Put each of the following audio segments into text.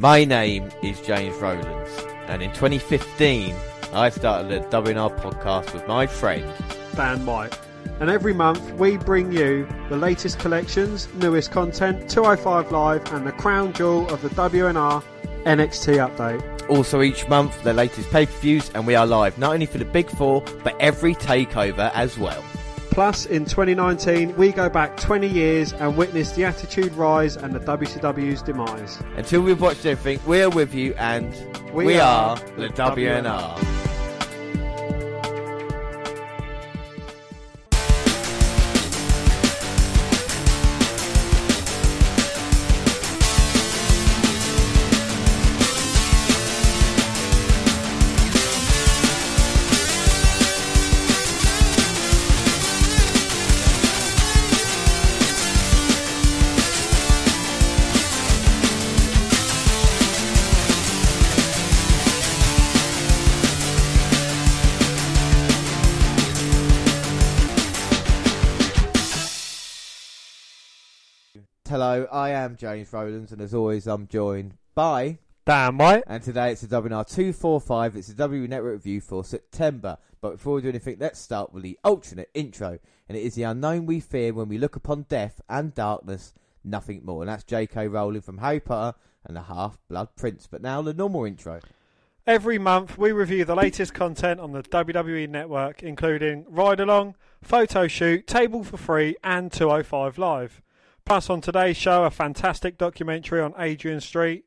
My name is James Rowlands, and in 2015, I started a WNR podcast with my friend Dan White. And every month we bring you the latest collections, newest content, 205 Live, and the crown jewel of the WNR NXT update. Also, each month, the latest pay per views, and we are live not only for the Big Four, but every takeover as well. Plus, in 2019, we go back 20 years and witness the attitude rise and the WCW's demise. Until we've watched everything, we are with you, and we, We are, are the the WNR. Am James Rowlands, and as always, I'm joined by. Dan White. And today it's the WNR 245. It's the W Network review for September. But before we do anything, let's start with the alternate intro. And it is the unknown we fear when we look upon death and darkness, nothing more. And that's J.K. Rowling from Harry Potter and the Half Blood Prince. But now the normal intro. Every month we review the latest content on the WWE network, including Ride Along, Photo Shoot, Table for 3, and 205 Live. Plus, on today's show, a fantastic documentary on Adrian Street.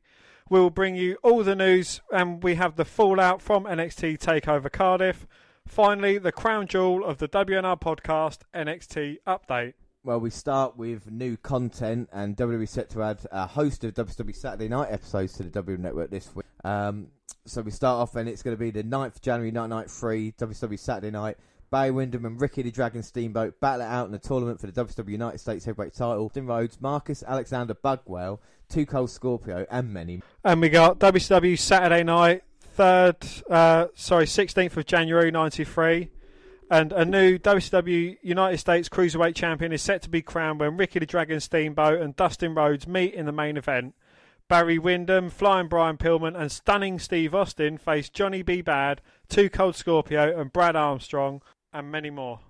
We will bring you all the news, and we have the fallout from NXT Takeover Cardiff. Finally, the crown jewel of the WNR podcast, NXT Update. Well, we start with new content, and WWE set to add a host of WWE Saturday Night episodes to the W Network this week. Um, so we start off, and it's going to be the 9th of January, Night Night 3, WWE Saturday Night. Barry Windham and Ricky the Dragon Steamboat battle it out in the tournament for the WWE United States Heavyweight title. Tim Rhodes, Marcus Alexander Bagwell, Two Cold Scorpio, and many. And we got WCW Saturday night, third, uh, sorry, 16th of January 93. And a new WCW United States Cruiserweight Champion is set to be crowned when Ricky the Dragon Steamboat and Dustin Rhodes meet in the main event. Barry Windham, Flying Brian Pillman, and Stunning Steve Austin face Johnny B. Bad, Two Cold Scorpio, and Brad Armstrong, and many more.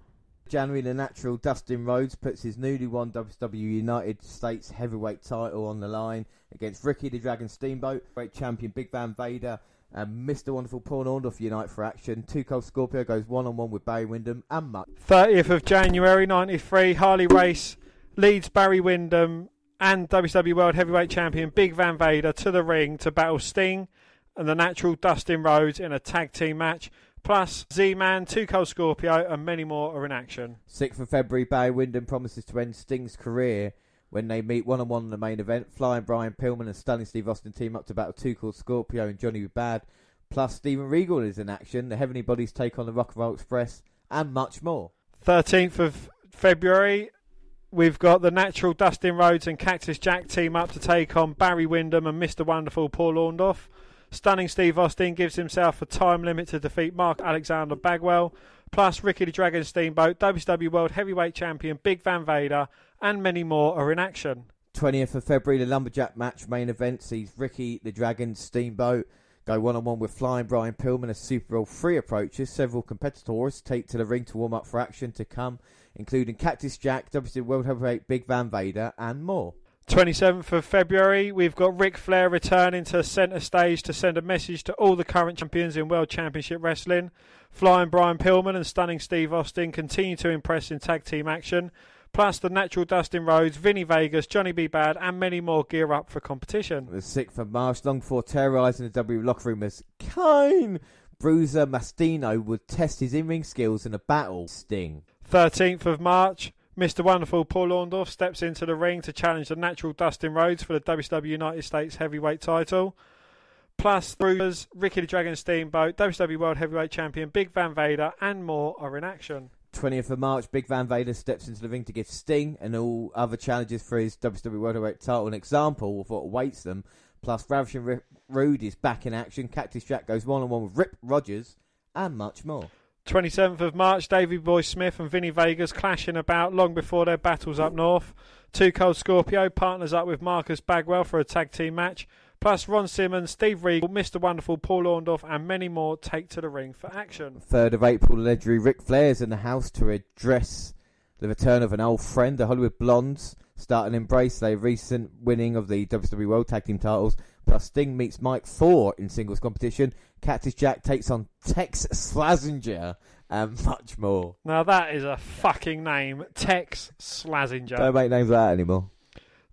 January, the natural Dustin Rhodes puts his newly won WCW United States Heavyweight title on the line against Ricky the Dragon Steamboat, great champion Big Van Vader, and Mr. Wonderful Paul Orndorff unite for action. Two Cold Scorpio goes one on one with Barry Windham and much. 30th of January 93, Harley Race leads Barry Windham and WCW World Heavyweight Champion Big Van Vader to the ring to battle Sting and the natural Dustin Rhodes in a tag team match. Plus, Z Man, Two Cold Scorpio, and many more are in action. 6th of February, Barry Windham promises to end Sting's career when they meet one on one in the main event. Flying Brian Pillman and Stunning Steve Austin team up to battle Two Cold Scorpio and Johnny Bad. Plus, Steven Regal is in action. The Heavenly Bodies take on the Rock and Roll Express and much more. 13th of February, we've got the natural Dustin Rhodes and Cactus Jack team up to take on Barry Windham and Mr. Wonderful Paul Orndorff. Stunning Steve Austin gives himself a time limit to defeat Mark Alexander Bagwell. Plus, Ricky the Dragon Steamboat, WCW World Heavyweight Champion Big Van Vader, and many more are in action. 20th of February, the Lumberjack match main event sees Ricky the Dragon Steamboat go one on one with Flying Brian Pillman as SuperBrawl three approaches. Several competitors take to the ring to warm up for action to come, including Cactus Jack, WCW World Heavyweight Big Van Vader, and more. 27th of February, we've got Ric Flair returning to centre stage to send a message to all the current champions in World Championship Wrestling. Flying Brian Pillman and Stunning Steve Austin continue to impress in tag team action. Plus, the natural Dustin Rhodes, Vinny Vegas, Johnny B. Bad, and many more gear up for competition. The 6th of March, long before terrorising the W locker room as Kane, Bruiser Mastino would test his in ring skills in a battle. Sting. 13th of March, Mr. Wonderful Paul Orndorff steps into the ring to challenge the natural Dustin Rhodes for the WCW United States Heavyweight title. Plus, Bruisers, Ricky the Dragon Steamboat, WCW World Heavyweight Champion Big Van Vader, and more are in action. 20th of March, Big Van Vader steps into the ring to give Sting and all other challenges for his WWE World Heavyweight title an example of what awaits them. Plus, Ravishing Rude is back in action. Cactus Jack goes one on one with Rip Rogers, and much more. 27th of March, Davey Boy Smith and Vinny Vegas clashing about long before their battles up north. Two Cold Scorpio partners up with Marcus Bagwell for a tag team match. Plus, Ron Simmons, Steve Regal, Mr. Wonderful, Paul Orndorff, and many more take to the ring for action. 3rd of April, legendary Ric Flair's in the house to address the return of an old friend, the Hollywood Blondes. Start and embrace their recent winning of the WWE World Tag Team titles. Plus, Sting meets Mike Thor in singles competition. Cactus Jack takes on Tex Slazenger and much more. Now, that is a fucking name. Tex Slazenger. Don't make names like that anymore.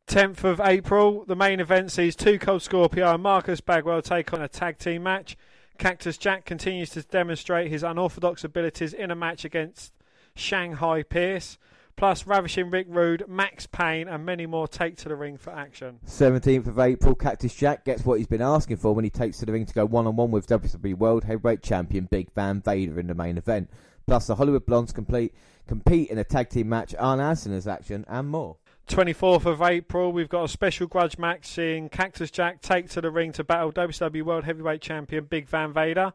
10th of April, the main event sees Two Cold Scorpio and Marcus Bagwell take on a tag team match. Cactus Jack continues to demonstrate his unorthodox abilities in a match against Shanghai Pierce. Plus, Ravishing Rick Rude, Max Payne, and many more take to the ring for action. 17th of April, Cactus Jack gets what he's been asking for when he takes to the ring to go one on one with WWE World Heavyweight Champion Big Van Vader in the main event. Plus, the Hollywood Blondes complete, compete in a tag team match, Arn Anderson's action, and more. 24th of April, we've got a special grudge match seeing Cactus Jack take to the ring to battle WWE World Heavyweight Champion Big Van Vader.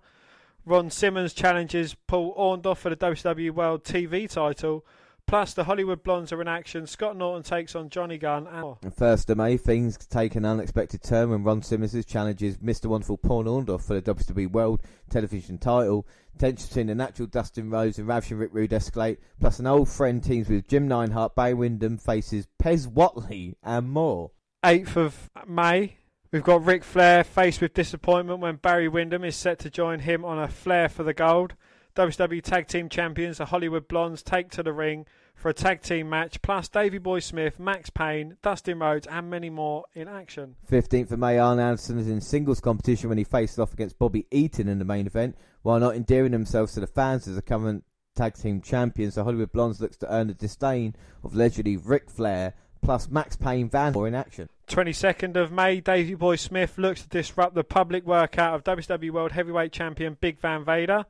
Ron Simmons challenges Paul Orndorff for the WWE World TV title. Plus, the Hollywood Blondes are in action. Scott Norton takes on Johnny Gunn. And. And first of May, things take an unexpected turn when Ron Simmons challenges Mr. Wonderful Paul Orndorff for the WWE World Television title. Tension between the natural Dustin Rhodes and Ravishing Rick Rude escalate. Plus, an old friend teams with Jim Neidhart, Bay Windham faces Pez Whatley, and more. 8th of May, we've got Ric Flair faced with disappointment when Barry Windham is set to join him on a Flair for the Gold. WWE Tag Team Champions, the Hollywood Blondes, take to the ring for a tag team match, plus Davey Boy Smith, Max Payne, Dustin Rhodes, and many more in action. 15th of May, Arn Anderson is in singles competition when he faces off against Bobby Eaton in the main event. While not endearing themselves to the fans as the current tag team champions, the Hollywood Blondes looks to earn the disdain of legendary Ric Flair, plus Max Payne Van Moore in action. 22nd of May, Davey Boy Smith looks to disrupt the public workout of WWE World Heavyweight Champion Big Van Vader.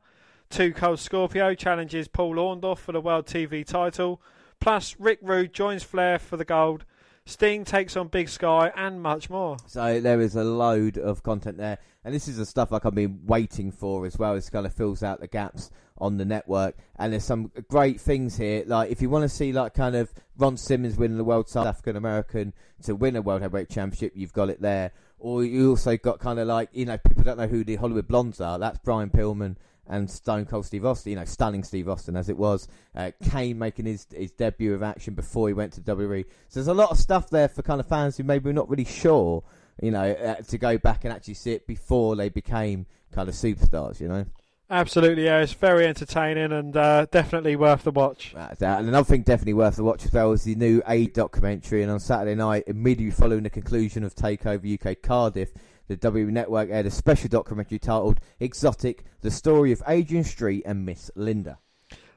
Two Cold Scorpio challenges Paul Orndorff for the World TV title. Plus, Rick Rude joins Flair for the gold. Sting takes on Big Sky and much more. So there is a load of content there, and this is the stuff like I've been waiting for as well. It kind of fills out the gaps on the network, and there's some great things here. Like if you want to see like kind of Ron Simmons winning the World South African American to win a World Heavyweight Championship, you've got it there. Or you also got kind of like you know people don't know who the Hollywood Blondes are. That's Brian Pillman and Stone Cold Steve Austin, you know, stunning Steve Austin as it was. Uh, Kane making his his debut of action before he went to WWE. So there's a lot of stuff there for kind of fans who maybe were not really sure, you know, uh, to go back and actually see it before they became kind of superstars, you know. Absolutely, yeah. It's very entertaining and uh, definitely worth the watch. That's that. And another thing definitely worth the watch as well is the new A documentary. And on Saturday night, immediately following the conclusion of Takeover UK Cardiff, the W Network aired a special documentary titled Exotic The Story of Adrian Street and Miss Linda.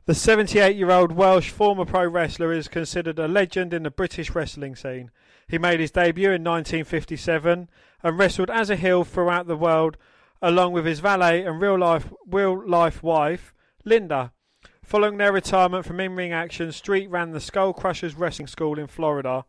The 78 year old Welsh former pro wrestler is considered a legend in the British wrestling scene. He made his debut in 1957 and wrestled as a heel throughout the world, along with his valet and real life, real life wife, Linda. Following their retirement from in ring action, Street ran the Skull Krushers Wrestling School in Florida,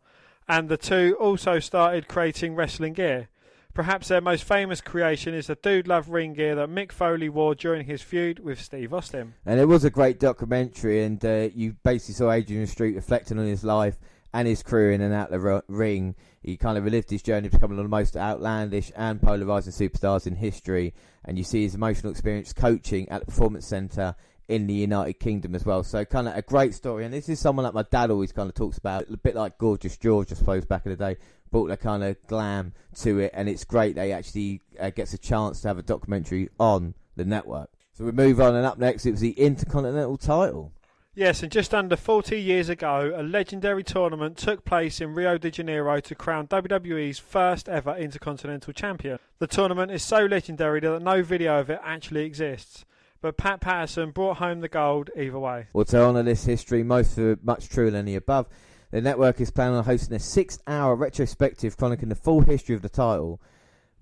and the two also started creating wrestling gear. Perhaps their most famous creation is the Dude Love ring gear that Mick Foley wore during his feud with Steve Austin. And it was a great documentary, and uh, you basically saw Adrian Street reflecting on his life and his career in and out the ring. He kind of relived his journey to becoming one of the most outlandish and polarizing superstars in history. And you see his emotional experience coaching at the Performance Centre in the United Kingdom as well. So kind of a great story. And this is someone that my dad always kind of talks about, a bit like Gorgeous George, I suppose, back in the day. Brought the kind of glam to it, and it's great that he actually uh, gets a chance to have a documentary on the network. So we move on, and up next it was the Intercontinental title. Yes, and just under 40 years ago, a legendary tournament took place in Rio de Janeiro to crown WWE's first ever Intercontinental Champion. The tournament is so legendary that no video of it actually exists. But Pat Patterson brought home the gold either way. Well, to honour this history, most of it much truer than the above, the network is planning on hosting a six hour retrospective chronicling the full history of the title.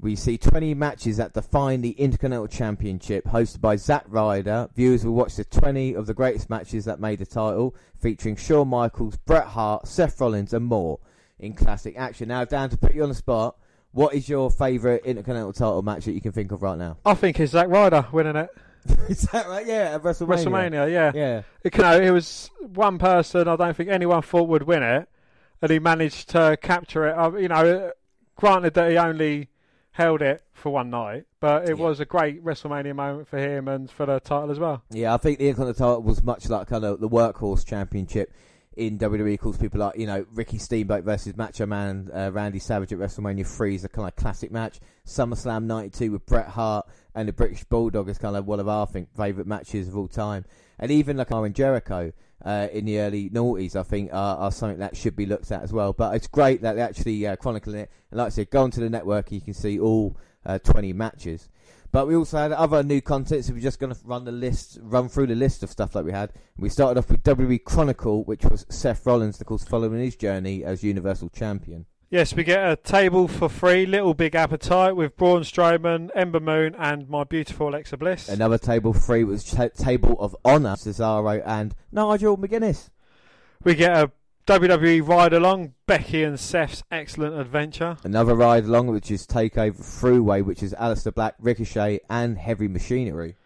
We see 20 matches that define the Intercontinental Championship, hosted by Zack Ryder. Viewers will watch the 20 of the greatest matches that made the title, featuring Shawn Michaels, Bret Hart, Seth Rollins, and more in classic action. Now, Dan, to put you on the spot, what is your favourite Intercontinental title match that you can think of right now? I think it's Zack Ryder winning it. is that right? Yeah, at WrestleMania. WrestleMania, yeah. Yeah. It, you know, it was one person I don't think anyone thought would win it, and he managed to capture it. Uh, you know, granted that he only held it for one night, but it Yeah. was a great WrestleMania moment for him and for the title as well. Yeah, I think the Intercontinental title was much like kind of the workhorse championship in WWE. Of course, people like you know Ricky Steamboat versus Macho Man uh, Randy Savage at WrestleMania three is a kind of classic match. SummerSlam '92 with Bret Hart and the British Bulldog is kind of one of our think favourite matches of all time. And even like our and Jericho uh, in the early noughties, I think are, are something that should be looked at as well. But it's great that they actually uh, chronicling it. And like I said, go onto the network, you can see all uh, 20 matches. But we also had other new content, so we're just going to run the list, run through the list of stuff that we had. We started off with WWE Chronicle, which was Seth Rollins, of course, following his journey as Universal Champion. Yes, we get a Table for 3, Little Big Appetite with Braun Strowman, Ember Moon, and my beautiful Alexa Bliss. Another table three was ta- Table of Honor, Cesaro and Nigel McGuinness. We get a WWE ride along, Becky and Seth's excellent adventure. Another ride along, which is Takeover Throughway, which is Aleister Black, Ricochet, and Heavy Machinery,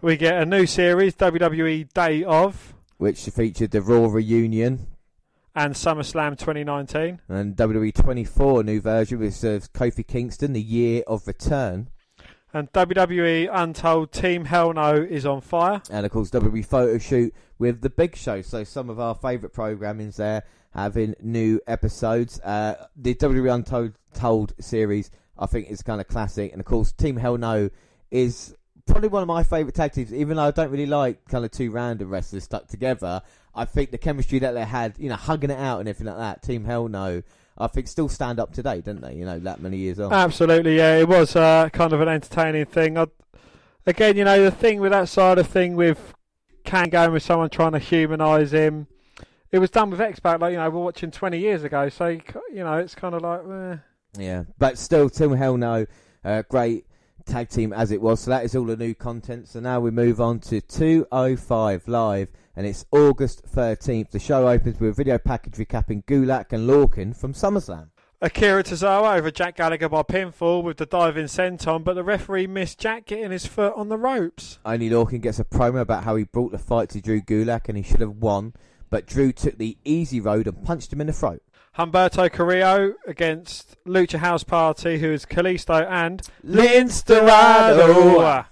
We get a new series, WWE Day of, which featured the Raw Reunion, and SummerSlam 2019. and WWE 24 new version, which serves Kofi Kingston, the Year of Return. And WWE Untold Team Hell No is on fire. and of course WWE photo shoot with the Big Show. So some of our favourite programmings there having new episodes. Uh, the WWE Untold Told series I think is kind of classic, and of course Team Hell No is probably one of my favourite tag teams. Even though I don't really like kind of two random wrestlers stuck together, I think the chemistry that they had, you know, hugging it out and everything like that. Team Hell No. I think still stand up today, don't they? You know, that many years on. Absolutely, yeah. It was uh, kind of an entertaining thing. i again, you know, the thing with that side of thing with Kane going with someone trying to humanise him, it was done with X Pac, like, you know, we're watching 20 years ago. So, you you know, it's kind of like, eh. Yeah, but still, Team Hell No, uh, great tag team as it was. So that is all the new content. So now we move on to 205 Live, and it's August 13th. The show opens with a video package recapping Gulak and Lorcan from SummerSlam. Akira Tozawa over Jack Gallagher by pinfall with the diving senton, but the referee missed Jack getting his foot on the ropes. Oney Lorcan gets a promo about how he brought the fight to Drew Gulak and he should have won, but Drew took the easy road and punched him in the throat. Humberto Carrillo against Lucha House Party, who is Kalisto and Lince Dorado.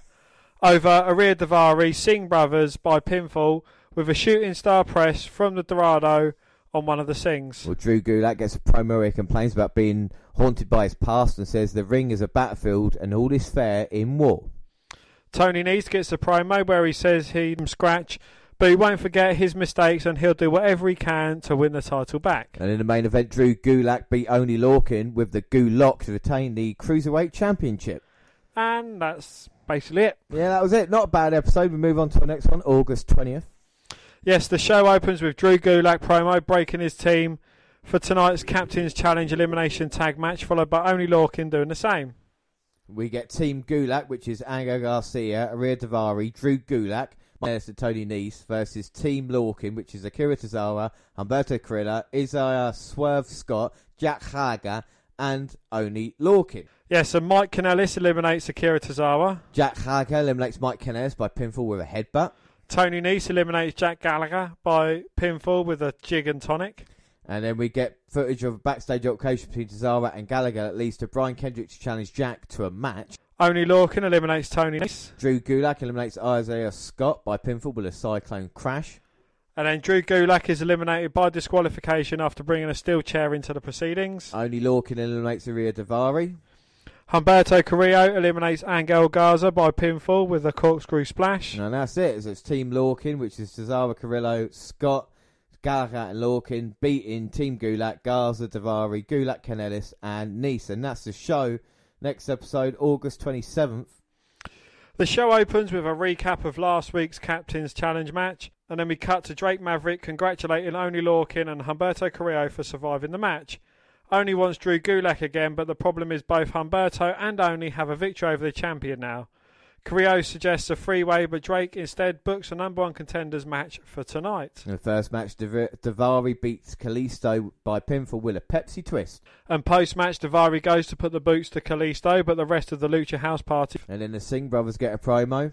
over Ariya Daivari, Singh Brothers by pinfall with a shooting star press from the Dorado on one of the Singhs. Well, Drew Gulak gets a promo where he complains about being haunted by his past and says the ring is a battlefield and all is fair in war. Tony Nese gets a promo where he says he from scratch, but he won't forget his mistakes and he'll do whatever he can to win the title back. And in the main event, Drew Gulak beat Oney Lorcan with the Gulak to retain the Cruiserweight Championship. And that's basically it. Yeah, that was it. Not a bad episode. We move on to the next one, August 20th. Yes, the show opens with Drew Gulak promo breaking his team for tonight's Captain's Challenge Elimination Tag match, followed by Oney Lorcan doing the same. We get Team Gulak, which is Angel Garza, Ariya Daivari, Drew Gulak, Minus Tony Nese versus Team Lorcan, which is Akira Tozawa, Humberto Carrillo, Isaiah Swerve Scott, Jack Hager, and Oney Lorcan. Yes, and Mike Kanellis eliminates Akira Tozawa. Jack Hager eliminates Mike Kenneth by pinfall with a headbutt. Tony Nese eliminates Jack Gallagher by pinfall with a jig and tonic. And then we get footage of a backstage altercation between Tozawa and Gallagher that leads to Brian Kendrick to challenge Jack to a match. Oney Lorcan eliminates Tony Nese. Drew Gulak eliminates Isaiah Scott by pinfall with a cyclone crash. And then Drew Gulak is eliminated by disqualification after bringing a steel chair into the proceedings. Oney Lorcan eliminates Ariya Daivari. Humberto Carrillo eliminates Angel Garza by pinfall with a corkscrew splash. And that's it. So it's Team Lorcan, which is Tozawa, Carrillo, Scott, Gallagher, and Lorcan beating Team Gulak, Garza, Daivari, Gulak, Kanellis, and Nice. And that's the show. Next episode, August 27th. The show opens with a recap of last week's Captain's Challenge match, and then we cut to Drake Maverick congratulating Oney Lorcan and Humberto Carrillo for surviving the match. Oney wants Drew Gulak again, but the problem is both Humberto and Oney have a victory over the champion now. Carrillo suggests a freeway, but Drake instead books a number one contenders match for tonight. In the first match, Dav- Daivari beats Kalisto by pinfall with a Pepsi twist. And post match, Daivari goes to put the boots to Kalisto, but the rest of the Lucha House Party. And then the Singh brothers get a promo.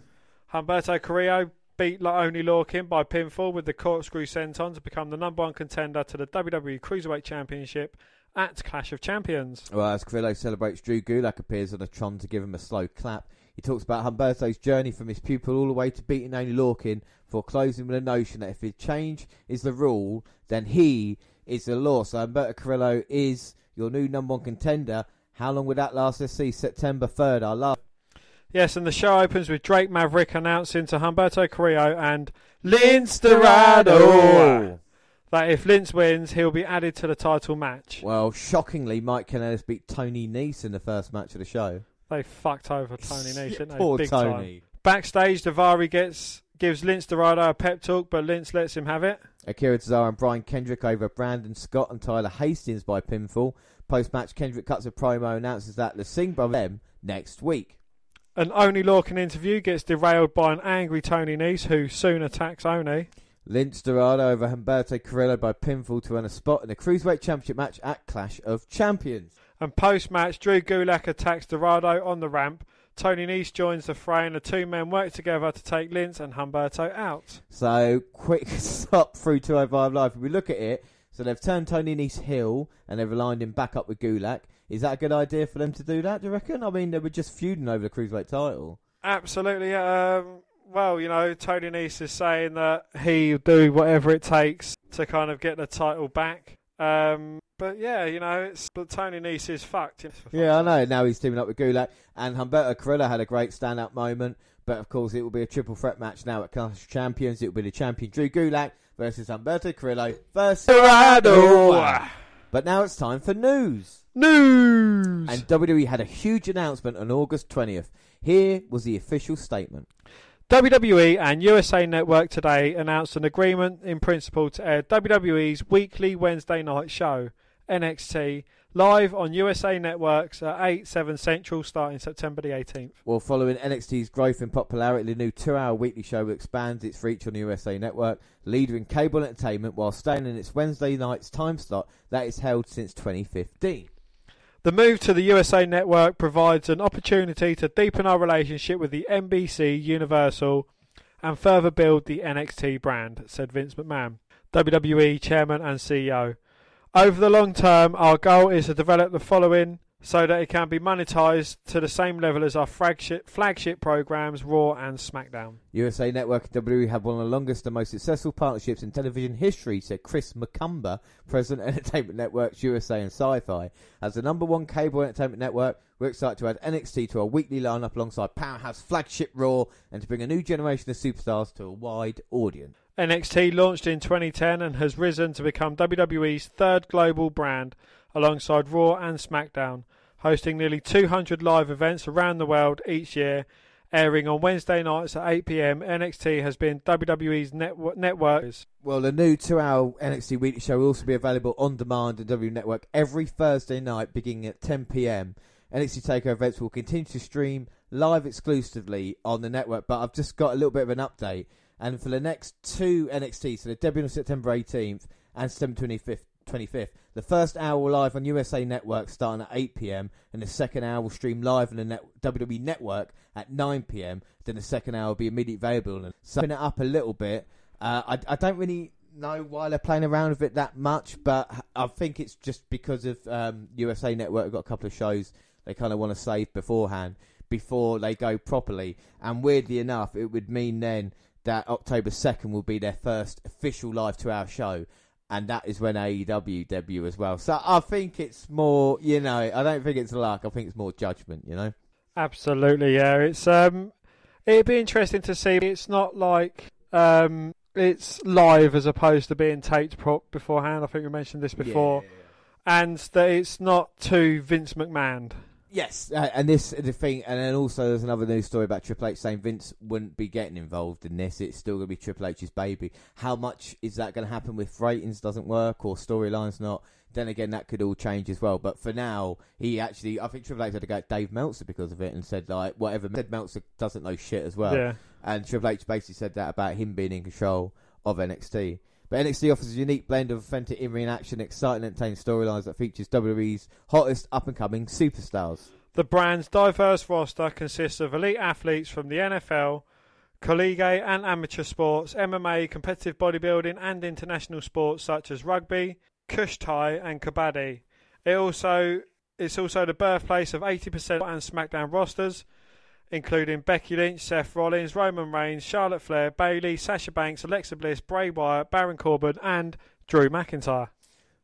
Humberto Carrillo beat La- Oney Lorcan by pinfall with the corkscrew senton to become the number one contender to the WWE Cruiserweight Championship at Clash of Champions. Well, as Carrillo celebrates, Drew Gulak appears on a Tron to give him a slow clap. He talks about Humberto's journey from his pupil all the way to beating Oney Lorcan for closing with a notion that if his change is the rule, then he is the law. So Humberto Carrillo is your new number one contender. How long would that last? Let's see, September 3rd, our last. Yes, and the show opens with Drake Maverick announcing to Humberto Carrillo and Lince Dorado that if Lince wins, he'll be added to the title match. Well, shockingly, Mike Kanellis beat Tony Nese in the first match of the show. They fucked over Tony Nese, didn't they? Poor Big Tony. time. Backstage, Daivari gets gives Lince Dorado a pep talk, but Lince lets him have it. Akira Tozawa and Brian Kendrick over Brandon Scott and Tyler Hastings by pinfall. Post match, Kendrick cuts a promo, announces that the Singh brothers them next week. An Oney Lorcan interview gets derailed by an angry Tony Nese, who soon attacks Oney. Lince Dorado over Humberto Carrillo by pinfall to earn a spot in the Cruiserweight Championship match at Clash of Champions. And post match, Drew Gulak attacks Dorado on the ramp. Tony Nese joins the fray, and the two men work together to take Lince and Humberto out. So, quick stop through 205 Live. If we look at it, so they've turned Tony Nese heel and they've aligned him back up with Gulak. Is that a good idea for them to do that, do you reckon? I mean, they were just feuding over the Cruiserweight title. Absolutely. Um, well, you know, Tony Nese is saying that he'll do whatever it takes to kind of get the title back. Um, but yeah, you know, it's but Tony Nese is fucked. Yeah, I know. Now he's teaming up with Gulak. And Humberto Carrillo had a great stand-up moment. But, of course, it will be a triple threat match now at Clash Champions. It will be the champion Drew Gulak versus Humberto Carrillo versus Dorado. But now it's time for news. News. And WWE had a huge announcement on August 20th. Here was the official statement. WWE and USA Network today announced an agreement in principle to air WWE's weekly Wednesday night show, NXT, live on USA Networks at 8, 7 Central starting September the 18th. Well, following NXT's growth in popularity, the new two-hour weekly show expands its reach on the USA Network, leader in cable entertainment, while staying in its Wednesday night's time slot that is held since 2015. The move to the USA Network provides an opportunity to deepen our relationship with the NBC, Universal, and further build the NXT brand, said Vince McMahon, WWE Chairman and CEO. Over the long term, our goal is to develop the following so that it can be monetized to the same level as our flagship, flagship programs Raw and SmackDown. USA Network and WWE have one of the longest and most successful partnerships in television history, said Chris McCumber, President of Entertainment Networks USA and Syfy. As the number one cable entertainment network, we're excited to add NXT to our weekly lineup alongside Powerhouse flagship Raw and to bring a new generation of superstars to a wide audience. NXT launched in 2010 and has risen to become WWE's third global brand alongside Raw and SmackDown, hosting nearly 200 live events around the world each year. Airing on Wednesday nights at 8 pm, NXT has been WWE's network. network. Well, the new two-hour NXT weekly show will also be available on demand on W Network every Thursday night, beginning at 10 p.m. NXT Takeover events will continue to stream live exclusively on the network, but I've just got a little bit of an update. And for the next two NXT, so the debut on September 18th and September 25th, 25th, the first hour will live on USA Network starting at 8 p.m. and the second hour will stream live on the net- WWE Network at 9 p.m. Then the second hour will be immediately available. And summing it up a little bit, uh, I, I don't really know why they're playing around with it that much, but I think it's just because of um, USA Network have got a couple of shows they kind of want to save beforehand before they go properly. And weirdly enough, it would mean then that October 2nd will be their first official live two hour show. And that is when AEW debut as well. So I think it's more, you know, I don't think it's luck. I think it's more judgment, you know? Absolutely, yeah. It's um, it'd be interesting to see. It's not like um, it's live as opposed to being taped pro- beforehand. I think we mentioned this before, and that it's not to Vince McMahon. Yes, uh, and this the thing, and then also there's another news story about Triple H saying Vince wouldn't be getting involved in this. It's still going to be Triple H's baby. How much is that going to happen with ratings doesn't work or storylines not? Then again, that could all change as well. But for now, he actually, I think Triple H had to go at Dave Meltzer because of it and said like whatever. Said Meltzer doesn't know shit as well. yeah, And Triple H basically said that about him being in control of NXT. But NXT offers a unique blend of authentic in-ring action, exciting, entertaining storylines that features WWE's hottest up-and-coming superstars. the brand's diverse roster consists of elite athletes from the NFL, collegiate and amateur sports, MMA, competitive bodybuilding, and international sports such as rugby, kushti, and kabaddi. It also it's also the birthplace of 80% and SmackDown rosters, including Becky Lynch, Seth Rollins, Roman Reigns, Charlotte Flair, Bayley, Sasha Banks, Alexa Bliss, Bray Wyatt, Baron Corbin, and Drew McIntyre.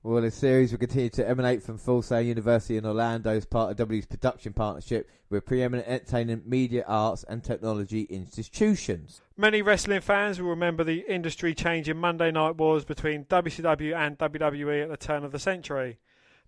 Well, the series will continue to emanate from Full Sail University in Orlando as part of W's production partnership with preeminent entertainment, media, arts, and technology institutions. Many wrestling fans will remember the industry changing Monday Night Wars between WCW and WWE at the turn of the century.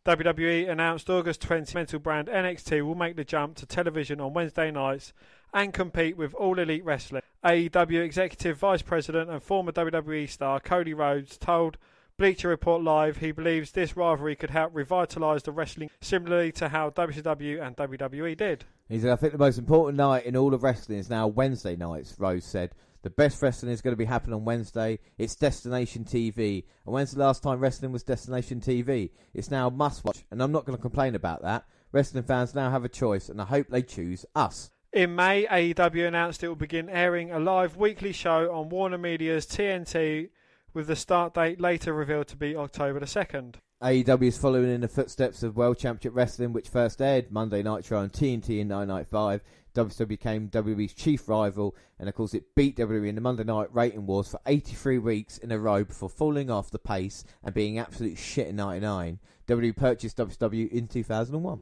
WWE announced August 20 mental brand NXT will make the jump to television on Wednesday nights and compete with All Elite Wrestling. AEW Executive Vice President and former WWE star Cody Rhodes told Bleacher Report Live he believes this rivalry could help revitalise the wrestling similarly to how WCW and WWE did. He said, I think the most important night in all of wrestling is now Wednesday nights, Rhodes said. The best wrestling is going to be happening on Wednesday. It's Destination TV. And when's the last time wrestling was Destination TV? It's now must watch, and I'm not going to complain about that. Wrestling fans now have a choice, and I hope they choose us. In May, AEW announced it will begin airing a live weekly show on Warner Media's TNT with the start date later revealed to be October the 2nd. AEW is following in the footsteps of World Championship Wrestling, which first aired Monday Nitro on TNT in 1995. WWE became WWE's chief rival, and of course, it beat WWE in the Monday Night Rating Wars for 83 weeks in a row before falling off the pace and being absolute shit in 99. WWE purchased WCW in 2001.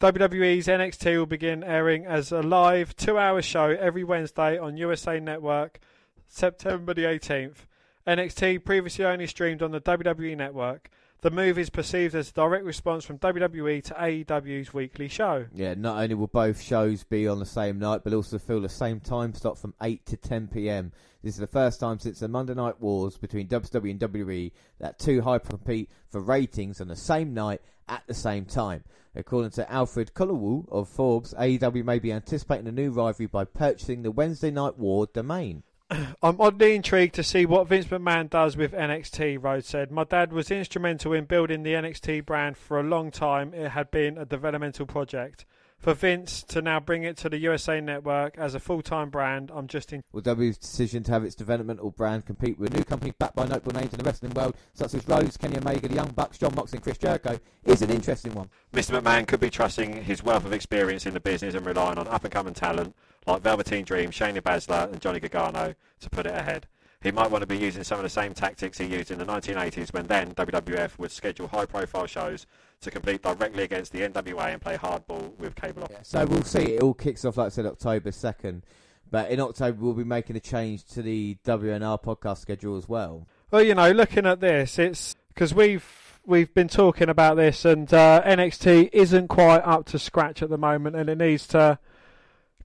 WWE's NXT will begin airing as a live two hour show every Wednesday on USA Network, September the 18th. NXT previously only streamed on the WWE Network. The move is perceived as a direct response from WWE to AEW's weekly show. Yeah, not only will both shows be on the same night, but also fill the same time slot from 8 to 10 pm. This is the first time since the Monday Night Wars between WWE and WWE that two high compete for ratings on the same night at the same time. According to Alfred Konuwa of Forbes, AEW may be anticipating a new rivalry by purchasing the Wednesday Night War domain. I'm oddly intrigued to see what Vince McMahon does with NXT, Rhodes said. My dad was instrumental in building the NXT brand for a long time. It had been a developmental project. For Vince to now bring it to the USA Network as a full time brand, I'm just in. Well, W's decision to have its developmental brand compete with a new companies backed by notable names in the wrestling world, such as Rhodes, Kenny Omega, the Young Bucks, Jon Moxley, and Chris Jericho, is an interesting one. Mr. McMahon could be trusting his wealth of experience in the business and relying on up and coming talent like Velveteen Dream, Shayna Baszler, and Johnny Gargano to put it ahead. He might want to be using some of the same tactics he used in the 1980s when then WWF would schedule high profile shows to compete directly against the NWA and play hardball with cable yeah, So we'll see. It all kicks off, like I said, October 2nd. But in October, we'll be making a change to the WNR podcast schedule as well. Well, you know, looking at this, it's because we've we've been talking about this, and uh, NXT isn't quite up to scratch at the moment, and it needs to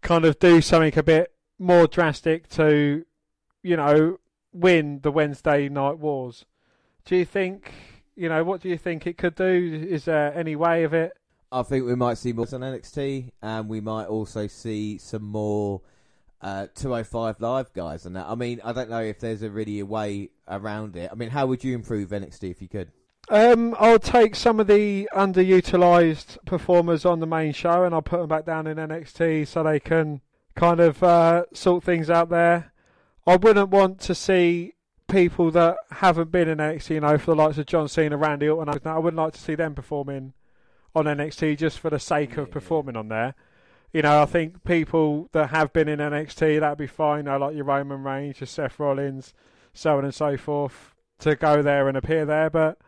kind of do something a bit more drastic to, you know, win the Wednesday night wars. Do you think, you know, what do you think it could do? Is there any way of it? I think we might see more on NXT, and we might also see some more uh, 205 Live guys and that. I mean, I don't know if there's a really a way around it. I mean, how would you improve NXT if you could? Um, I'll take some of the underutilized performers on the main show and I'll put them back down in NXT so they can kind of uh, sort things out there. I wouldn't want to see people that haven't been in NXT, you know, for the likes of John Cena, Randy Orton. I wouldn't like to see them performing on NXT just for the sake of performing on there. You know, I think people that have been in NXT that'd be fine. You know, like your Roman Reigns, your Seth Rollins, so on and so forth, to go there and appear there, but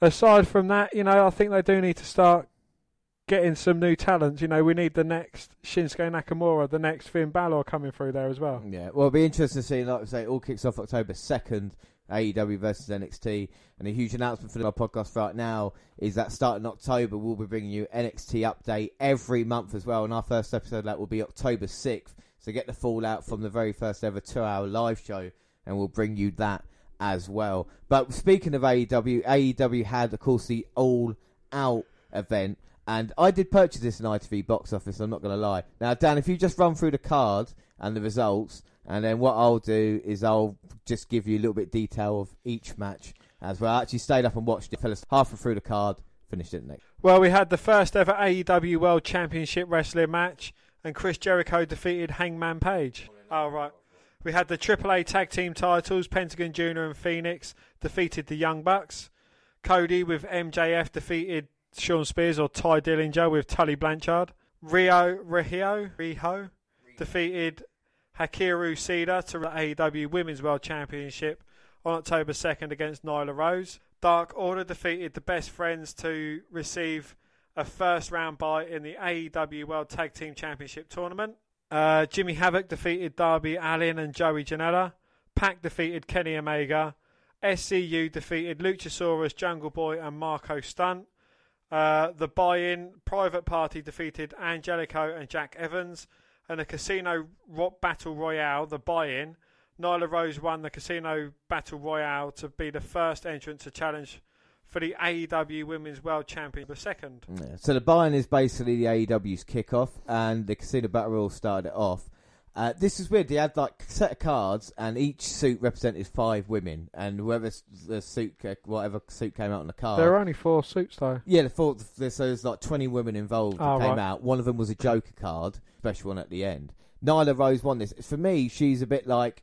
aside from that, you know, I think they do need to start getting some new talents. You know, we need the next Shinsuke Nakamura, the next Finn Balor coming through there as well. Yeah, well, it'll be interesting to see. Like I say, it all kicks off October 2nd. AEW versus NXT, and a huge announcement for the podcast right now is that starting October we'll be bringing you NXT update every month as well. And our first episode of that will be October sixth, so get the fallout from the very first ever two-hour live show, and we'll bring you that as well. But speaking of AEW, AEW had, of course, the All Out event. And I did purchase this in ITV box office, I'm not going to lie. Now, Dan, if you just run through the card and the results, and then what I'll do is I'll just give you a little bit of detail of each match as well. I actually stayed up and watched it, fell halfway through the card, finished it next. Well, we had the first ever AEW World Championship Wrestling match, and Chris Jericho defeated Hangman Page. Oh, right. We had the AAA Tag Team titles. Pentagon Jr. and Fenix defeated the Young Bucks. Cody with MJF defeated Shawn Spears or Ty Dillinger with Tully Blanchard. Rio Riho, Riho defeated Hikaru Shida to the AEW Women's World Championship on October 2nd against Nyla Rose. Dark Order defeated the Best Friends to receive a first round bye in the AEW World Tag Team Championship tournament. Uh, Jimmy Havoc defeated Darby Allin and Joey Janela. Pac defeated Kenny Omega. SCU defeated Luchasaurus, Jungle Boy, and Marko Stunt. Uh, the buy-in private party defeated Angelico and Jack Evans, and the Casino Rock Battle Royale. The buy-in, Nyla Rose won the Casino Battle Royale to be the first entrant to challenge for the AEW Women's World Champion. The second. Yeah. So the buy-in is basically the AEW's kickoff, and the Casino Battle Royal started it off. Uh, this is weird. They had like a set of cards, and each suit represented five women, and whoever the suit, whatever suit came out on the card. There are only four suits though. Yeah, the fourth, there's, so there's like 20 women involved that Oh, came right. out. One of them was a Joker card, special one at the end. Nyla Rose won this. For me, she's a bit like,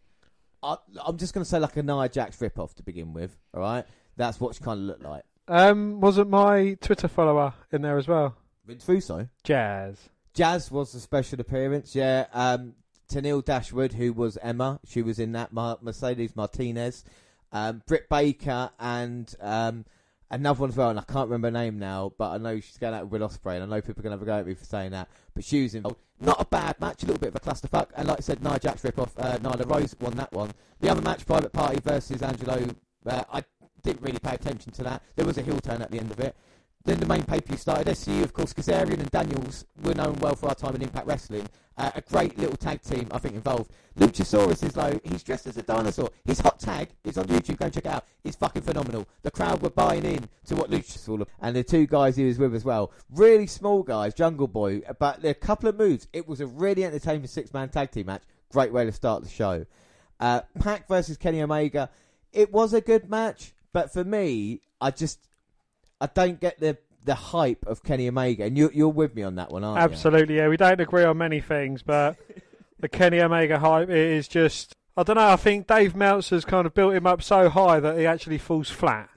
I, I'm just going to say like a Nia Jax ripoff to begin with, alright? That's what she kind of looked like. Um, wasn't my Twitter follower in there as well? Vince Russo. Jazz. Jazz was a special appearance, yeah. Um, Tennille Dashwood, who was Emma, she was in that. Mar- Mercedes Martinez, um, Britt Baker, and um, another one as well. And I can't remember her name now, but I know she's going out with Will Ospreay, and I know people are going to have a go at me for saying that. But she was involved. Not a bad match, a little bit of a clusterfuck. And like I said, Nia Jax rip off. Uh, Nyla Rose won that one. The other match, Private Party versus Angelo. Uh, I didn't really pay attention to that. There was a heel turn at the end of it. Then the main pay-per-view started. SCU, of course, Kazarian and Daniels were known well for our time in Impact Wrestling. Uh, a great little tag team, I think, involved. Luchasaurus is though he's dressed as a dinosaur. His hot tag is on YouTube. Go check it out. It's fucking phenomenal. The crowd were buying in to what Luchasaurus and the two guys he was with as well. Really small guys, Jungle Boy, but a couple of moves. It was a really entertaining six-man tag team match. Great way to start the show. Uh, Pac versus Kenny Omega. It was a good match, but for me, I just I don't get the the hype of Kenny Omega, and you, you're with me on that one, aren't you? Absolutely, yeah. We don't agree on many things, but the Kenny Omega hype is just. I don't know. I think Dave Meltzer's kind of built him up so high that he actually falls flat.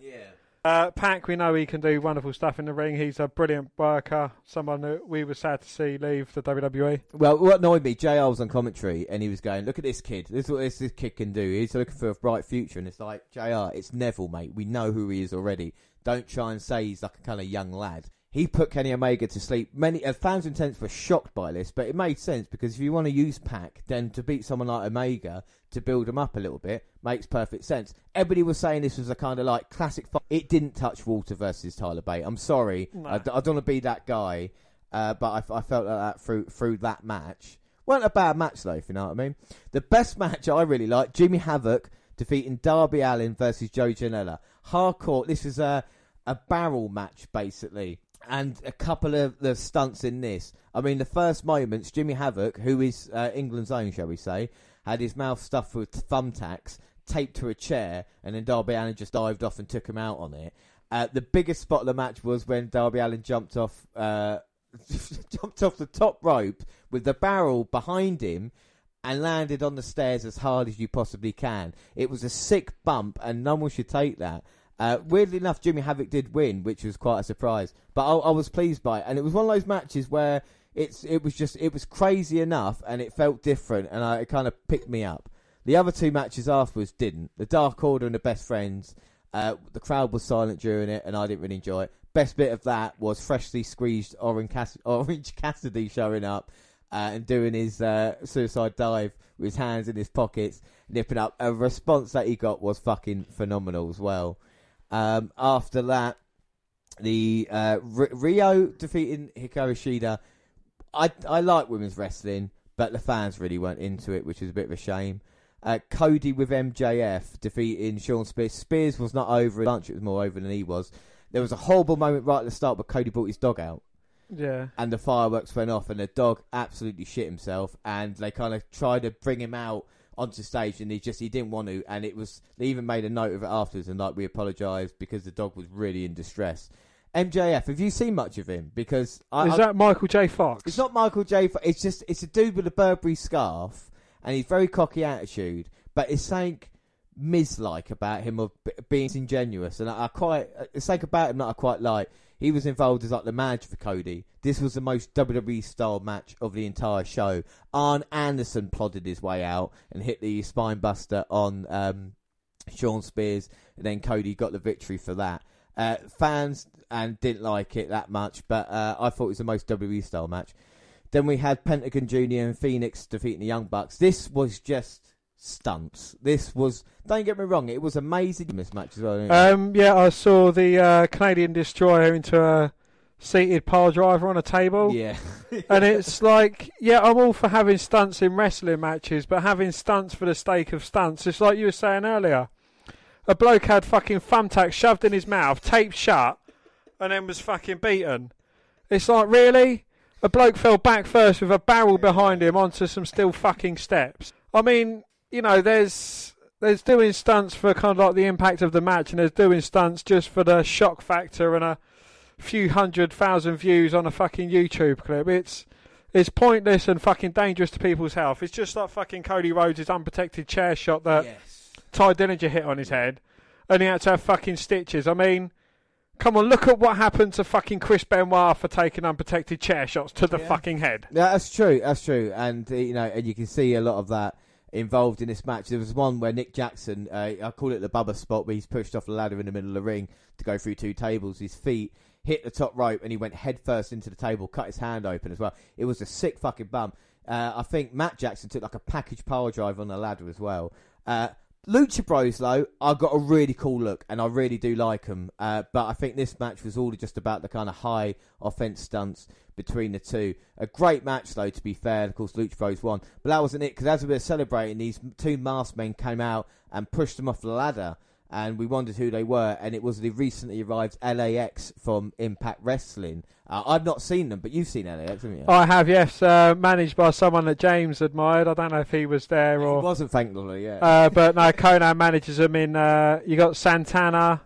Uh, Pac, we know he can do wonderful stuff in the ring. He's a brilliant worker. Someone that we were sad to see leave the. WWE. Well, what annoyed me, JR was on commentary, and he was going, "Look at this kid. This is what this, this kid can do. He's looking for a bright future." And it's like, JR, it's Neville, mate. We know who he is already. Don't try and say he's like a kind of young lad. He put Kenny Omega to sleep. Many uh, fans and intents were shocked by this, but it made sense because if you want to use Pac, then to beat someone like Omega to build him up a little bit makes perfect sense. Everybody was saying this was a kind of like classic. Fight. It didn't touch Walter versus Tyler Bate. I'm sorry, I I, I don't want to be that guy, uh, but I felt like that through through that match. wasn't a bad match though, if you know what I mean. The best match I really liked: Jimmy Havoc defeating Darby Allin versus Joe Janela. Hardcore. This is a a barrel match basically, and a couple of the stunts in this. I mean, the first moments, Jimmy Havoc, who is uh, England's own, shall we say, had his mouth stuffed with thumbtacks, taped to a chair, and then Darby Allin just dived off and took him out on it. Uh, the biggest spot of the match was when Darby Allin jumped off, uh, jumped off the top rope with the barrel behind him and landed on the stairs as hard as you possibly can. It was a sick bump, and no one should take that. Uh, weirdly enough, Jimmy Havoc did win, which was quite a surprise. But I, I was pleased by it, and it was one of those matches where it's it was just it was crazy enough, and it felt different, and I, it kind of picked me up. The other two matches afterwards didn't. The Dark Order and the Best Friends. Uh, the crowd was silent during it, and I didn't really enjoy it. Best bit of that was freshly squeezed Orange, Cass- Orange Cassidy showing up uh, and doing his uh, suicide dive with his hands in his pockets, nipping up. A response that he got was fucking phenomenal as well. Um, after that, the uh, R- Rio defeating Hikaru Shida. I I like women's wrestling, but the fans really weren't into it, which was a bit of a shame. Uh, Cody with MJF defeating Shawn Spears. Spears was not over. it. Lunch was more over than he was. There was a horrible moment right at the start, but Cody brought his dog out Yeah. and the fireworks went off, and the dog absolutely shit himself. And they kind of tried to bring him out onto stage, and he just he didn't want to. And it was they even made a note of it afterwards, and like we apologised because the dog was really in distress. MJF, have you seen much of him? Because I, Is I- that Michael J. Fox? it's not Michael J. Fo- It's just it's a dude with a Burberry scarf, and he's very cocky attitude. But it's saying Miz-like about him of being ingenuous, and I, I quite it's like about him that I quite like. He was involved as like the manager for Cody. This was the most WWE style match of the entire show. Arn Anderson plodded his way out and hit the spine buster on um, Shawn Spears, and then Cody got the victory for that. Uh, fans and didn't like it that much, but uh, I thought it was the most WWE style match. Then we had Pentagon Jr. and Fenix defeating the Young Bucks. This was just stunts. This was, don't get me wrong, it was amazing in this match as well. Um, yeah, I saw the uh, Canadian Destroyer into a seated pile driver on a table. yeah. and it's like, yeah, I'm all for having stunts in wrestling matches, but having stunts for the sake of stunts, it's like you were saying earlier. A bloke had fucking thumbtacks shoved in his mouth, taped shut, and then was fucking beaten. It's like, really? A bloke fell back first with a barrel behind him onto some still fucking steps. I mean, you know, there's there's doing stunts for kind of like the impact of the match, and there's doing stunts just for the shock factor and a few hundred thousand views on a fucking YouTube clip. It's it's pointless and fucking dangerous to people's health. It's just like fucking Cody Rhodes' unprotected chair shot that yes. Tye Dillinger hit on his head, and he had to have fucking stitches. I mean, come on, look at what happened to fucking Chris Benoit for taking unprotected chair shots to the Yeah. fucking head. Yeah, that's true. That's true, and uh, you know, and you can see a lot of that involved in this match. There was one where Nick Jackson, uh, I call it the Bubba spot, where he's pushed off the ladder in the middle of the ring to go through two tables. His feet hit the top rope, and he went headfirst into the table, cut his hand open as well. It was a sick fucking bum. Uh, I think Matt Jackson took like a package piledriver on the ladder as well. Uh, Lucha Bros, though, I got a really cool look, and I really do like them. Uh, but I think this match was all just about the kind of high offense stunts between the two. A great match, though, to be fair. Of course, Lucha Bros won, but that wasn't it. Because as we were celebrating, these two masked men came out and pushed them off the ladder, and we wondered who they were. And it was the recently arrived LAX from Impact Wrestling. Uh, I've not seen them, but you've seen LAX, haven't you? I have, yes, uh, managed by someone that James admired. I don't know if he was there or. wasn't thankfully, yeah. Uh, but no, Konnan manages them in. Uh, you got Santana,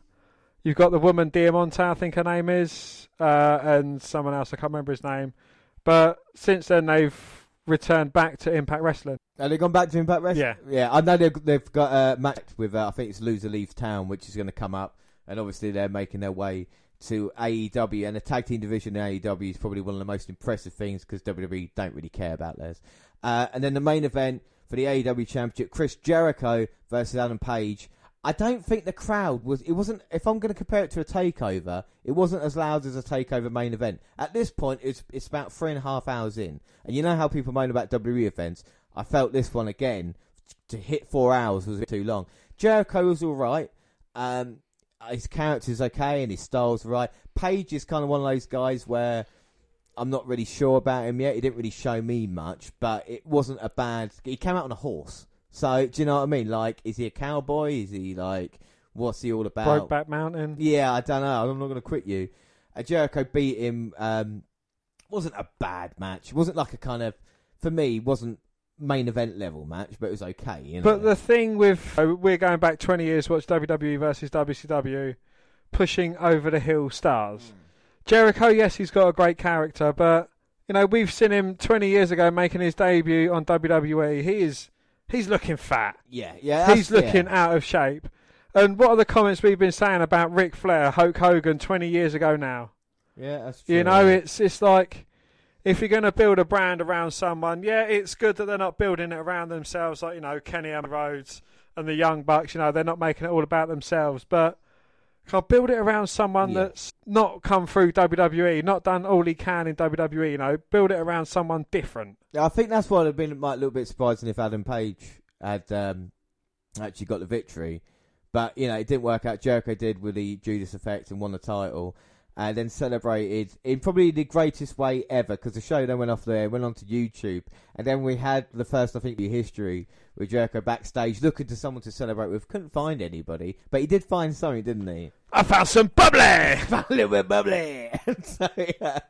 you've got the woman Diamante, I think her name is, uh, and someone else I can't remember his name. But since then they've returned back to Impact Wrestling. Have they gone back to Impact Wrestling? Yeah. yeah. I know they've, they've got a match with uh, I think it's Loser Leaves Town, which is going to come up, and obviously they're making their way to AEW, and the tag team division in AEW is probably one of the most impressive things because WWE don't really care about theirs. Uh, and then the main event for the AEW Championship, Chris Jericho versus Adam Page. I don't think the crowd was. It wasn't. If I'm going to compare it to a takeover, it wasn't as loud as a takeover main event. At this point, it's it's about three and a half hours in, and you know how people moan about WWE events. I felt this one again to hit four hours was a bit too long. Jericho was all right. Um, his character's okay and his style's right. Page is kind of one of those guys where I'm not really sure about him yet. He didn't really show me much, but it wasn't a bad. He came out on a horse, so do you know what I mean? Like, is he a cowboy? Is he like, what's he all about? Brokeback Mountain. Yeah, I don't know. I'm not going to quit you. Uh, Jericho beat him. Um, wasn't a bad match. wasn't like a kind of for me wasn't main event level match, but it was okay. You know? But the thing with uh, we're going back 20 years watch WWE versus WCW, pushing over the hill stars. Jericho, yes, he's got a great character, but you know we've seen him 20 years ago making his debut on WWE. He is he's looking fat. yeah, yeah, He's looking yeah. out of shape. And what are the comments we've been saying about Ric Flair, Hulk Hogan 20 years ago now? Yeah, that's true. You know, it's it's like if you're going to build a brand around someone, yeah, it's good that they're not building it around themselves, like you know Kenny and Rhodes and the Young Bucks. You know, they're not making it all about themselves, but can I build it around someone Yeah. that's not come through WWE, not done all he can in WWE. You know, build it around someone different. I think that's why have been might a little bit surprising if Adam Page had um, actually got the victory. But you know, it didn't work out. Jericho did with the Judas effect and won the title, and then celebrated in probably the greatest way ever because the show then went off there, went on to YouTube, and then we had the first, I think, in history with Jericho backstage looking to someone to celebrate with. Couldn't find anybody, but he did find something, didn't he? I found some bubbly. found a little bit bubbly. so yeah,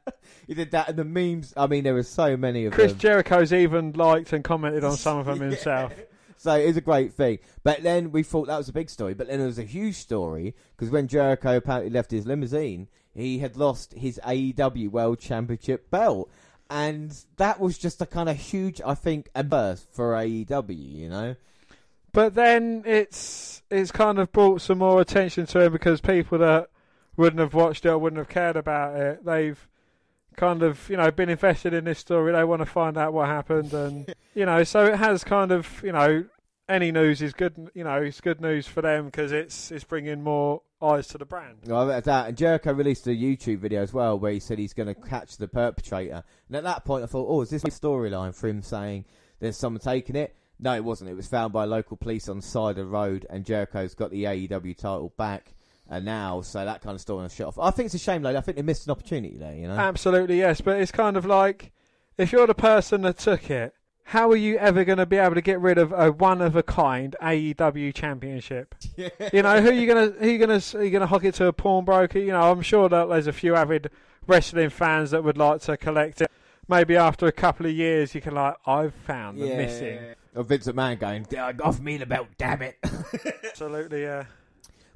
he did that, and the memes. I mean, there were so many of Chris them. Chris Jericho's even liked and commented on some of them himself. So it was a great thing. But then we thought that was a big story. But then it was a huge story because when Jericho apparently left his limousine, he had lost his AEW World Championship belt. And that was just a kind of huge, I think, a burst for AEW, you know? But then it's it's kind of brought some more attention to him because people that wouldn't have watched it or wouldn't have cared about it, they've kind of you know been invested in this story. They want to find out what happened, and you know, so it has kind of you know any news is good. You know, it's good news for them because it's it's bringing more eyes to the brand. Well, that. And Jericho released a YouTube video as well where he said he's going to catch the perpetrator. And at that point, I thought, oh, is this a storyline for him saying there's someone taking it? No, it wasn't. It was found by local police on the side of the road, and Jericho's got the AEW title back. And now, so that kind of story was shut off. I think it's a shame, though. I think they missed an opportunity there, you know? Absolutely, yes. But it's kind of like if you're the person that took it, how are you ever going to be able to get rid of a one of a kind AEW championship? Yeah. You know, who are you going to who are you going to are you going to hock it to a pawnbroker? You know, I'm sure that there's a few avid wrestling fans that would like to collect it. Maybe after a couple of years, you can like, I've found the missing. Or Vince McMahon going, off me the belt, damn it. Absolutely, yeah.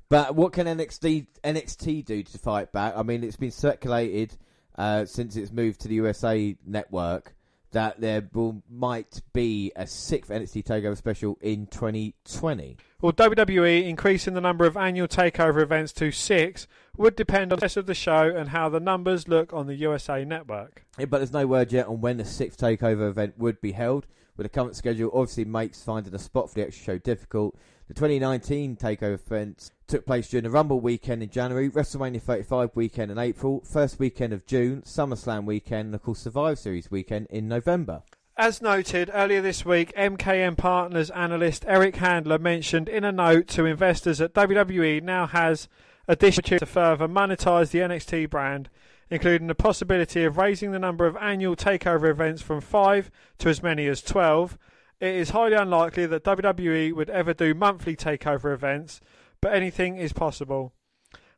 But what can NXT NXT do to fight back? I mean, it's been circulated uh, since it's moved to the USA network that there will might be a sixth NXT Takeover special in 2020. Well, WWE increasing the number of annual takeover events to six would depend on the success of the show and how the numbers look on the USA network. Yeah, but there's no word yet on when the sixth Takeover event would be held. With the current schedule, obviously makes finding a spot for the extra show difficult. The 2019 Takeover events took place during the Rumble weekend in January, WrestleMania 35 weekend in April, first weekend of June, SummerSlam weekend, and of course Survivor Series weekend in November. As noted earlier this week, MKM Partners analyst Eric Handler mentioned in a note to investors that WWE now has additional to further monetize the NXT brand, including the possibility of raising the number of annual takeover events from 5 to as many as 12. It is highly unlikely that WWE would ever do monthly takeover events, but anything is possible.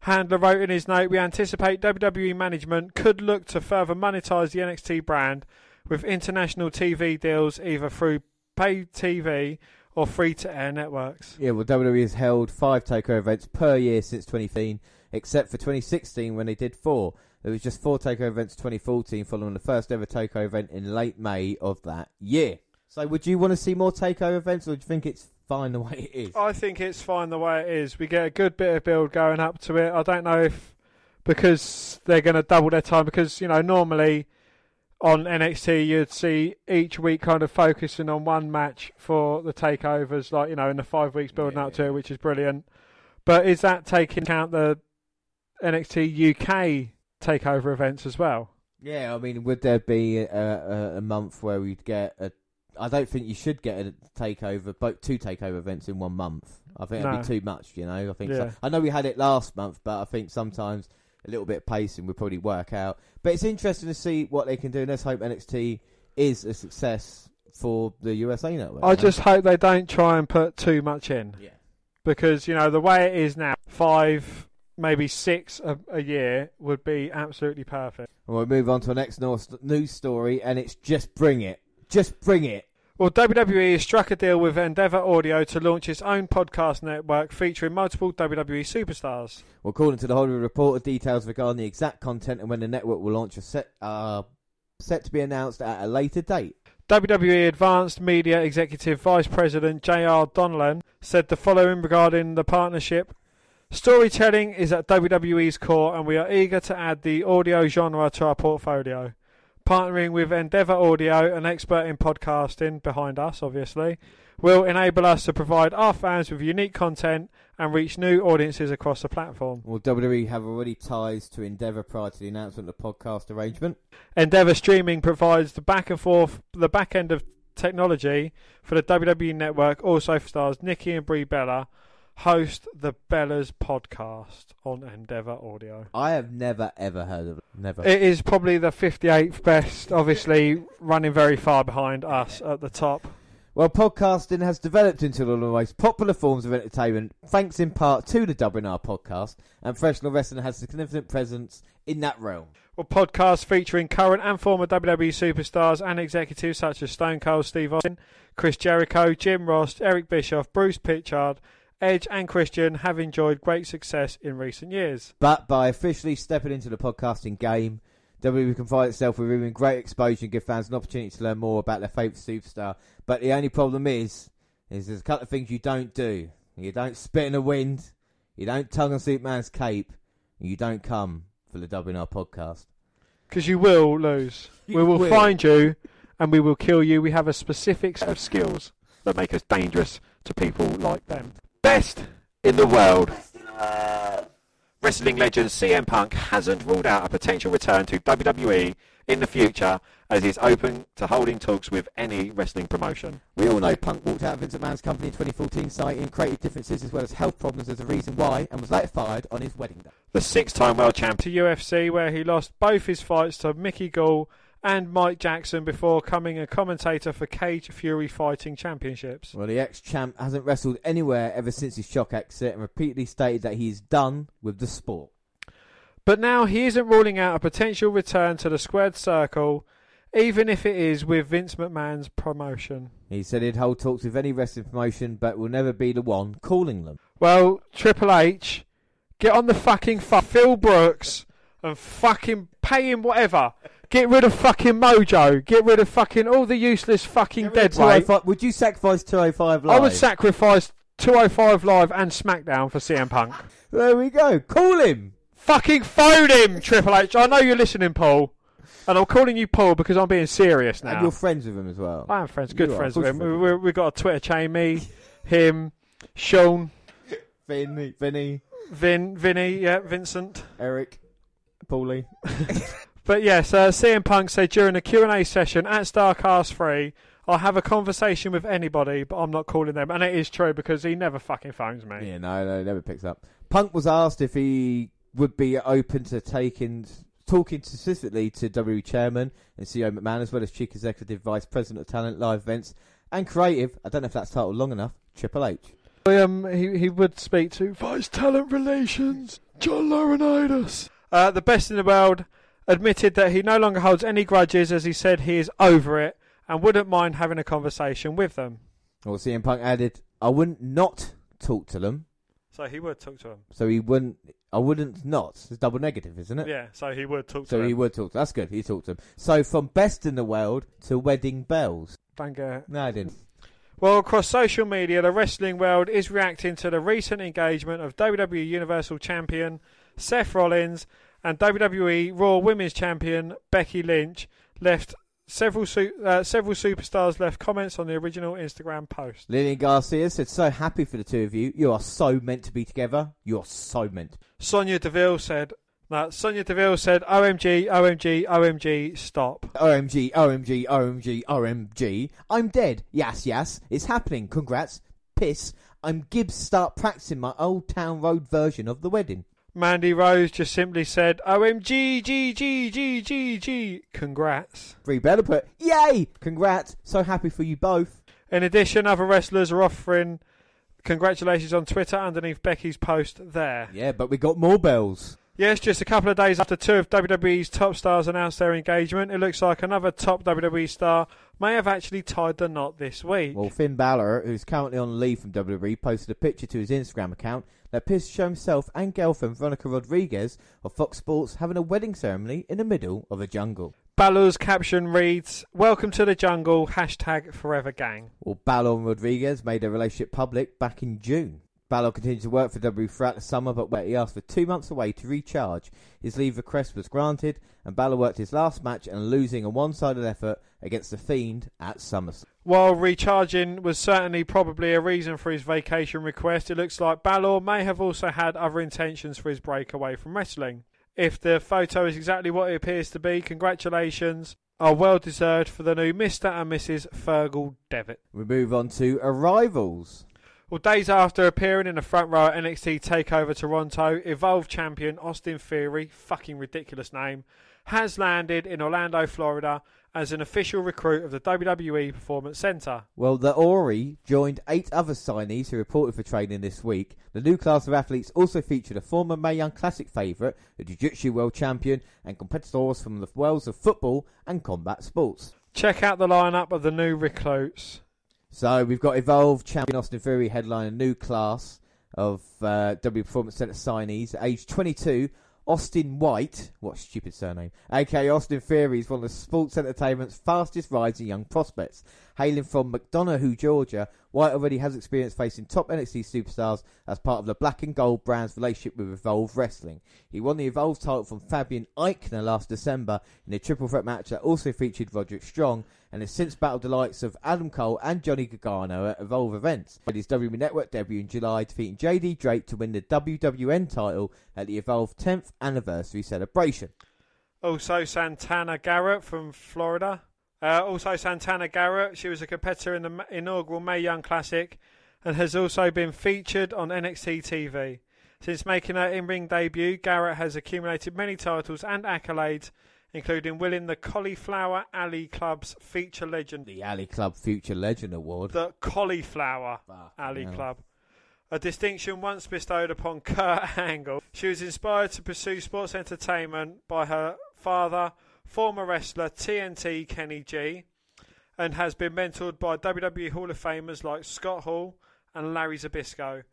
Handler wrote in his note, We anticipate WWE management could look to further monetize the NXT brand with international TV deals either through pay TV or free to air networks. Yeah, well, WWE has held five takeover events per year since 2015, except for 2016 when they did four. There was just four takeover events 2014, following the first ever takeover event in late May of that year. So, would you want to see more takeover events, or do you think it's fine the way it is? I think it's fine the way it is. We get a good bit of build going up to it. I don't know if because they're going to double their time because you know normally on NXT you'd see each week kind of focusing on one match for the takeovers, like you know in the five weeks building Yeah, up to it, which is brilliant. But is that taking account the NXT UK takeover events as well? Yeah, I mean, would there be a, a, a month where we'd get a? I don't think you should get a takeover, both two takeover events in one month. I think that'd No. be too much. You know, I think. Yeah. So. I know we had it last month, but I think sometimes a little bit of pacing would probably work out. But it's interesting to see what they can do. And let's hope NXT is a success for the USA network. I just hope they don't try and put too much in. yeah. because you know the way it is now, five, maybe six a, a year would be absolutely perfect. We'll move on to the next news story, and it's just bring it, just bring it. Well, WWE has struck a deal with Endeavor Audio to launch its own podcast network featuring multiple WWE superstars. Well, according to the Hollywood Reporter, details regarding the exact content and when the network will launch are set, are set to be announced at a later date. WWE Advanced Media Executive Vice President J.R. Donnellan said the following regarding the partnership. Storytelling is at WWE's core, and we are eager to add the audio genre to our portfolio. Partnering with Endeavor Audio, an expert in podcasting behind us, obviously, will enable us to provide our fans with unique content and reach new audiences across the platform. Well, WWE have already ties to Endeavor prior to the announcement of the podcast arrangement. Endeavor Streaming provides the back and forth, the back end of technology for the WWE network. Also stars Nikki and Brie Bella host the Bellas podcast on Endeavor Audio. I have never ever heard of it. Never. It is probably the 58th best, obviously running very far behind us at the top. Well, podcasting has developed into one of the most popular forms of entertainment, thanks in part to the WNR podcast, and professional wrestling has a significant presence in that realm. Well, podcasts featuring current and former WWE superstars and executives such as Stone Cold Steve Austin, Chris Jericho, Jim Ross, Eric Bischoff, Bruce Prichard, Edge, and Christian have enjoyed great success in recent years. But by officially stepping into the podcasting game, WWE can find itself with even great exposure and give fans an opportunity to learn more about their favourite superstar. But the only problem is, is there's a couple of things you don't do. You don't spit in the wind, you don't tongue and Superman's cape, and you don't come for the WNR podcast. Because you will lose. You we will, will. find you and we will kill you. We have a specific set of skills that make us dangerous to people like them. Best in the world. Wrestling legend CM Punk hasn't ruled out a potential return to WWE in the future as he's open to holding talks with any wrestling promotion. We all know Punk walked out of Vince McMahon's company in 2014 citing creative differences as well as health problems as a reason why and was later fired on his wedding day. The six-time world champion to UFC where he lost both his fights to Mickey Gall and Mike Jackson before becoming a commentator for Cage Fury Fighting Championships. Well, the ex-champ hasn't wrestled anywhere ever since his shock exit and repeatedly stated that he's done with the sport. But now he isn't ruling out a potential return to the squared circle, even if it is with Vince McMahon's promotion. He said he'd hold talks with any wrestling promotion but will never be the one calling them. Well, Triple H, get on the fucking fu- Phil Brooks and fucking pay him whatever. Get rid of fucking Mojo. Get rid of fucking all the useless fucking dead weight. Oh would you sacrifice 205 live? I would sacrifice 205 Live and SmackDown for CM Punk. There we go. Call him. Fucking phone him, Triple H. I know you're listening, Paul. And I'm calling you Paul because I'm being serious now. And you're friends with him as well. I am friends, good You friends with him. We, we, we've got a Twitter chain, me, him, Sean, Vin, Vinny, Vin, Vinny, yeah, Vincent. Eric, Paulie. But yes, uh, CM Punk said during a Q&A session at Starrcast 3, I'll have a conversation with anybody, but I'm not calling them. And it is true because he never fucking phones me. Yeah, no, no, he never picks up. Punk was asked if he would be open to taking, talking specifically to WWE Chairman and CEO McMahon, as well as Chief Executive Vice President of Talent, Live Events, and Creative. I don't know if that's titled long enough. Triple H. Um, he, he would speak to Vice Talent Relations, John Laurinaitis. Uh, the best in the world admitted that he no longer holds any grudges as he said he is over it and wouldn't mind having a conversation with them. Well, CM Punk added, "I wouldn't not talk to them, So he would talk to them. so he wouldn't. I wouldn't not. It's double negative, isn't it? Yeah, so he would talk to So them. he would talk. To, That's good. He talked to them. So from best in the world to wedding bells. Don't get it. No, I didn't. Well, across social media, the wrestling world is reacting to the recent engagement of WWE Universal Champion Seth Rollins and WWE Raw Women's Champion Becky Lynch. Left several uh, several superstars left comments on the original Instagram post. Lillian Garcia said, "So happy for the two of you. You are so meant to be together. You're so meant." Sonya Deville said. No, Sonya Deville said, "OMG, OMG, OMG, stop." OMG, OMG, OMG, OMG. I'm dead. Yes, yes. It's happening. Congrats. Piss. I'm Gibbs start practicing my Old Town Road version of the wedding. Mandy Rose just simply said, "OMG, G, G, G, G, G, congrats." Brie Bella put, Yay! Congrats. So happy for you both. In addition, other wrestlers are offering congratulations on Twitter underneath Becky's post there. Yeah, but we got more bells. Yes, just a couple of days after two of WWE's top stars announced their engagement, it looks like another top WWE star may have actually tied the knot this week. Well, Finn Balor, who's currently on leave from WWE, posted a picture to his Instagram account that appears to show himself and girlfriend Veronica Rodriguez of Fox Sports having a wedding ceremony in the middle of a jungle. Balor's caption reads, Welcome to the jungle, hashtag forever gang. Well, Balor and Rodriguez made their relationship public back in June. Balor continued to work for WWE throughout the summer, but where he asked for two months away to recharge. His leave request was granted, and Balor worked his last match and losing a one-sided effort against The Fiend at SummerSlam. While recharging was certainly probably a reason for his vacation request, it looks like Balor may have also had other intentions for his break away from wrestling. If the photo is exactly what it appears to be, congratulations are well deserved for the new Mr. and Mrs. Fergal Devitt. We move on to arrivals. Well, days after appearing in the front row at NXT TakeOver Toronto, Evolve champion Austin Theory, fucking ridiculous name, has landed in Orlando, Florida as an official recruit of the WWE Performance Center. Well, the Ori joined eight other signees who reported for training this week. The new class of athletes also featured a former Mae Young Classic favourite, a Jiu-Jitsu World Champion, and competitors from the worlds of football and combat sports. Check out the lineup of the new recruits. So we've got Evolve champion Austin Theory headline a new class of uh, W Performance Center signees, age 22, Austin White, what stupid surname, aka Austin Theory, is one of the sports entertainment's fastest rising young prospects. Hailing from McDonough, Georgia, White already has experience facing top NXT superstars as part of the Black and Gold brand's relationship with Evolve Wrestling. He won the Evolve title from Fabian Aichner last December in a triple threat match that also featured Roderick Strong and has since battled the likes of Adam Cole and Johnny Gargano at Evolve events. Made his WWE Network debut in July, defeating JD Drake to win the WWN title at the Evolve 10th anniversary celebration. Also, Santana Garrett from Florida. Uh, also, Santana Garrett. She was a competitor in the inaugural Mae Young Classic and has also been featured on NXT TV. Since making her in ring debut, Garrett has accumulated many titles and accolades, including winning the Cauliflower Alley Club's Feature Legend. The Alley Club Future Legend Award. The Cauliflower Fuck, Alley hell. Club. A distinction once bestowed upon Kurt Angle. She was inspired to pursue sports entertainment by her father, former wrestler TNT Kenny G, and has been mentored by WWE Hall of Famers like Scott Hall and Larry Zbyszko.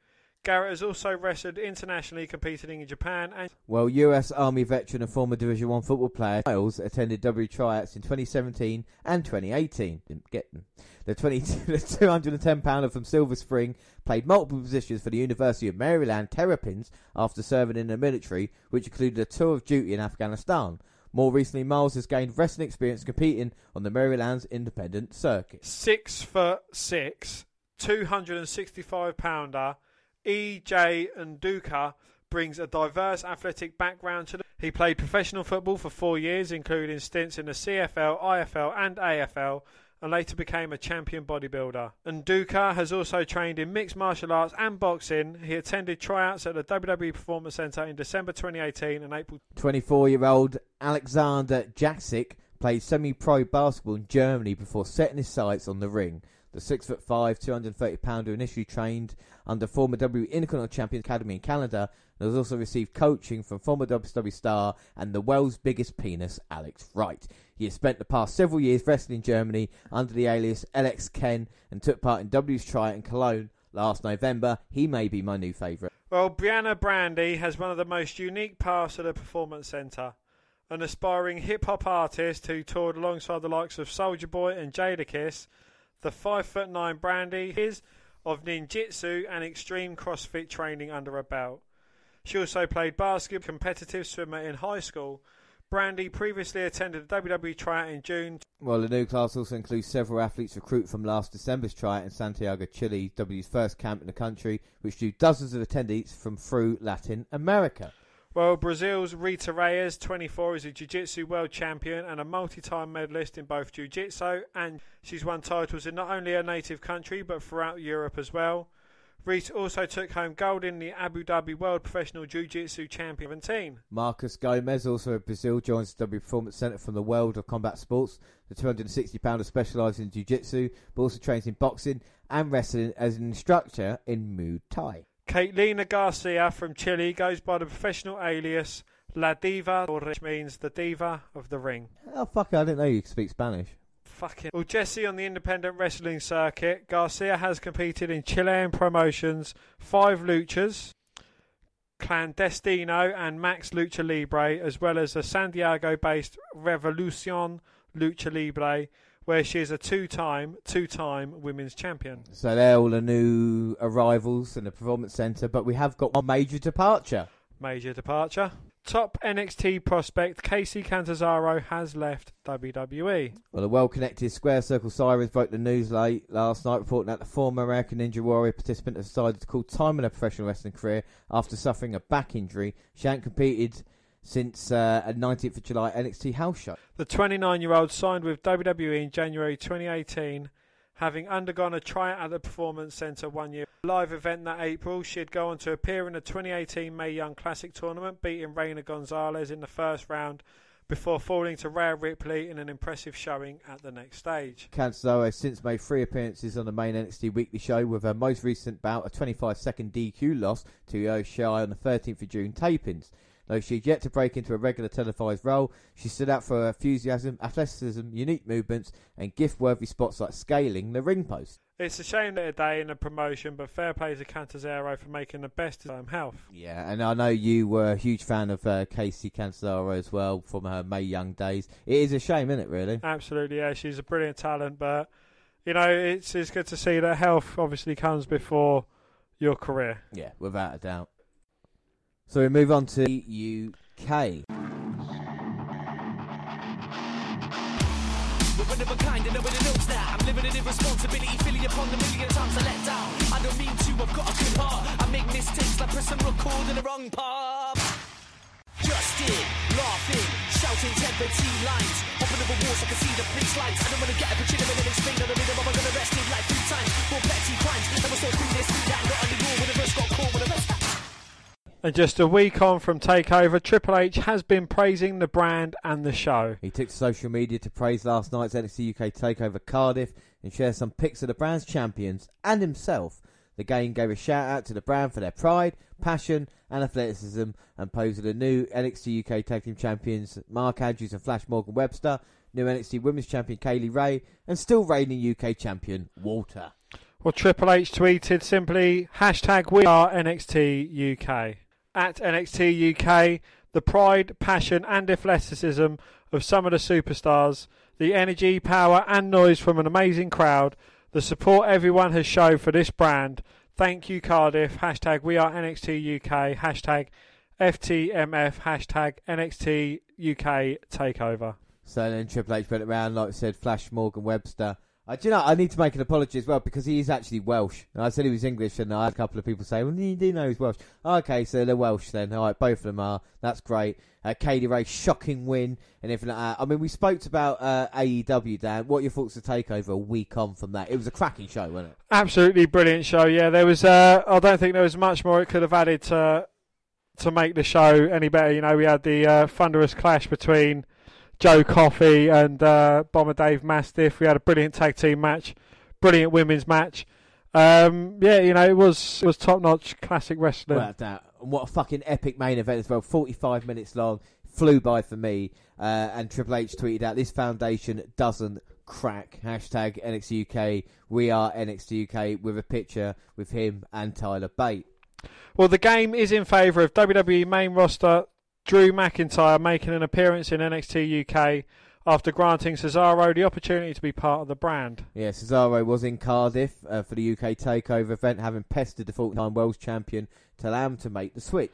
Garrett has also wrestled internationally, competing in Japan and Well, US Army veteran and former Division 1 football player Miles attended W tryouts in 2017 and 2018. Didn't get them. The 20, the 210 pounder from Silver Spring played multiple positions for the University of Maryland Terrapins after serving in the military, which included a tour of duty in Afghanistan. More recently, Miles has gained wrestling experience competing on the Maryland's independent circuit. six foot six, 265 pounder, EJ Nduka brings a diverse athletic background to the. He played professional football for four years, including stints in the CFL, IFL, and AFL, and later became a champion bodybuilder. Nduka has also trained in mixed martial arts and boxing. He attended tryouts at the WWE Performance Center in December 2018 and April 24 year old Alexander Jaksic played semi pro basketball in Germany before setting his sights on the ring. The six foot five, 230 pounder initially trained under former W Intercontinental Champion Academy in Canada and has also received coaching from former WWE star and the world's biggest penis, Alex Wright. He has spent the past several years wrestling in Germany under the alias LX Ken and took part in W's tryout in Cologne last November. He may be my new favourite. Well, Brianna Brandy has one of the most unique paths to the Performance Centre. An aspiring hip hop artist who toured alongside the likes of Soulja Boy and Jadakiss, the 5'9 Brandy is of ninjutsu and extreme CrossFit training under her belt. She also played basketball, competitive swimmer in high school. Brandy previously attended the WWE tryout in June Well, the new class also includes several athletes recruited from last December's tryout in Santiago, Chile, W's first camp in the country, which drew dozens of attendees from through Latin America. Well, Brazil's Rita Reyes, 24, is a Jiu Jitsu world champion and a multi time medalist in both Jiu Jitsu, and she's won titles in not only her native country but throughout Europe as well. Rita also took home gold in the Abu Dhabi World Professional Jiu Jitsu Champion 17. Marcus Gomez, also of Brazil, joins the W Performance Centre from the world of combat sports. The 260 pounder specialises in jiu jitsu, but also trains in boxing and wrestling as an instructor in Muay Thai. Catalina Garcia from Chile goes by the professional alias La Diva, which means the diva of the ring. Oh, fuck, I didn't know you could speak Spanish. Fucking. Well, Jesse on the independent wrestling circuit, Garcia has competed in Chilean promotions Five Luchas, Clandestino, and Max Lucha Libre, as well as the San Diego based Revolucion Lucha Libre, where she is a two time, two time women's champion. So they're all the new arrivals in the Performance Centre, but we have got one major departure. Major departure. Top NXT prospect Kacy Catanzaro has left. WWE. Well, the well-connected Square Circle Sirens broke the news late last night, reporting that the former American Ninja Warrior participant has decided to call time in her professional wrestling career after suffering a back injury. She hadn't competed since uh, a 19th of July NXT house show. The 29 year old signed with WWE in January 2018, having undergone a tryout at the Performance Centre one year. Live event that April, she'd go on to appear in the 2018 Mae Young Classic tournament, beating Reina Gonzalez in the first round before falling to Rhea Ripley in an impressive showing at the next stage. Canzaro has since made three appearances on the main NXT weekly show, with her most recent bout a 25 second DQ loss to Io Shirai on the 13th of June tapings. Though she'd yet to break into a regular televised role, she stood out for her enthusiasm, athleticism, unique movements, and gift-worthy spots like scaling the ring post. It's a shame that a day in a promotion, but fair play to Catanzaro for making the best of um, health. Yeah, and I know you were a huge fan of uh, Casey Cancellara as well from her Mae Young days. It is a shame, isn't it, really? Absolutely, yeah. She's a brilliant talent, but you know, it's it's good to see that health obviously comes before your career. Yeah, without a doubt. So we move on to UK. I'm living in irresponsibility, upon the million times I let down. I don't mean to, I've got a good heart. I make mistakes like pressing record in the wrong part Just it, laughing, shouting lines. Hopping over walls, I can see the pitch lights. I don't wanna get explain. On the rhythm I'm gonna like three times For petty crimes, never saw through this, that, not anymore. When the verse got caught, when the And just a week on from Takeover, Triple H has been praising the brand and the show. He took to social media to praise last night's NXT UK takeover Cardiff and share some pics of the brand's champions and himself. The game gave a shout out to the brand for their pride, passion, and athleticism and posed the new NXT UK Tag Team Champions Mark Andrews and Flash Morgan Webster, new NXT Women's Champion Kay Lee Ray, and still reigning UK Champion Walter. Well, Triple H tweeted simply hashtag We Are NXT UK. At NXT UK, the pride, passion, and athleticism of some of the superstars, the energy, power, and noise from an amazing crowd, the support everyone has shown for this brand. Thank you, Cardiff. Hashtag We Are NXT UK. Hashtag FTMF. Hashtag NXT UK Takeover. So then Triple H went around, like I said, Flash Morgan Webster. Uh, do you know, I need to make an apology as well because he is actually Welsh. And I said he was English, and I had a couple of people say, well, you do know he's Welsh. Okay, so they're Welsh then. All right, both of them are. That's great. Uh, Katie Ray, shocking win and everything like that. I mean, we spoke about uh, AEW, Dan. What your thoughts to take over a week on from that? It was a cracking show, wasn't it? Absolutely brilliant show. Yeah, there was. Uh, I don't think there was much more it could have added to to make the show any better. You know, we had the uh, thunderous clash between Joe Coffey and uh, Bomber Dave Mastiff. We had a brilliant tag team match, brilliant women's match. Um, yeah, you know, it was it was top notch classic wrestling. Without doubt. And what a fucking epic main event as well. 45 minutes long. Flew by for me. Uh, and Triple H tweeted out, this foundation doesn't crack. Hashtag NXT UK. We are NXT UK with a picture with him and Tyler Bate. Well, the game is in favour of WWE main roster Drew McIntyre making an appearance in NXT UK after granting Cesaro the opportunity to be part of the brand. Yeah, Cesaro was in Cardiff uh, for the UK Takeover event, having pestered the 49 World Champion to allow him to make the switch.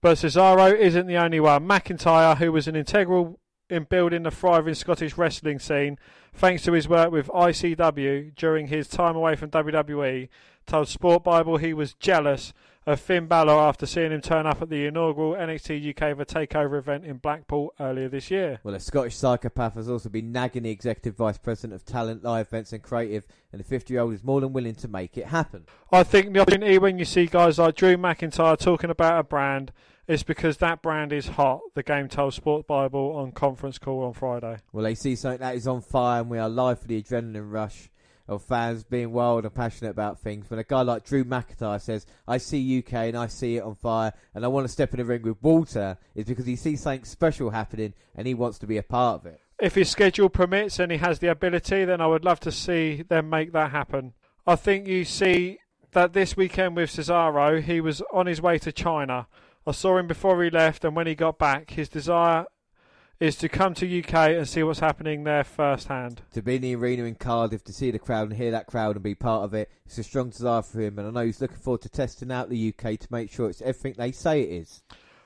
But Cesaro isn't the only one. McIntyre, who was an integral in building the thriving Scottish wrestling scene, thanks to his work with ICW during his time away from WWE, told Sport Bible he was jealous of Finn Balor after seeing him turn up at the inaugural NXT UK The Takeover event in Blackpool earlier this year. Well, a Scottish psychopath has also been nagging the Executive Vice President of Talent, Live Events and Creative, and the 50 year old is more than willing to make it happen. I think the opportunity when you see guys like Drew McIntyre talking about a brand is because that brand is hot. The game told Sport Bible on conference call on Friday. Well, they see something that is on fire, and we are live for the adrenaline rush of fans being wild and passionate about things. When a guy like Drew McIntyre says, I see UK and I see it on fire and I want to step in the ring with Walter, is because he sees something special happening and he wants to be a part of it. If his schedule permits and he has the ability, then I would love to see them make that happen. I think you see that this weekend with Cesaro, he was on his way to China. I saw him before he left, and when he got back, his desire is to come to UK and see what's happening there firsthand. To be in the arena in Cardiff, to see the crowd and hear that crowd and be part of it, it's a strong desire for him, and I know he's looking forward to testing out the UK to make sure it's everything they say it is.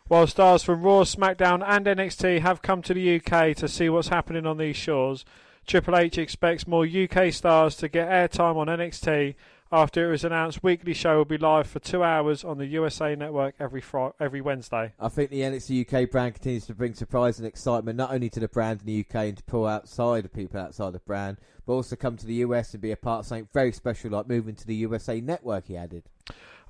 While stars from Raw, SmackDown, and NXT have come to the UK to see what's happening on these shores, Triple H expects more UK stars to get airtime on NXT after it was announced weekly show will be live for two hours on the USA Network every Friday, every Wednesday. I think the NXT UK brand continues to bring surprise and excitement not only to the brand in the UK and to pull outside of people outside the brand, but also come to the US and be a part of something very special like moving to the USA Network, he added.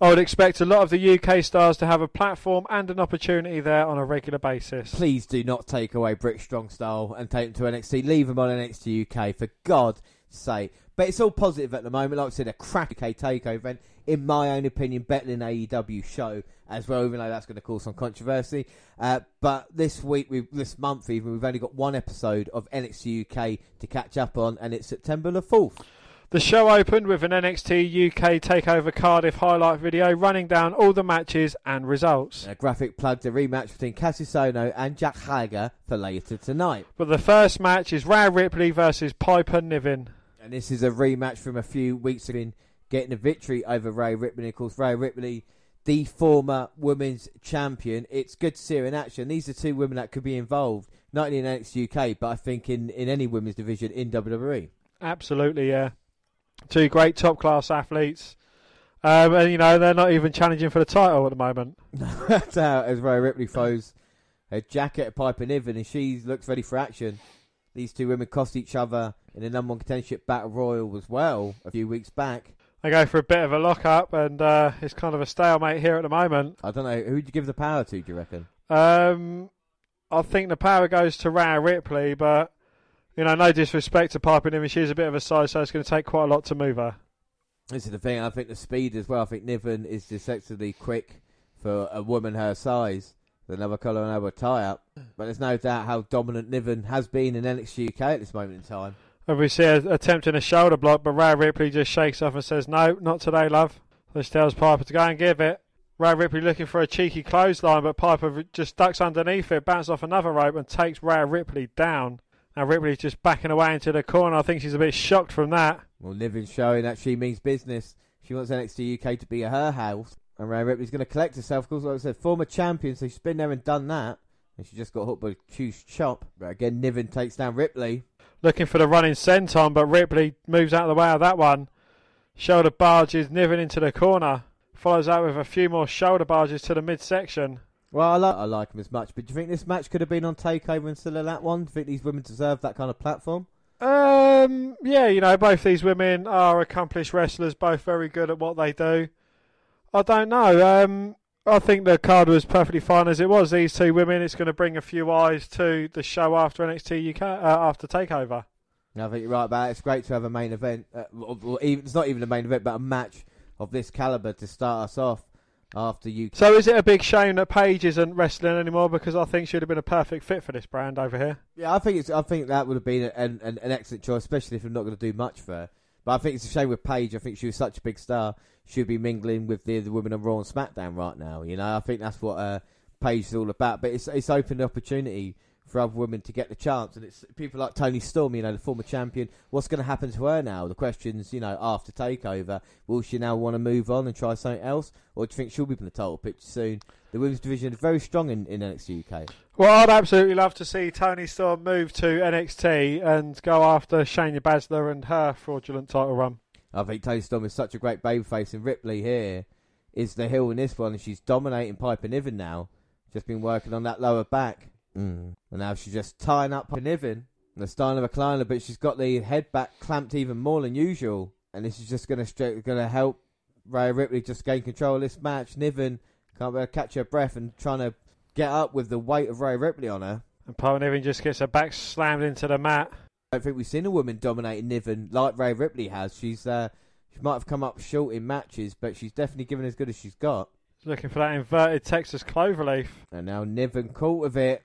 I would expect a lot of the UK stars to have a platform and an opportunity there on a regular basis. Please do not take away British Strong Style and take them to NXT. Leave them on NXT UK. For God, say. But it's all positive at the moment. Like I said, a crack UK takeover event, in my own opinion, better than AEW show as well, even though that's going to cause some controversy. Uh, but this week, we this month even, we've only got one episode of NXT UK to catch up on, and it's September the 4th. The show opened with an NXT UK Takeover Cardiff highlight video running down all the matches and results. A graphic plugged a rematch between Cassius Ohno and Jack Hager for later tonight. But the first match is Rhea Ripley versus Piper Niven. And this is a rematch from a few weeks ago, getting a victory over Rhea Ripley. Of course, Rhea Ripley, the former women's champion. It's good to see her in action. These are two women that could be involved, not only in NXT UK, but I think in, in any women's division in WWE. Absolutely, yeah. Two great top class athletes. Um, and, you know, they're not even challenging for the title at the moment. That's out as Rhea Ripley throws a jacket at Piper Niven and she looks ready for action. These two women cost each other in the number one contendership battle royal as well a few weeks back. They go for a bit of a lock up, and uh, it's kind of a stalemate here at the moment. I don't know who would you give the power to. Do you reckon? Um, I think the power goes to Rhea Ripley, but you know, no disrespect to Piper Niven, she's a bit of a size, so it's going to take quite a lot to move her. This is the thing. I think the speed as well. I think Niven is deceptively quick for a woman her size. Another colour and another tie up, but there's no doubt how dominant Niven has been in NXT UK at this moment in time. And we see her attempting a shoulder block, but Rhea Ripley just shakes off and says, "No, not today, love." She tells Piper to go and give it. Rhea Ripley looking for a cheeky clothesline, but Piper just ducks underneath it, bounces off another rope, and takes Rhea Ripley down. Now Ripley's just backing away into the corner. I think she's a bit shocked from that. Well, Niven's showing that she means business. She wants NXT UK to be her house, and Rhea Ripley's going to collect herself. Because, like I said, former champion, so she's been there and done that. And she just got hooked by a huge chop. But again, Niven takes down Ripley. Looking for the running senton, but Ripley moves out of the way of that one. Shoulder barges Niven into the corner. Follows out with a few more shoulder barges to the midsection. Well, I like I like him as much, but do you think this match could have been on Takeover instead of that one? Do you think these women deserve that kind of platform? Um, yeah, you know, both these women are accomplished wrestlers, both very good at what they do. I don't know. Um, I think the card was perfectly fine as it was. These two women, it's going to bring a few eyes to the show after NXT UK uh, after Takeover. I think you're right about it. It's great to have a main event. Uh, or even, it's not even a main event, but a match of this caliber to start us off after you. So is it a big shame that Paige isn't wrestling anymore? Because I think she'd have been a perfect fit for this brand over here. Yeah, I think it's. I think that would have been an, an, an excellent choice, especially if you're not going to do much for her. But I think it's a shame with Paige. I think she was such a big star. She'd be mingling with the, the women on Raw and SmackDown right now. You know, I think that's what uh, Paige is all about. But it's it's opened the opportunity for other women to get the chance, and it's people like Toni Storm, you know, the former champion. What's going to happen to her now? The questions, you know, after Takeover, will she now want to move on and try something else, or do you think she'll be in the title picture soon? The women's division is very strong in, in NXT UK. Well, I'd absolutely love to see Toni Storm move to NXT and go after Shayna Baszler and her fraudulent title run. I think Toni Storm is such a great babyface, and Ripley here is the heel in this one, and she's dominating Piper Niven now. Just been working on that lower back. Mm. And now she's just tying up Piper Niven. The style of a recliner, but she's got the head back clamped even more than usual. And this is just going to going to help Rhea Ripley just gain control of this match. Niven can't be able to catch her breath and trying to get up with the weight of Rhea Ripley on her. And Piper Niven just gets her back slammed into the mat. I don't think we've seen a woman dominating Niven like Rhea Ripley has. She's uh, she might have come up short in matches, but she's definitely given as good as she's got. Looking for that inverted Texas cloverleaf. And now Niven caught with it,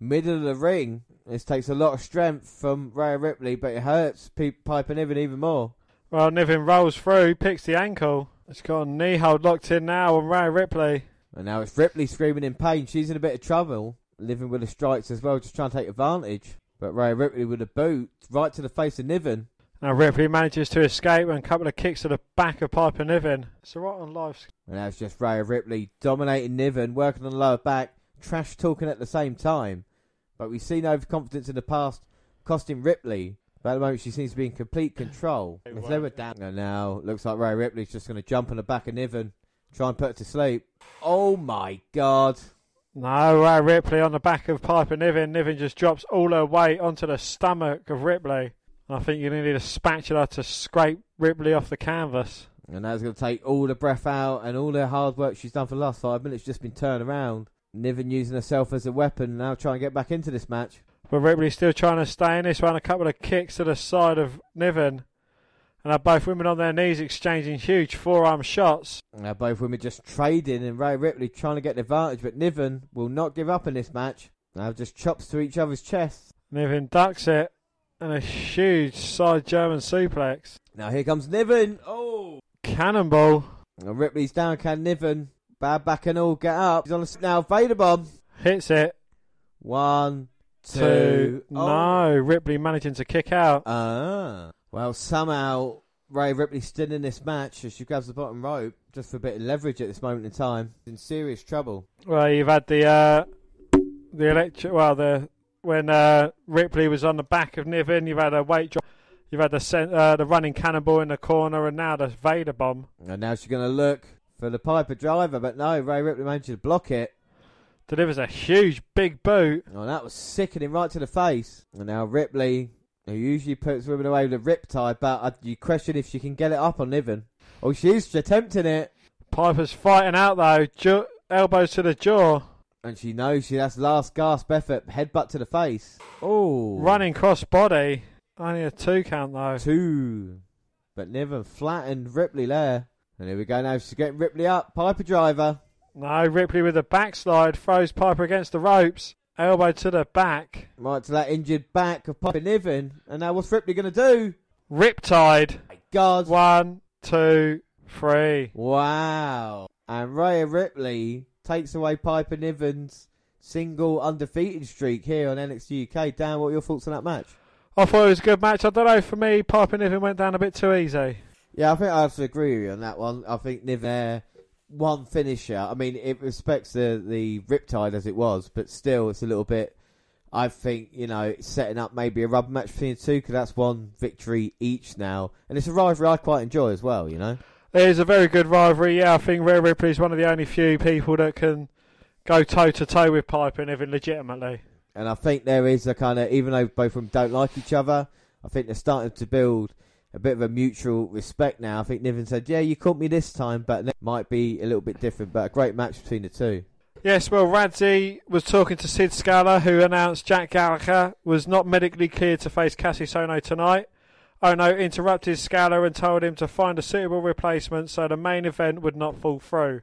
middle of the ring. This takes a lot of strength from Rhea Ripley, but it hurts P- Piper Niven even more. Well, Niven rolls through, picks the ankle. It's got a knee hold locked in now on Rhea Ripley. And now it's Ripley screaming in pain. She's in a bit of trouble, living with the strikes as well, just trying to take advantage. But Rhea Ripley with a boot right to the face of Niven. Now Ripley manages to escape and a couple of kicks to the back of Piper Niven. It's a right on live. And now it's just Rhea Ripley dominating Niven, working on the lower back, trash talking at the same time. But we've seen overconfidence in the past costing Ripley. But at the moment, she seems to be in complete control. If they were down. And now looks like Rhea Ripley's just going to jump on the back of Niven, try and put her to sleep. Oh my god. No, Rhea Ripley on the back of Piper Niven. Niven just drops all her weight onto the stomach of Ripley. I think you're going to need a spatula to scrape Ripley off the canvas. And that's going to take all the breath out and all the hard work she's done for the last five minutes just been turned around. Niven using herself as a weapon now trying to get back into this match. But Ripley's still trying to stay in this one. A couple of kicks to the side of Niven. And have both women on their knees exchanging huge forearm shots. Now both women just trading and Rhea Ripley trying to get the advantage, but Niven will not give up in this match. Now just chops to each other's chests. Niven ducks it and a huge side German suplex. Now here comes Niven. Oh! Cannonball Now Ripley's down, can Niven. Bad back and all, get up. He's on the now Vader bomb. hits it. One, two. Two. Oh. No, Ripley managing to kick out. Ah. Well, somehow Rhea Ripley still in this match as she grabs the bottom rope just for a bit of leverage at this moment in time. In serious trouble. Well, you've had the uh, the electric. Well, the when uh, Ripley was on the back of Niven, you've had a weight drop. You've had the uh, the running cannonball in the corner, and now the Vader bomb. And now she's going to look for the Piper driver, but no, Rhea Ripley managed to block it. Delivers a huge big boot. Oh, that was sickening right to the face. And now Ripley, who usually puts women away with a riptide, but uh, you question if she can get it up on Niven. Oh, she's attempting it. Piper's fighting out though. Ju- elbows to the jaw. And she knows she that's last gasp effort. Headbutt to the face. Oh. Running cross body. Only a two count though. Two. But Niven flattened Ripley there. And here we go now. She's getting Ripley up. Piper driver. No, Ripley with a backslide throws Piper against the ropes. Elbow to the back. Right to that injured back of Piper Niven. And now what's Ripley going to do? Riptide. My God. One, two, three. Wow. And Rhea Ripley takes away Piper Niven's single undefeated streak here on NXT UK. Dan, what are your thoughts on that match? I thought it was a good match. I don't know. For me, Piper Niven went down a bit too easy. Yeah, I think I have to agree with you on that one. I think Niven one finisher. I mean, it respects the the Riptide as it was, but still, it's a little bit. I think you know setting up maybe a rubber match between the two because that's one victory each now, and it's a rivalry I quite enjoy as well. You know. It is a very good rivalry. Yeah, I think Rhea Ripley is one of the only few people that can go toe to toe with Piper Niven legitimately. And I think there is a kind of, even though both of them don't like each other, I think they're starting to build a bit of a mutual respect now. I think Niven said, yeah, you caught me this time, but it might be a little bit different. But a great match between the two. Yes, well, Radzi was talking to Sid Scala, who announced Jack Gallagher was not medically cleared to face Cassius Ohno tonight. Ohno interrupted Scala and told him to find a suitable replacement so the main event would not fall through.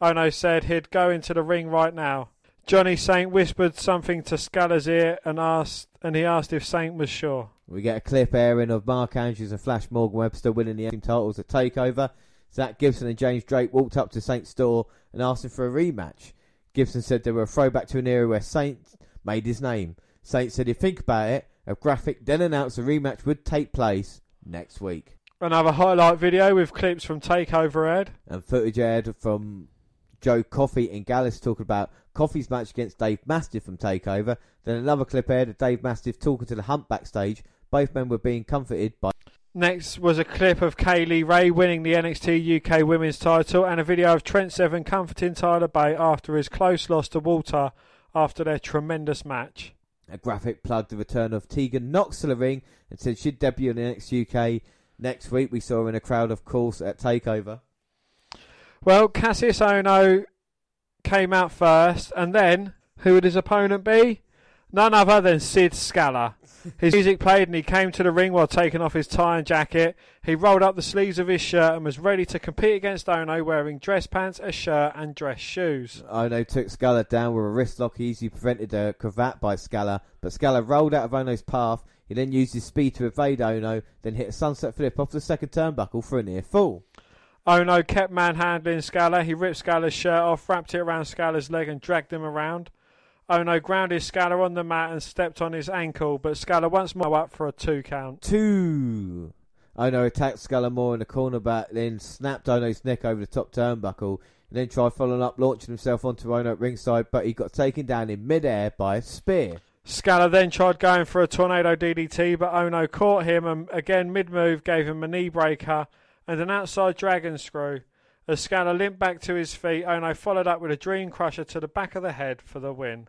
Ohno said he'd go into the ring right now. Johnny Saint whispered something to Scala's ear and asked, and he asked if Saint was sure. We get a clip airing of Mark Andrews and Flash Morgan Webster winning the team titles at Takeover. Zack Gibson and James Drake walked up to Saint's store and asked him for a rematch. Gibson said they were a throwback to an era where Saint made his name. Saint said, if you think about it, a graphic then announced a rematch would take place next week. Another highlight video with clips from Takeover Ed. And footage aired from Joe Coffey and Gallus talking about Coffey's match against Dave Mastiff from Takeover. Then another clip aired of Dave Mastiff talking to the Hump backstage. Both men were being comforted by. Next was a clip of Kay Lee Ray winning the NXT UK Women's title and a video of Trent Seven comforting Tyler Bate after his close loss to Walter after their tremendous match. A graphic plugged the return of Tegan Nox to the ring and said she'd debut in the NXT UK next week. We saw her in a crowd, of course, at Takeover. Well, Cassius Ohno came out first, and then who would his opponent be? None other than Sid Scala. His music played, and he came to the ring while taking off his tie and jacket. He rolled up the sleeves of his shirt and was ready to compete against Ohno, wearing dress pants, a shirt, and dress shoes. Ohno took Scala down with a wrist lock. He easily prevented a cravat by Scala, but Scala rolled out of Ohno's path. He then used his speed to evade Ohno, then hit a sunset flip off the second turnbuckle for a near fall. Ohno kept manhandling Scala. He ripped Scala's shirt off, wrapped it around Scala's leg, and dragged him around. Oh, ono grounded Scala on the mat and stepped on his ankle, but Scala once more up for a two count. Two. Oh, ono attacked Scala more in the corner back, then snapped Ohno's neck over the top turnbuckle, and then tried following up, launching himself onto Ohno at ringside, but he got taken down in midair by a spear. Scala then tried going for a tornado DDT, but Ohno caught him and again mid move gave him a knee breaker and an outside dragon screw. As Scala limped back to his feet, Ohno followed up with a dream crusher to the back of the head for the win.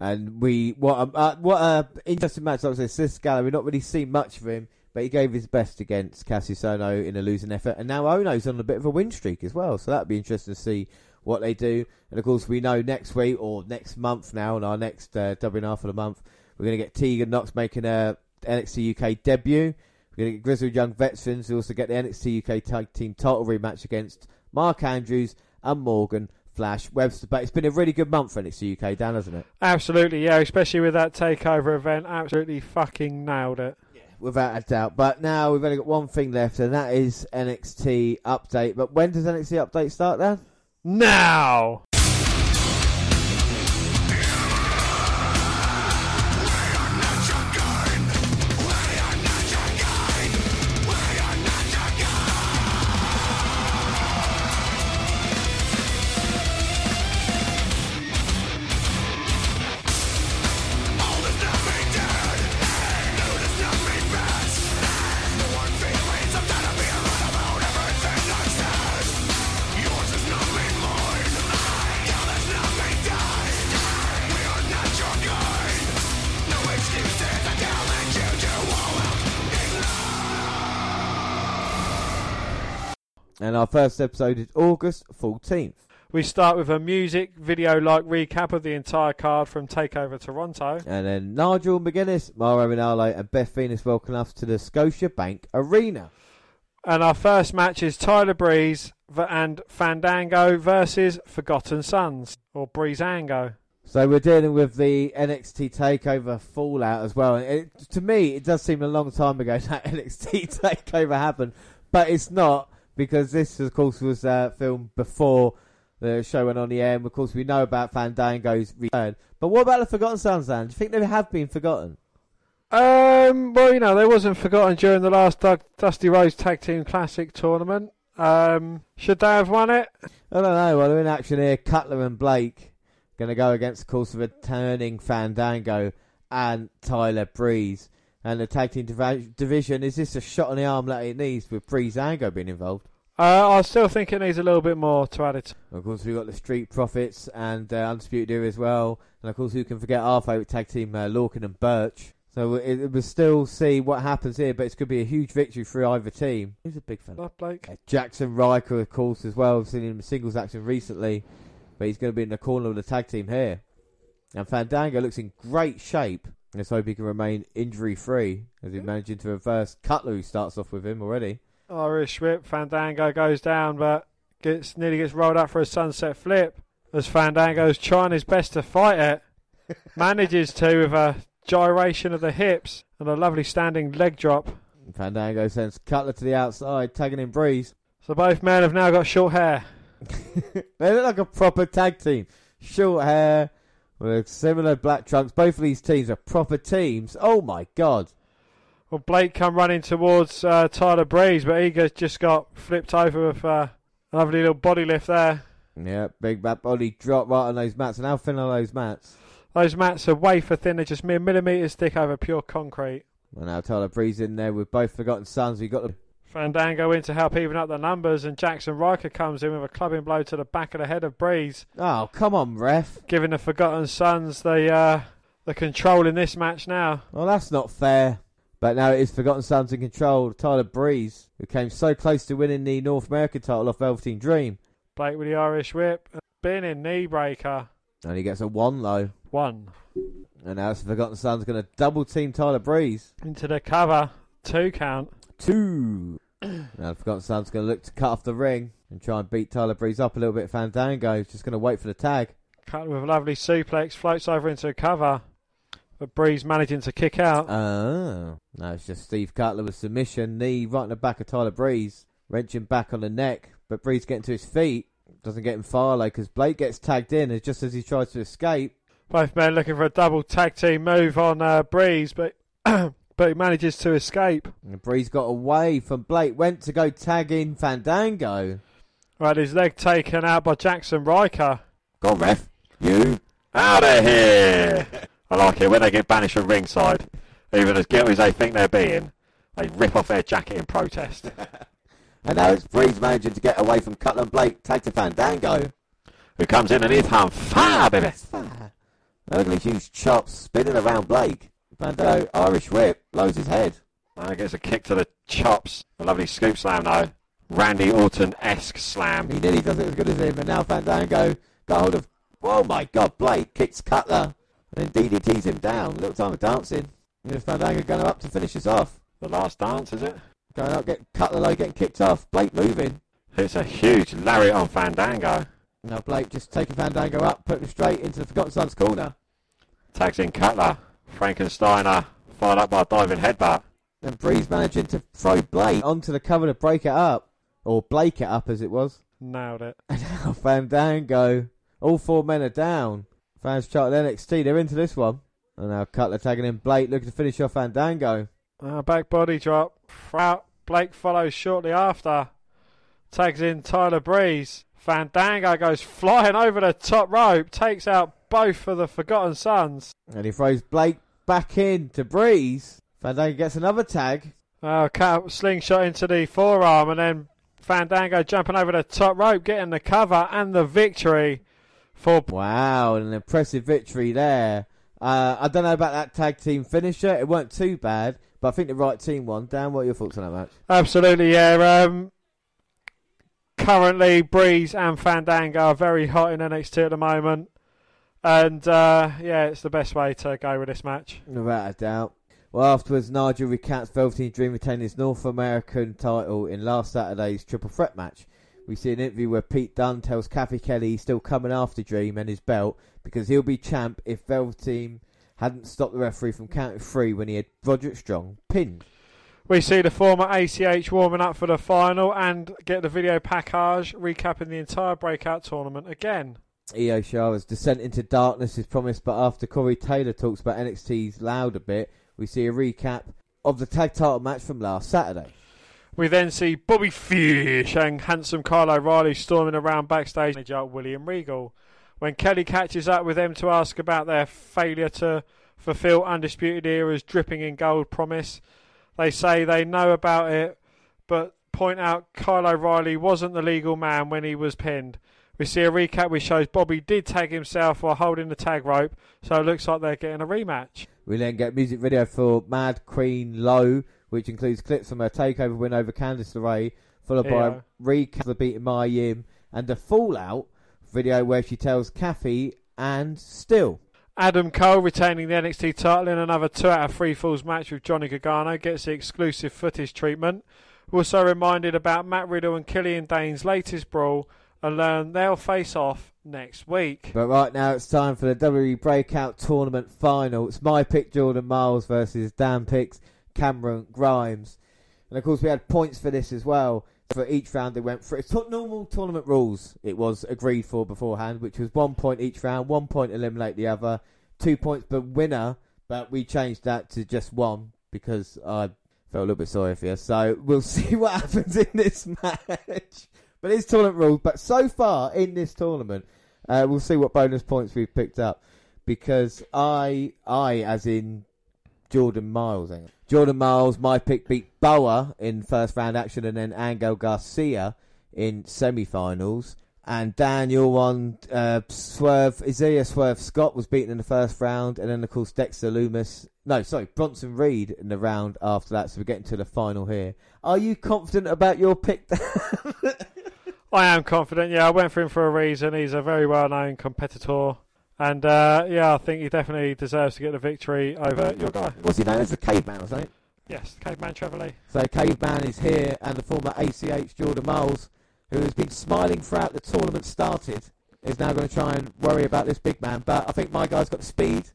And we what a uh, what a interesting match. Like I said, Sid Scala, we've not really seen much of him, but he gave his best against Cassius Ohno in a losing effort, and now Ohno's on a bit of a win streak as well. So that'd be interesting to see what they do. And of course, we know next week or next month now, on our next uh, WNR for the month, we're going to get Tegan Nox making a NXT UK debut. We're going to get Grizzled Young Veterans who also get the NXT UK Tag Team title rematch against Mark Andrews and Morgan Flash Webster. But it's been a really good month for NXT UK, Dan, hasn't it? Absolutely, yeah. Especially with that takeover event, absolutely fucking nailed it. Without a doubt. But now we've only got one thing left, and that is NXT Update. But when does NXT Update start, Dan? Now. And our first episode is August 14th. We start with a music video like recap of the entire card from Takeover Toronto. And then Nigel McGuinness, Mauro Ranallo, and Beth Phoenix welcome us to the Scotiabank Arena. And our first match is Tyler Breeze and Fandango versus Forgotten Sons, or Breezango. So we're dealing with the NXT Takeover Fallout as well. And it, to me, it does seem a long time ago that NXT Takeover happened, but it's not because this, of course, was uh, filmed before the show went on the air. And of course, we know about Fandango's return. But what about the Forgotten Sons, Dan? Do you think they have been forgotten? Um, well, you know, they wasn't forgotten during the last Du- Dusty Rhodes Tag Team Classic tournament. Um, should they have won it? I don't know. Well, they're in action here. Cutler and Blake going to go against, of course, the returning Fandango and Tyler Breeze. And the tag team div- division, is this a shot on the arm that it needs with Breezango being involved? Uh, I still think it needs a little bit more to add it. Of course, we've got the Street Profits and uh, Undisputed Era as well. And of course, who can forget our favourite tag team, uh, Lorcan and Birch. So it, it will still see what happens here, but it's going to be a huge victory for either team. Who's a big fan? Love Blake. Uh, Jaxson Ryker, of course, as well. We've seen him in singles action recently, but he's going to be in the corner of the tag team here. And Fandango looks in great shape. Let's hope he can remain injury free as he's managing to reverse Cutler, who starts off with him already. Irish whip. Fandango goes down, but gets nearly gets rolled up for a sunset flip. As Fandango's trying his best to fight it, manages to with a gyration of the hips and a lovely standing leg drop. Fandango sends Cutler to the outside, tagging in Breeze. So both men have now got short hair. they look like a proper tag team. Short hair, with similar black trunks. Both of these teams are proper teams. Oh my god. Well, Blake come running towards uh, Tyler Breeze, but he just got flipped over with uh, a lovely little body lift there. Yeah, big back body drop right on those mats. And how thin are those mats? Those mats are wafer thin, they're just mere millimetres thick over pure concrete. Well, now Tyler Breeze in there with both Forgotten Sons. We got the Fandango in to help even up the numbers, and Jaxson Ryker comes in with a clubbing blow to the back of the head of Breeze, oh come on, ref. giving the Forgotten Sons the uh, the control in this match now. Well, that's not fair. But now it is Forgotten Sons in control. Tyler Breeze, who came so close to winning the North American title off Velveteen Dream, Blake with the Irish whip, bin in knee breaker. and he gets a one though. One And now it's Forgotten Sons going to double team Tyler Breeze. into the cover, two count. Two. now Forgotten Sons going to look to cut off the ring and try and beat Tyler Breeze up a little bit. Fandango just going to wait for the tag. Cut with a lovely suplex, floats over into a cover. But Breeze managing to kick out. Oh. Now it's just Steve Cutler with submission, knee right in the back of Tyler Breeze, wrenching back on the neck, but Breeze getting to his feet. Doesn't get him far though because Blake gets tagged in as just as he tries to escape. Both men looking for a double tag team move on uh, Breeze, but but he manages to escape. And Breeze got away from Blake, went to go tag in Fandango. Right, his leg taken out by Jaxson Ryker. Go on, ref. You out of here. I like it when they get banished from ringside. Even as guilty as they think they're being, they rip off their jacket in protest. And now it's Breeze managing to get away from Cutler and Blake, tag to Fandango. Who comes in and he's on fire, baby. Fire! Ugly huge chops spinning around Blake. Fandango, Irish whip, blows his head. Uh, gets a kick to the chops. A lovely scoop slam though. Randy Orton-esque slam. He nearly does it as good as him, and now Fandango got hold of. Oh my god, Blake kicks Cutler. And then DDTs him down. A little time of dancing. Here's Fandango going up to finish us off. The last dance, is it? Going up, get Cutler low, getting kicked off. Blake moving. It's a huge lariat on Fandango. Now Blake just taking Fandango up, putting him straight into the Forgotten Sons corner. Tags in Cutler. Frankensteiner. Followed up by a diving headbutt. And Breeze managing to throw Blake onto the cover to break it up. Or Blake it up as it was. Nailed it. And now Fandango. All four men are down. Fans charted NXT, they're into this one. And now Cutler tagging in Blake, looking to finish off Fandango. Uh, back body drop. Out. Blake follows shortly after. Tags in Tyler Breeze. Fandango goes flying over the top rope. Takes out both of the Forgotten Sons. And he throws Blake back in to Breeze. Fandango gets another tag. Cut, slingshot into the forearm and then Fandango jumping over the top rope, getting the cover and the victory for Wow, an impressive victory there. Uh, I don't know about that tag team finisher. It weren't too bad, but I think the right team won. Dan, what are your thoughts on that match? Absolutely, yeah. Um, currently, Breeze and Fandango are very hot in NXT at the moment. And uh, yeah, it's the best way to go with this match. Without a doubt. Well, afterwards, Nigel recounts Velveteen Dream retaining his North American title in last Saturday's triple threat match. We see an interview where Pete Dunne tells Kathy Kelly he's still coming after Dream and his belt because he'll be champ if Velveteen hadn't stopped the referee from counting three when he had Roderick Strong pinned. We see the former ACH warming up for the final and get the video package recapping the entire breakout tournament again. Io Shirai's descent into darkness is promised, but after Corey Taylor talks about NXT's loud a bit, we see a recap of the tag title match from last Saturday. We then see Bobby Fish and handsome Kyle O'Reilly storming around backstage manager William Regal. When Kelly catches up with them to ask about their failure to fulfill Undisputed Era's dripping in gold promise, they say they know about it, but point out Kyle O'Reilly wasn't the legal man when he was pinned. We see a recap which shows Bobby did tag himself while holding the tag rope, so it looks like they're getting a rematch. We then get music video for Mad Queen Low, which includes clips from her takeover win over Candice LeRae, followed by a recap of the beating Maya Yim and the Fallout video where she tells Kathy and Still. Adam Cole retaining the NXT title in another two out of three falls match with Johnny Gargano gets the exclusive footage treatment. We're also reminded about Matt Riddle and Killian Dain's latest brawl and learn they'll face off next week. But right now it's time for the WWE Breakout Tournament final. It's my pick Jordan Myles versus Dan picks Cameron Grimes. And of course we had points for this as well. For each round they went through. It's not normal tournament rules it was agreed for beforehand, which was one point each round, one point eliminate the other, two points per winner, but we changed that to just one because I felt a little bit sorry for you. So we'll see what happens in this match. But it's tournament rules. But so far in this tournament, uh, we'll see what bonus points we've picked up because I, I as in Jordan Myles. Jordan Myles, my pick beat Boa in first round action, and then Angel Garza in semi-finals. And Dan, your one, uh, Swerve Isaiah Swerve Scott was beaten in the first round, and then of course Dexter Loomis. No, sorry, Bronson Reed in the round after that. So we're getting to the final here. Are you confident about your pick? I am confident, yeah, I went for him for a reason. He's a very well known competitor. And uh, yeah, I think he definitely deserves to get the victory over your guy. What's he known as the caveman or something? Yes, Caveman Trevor Lee. So Caveman is here, and the former ACH Jordan Myles, who has been smiling throughout the tournament started, is now going to try and worry about this big man. But I think my guy's got the speed.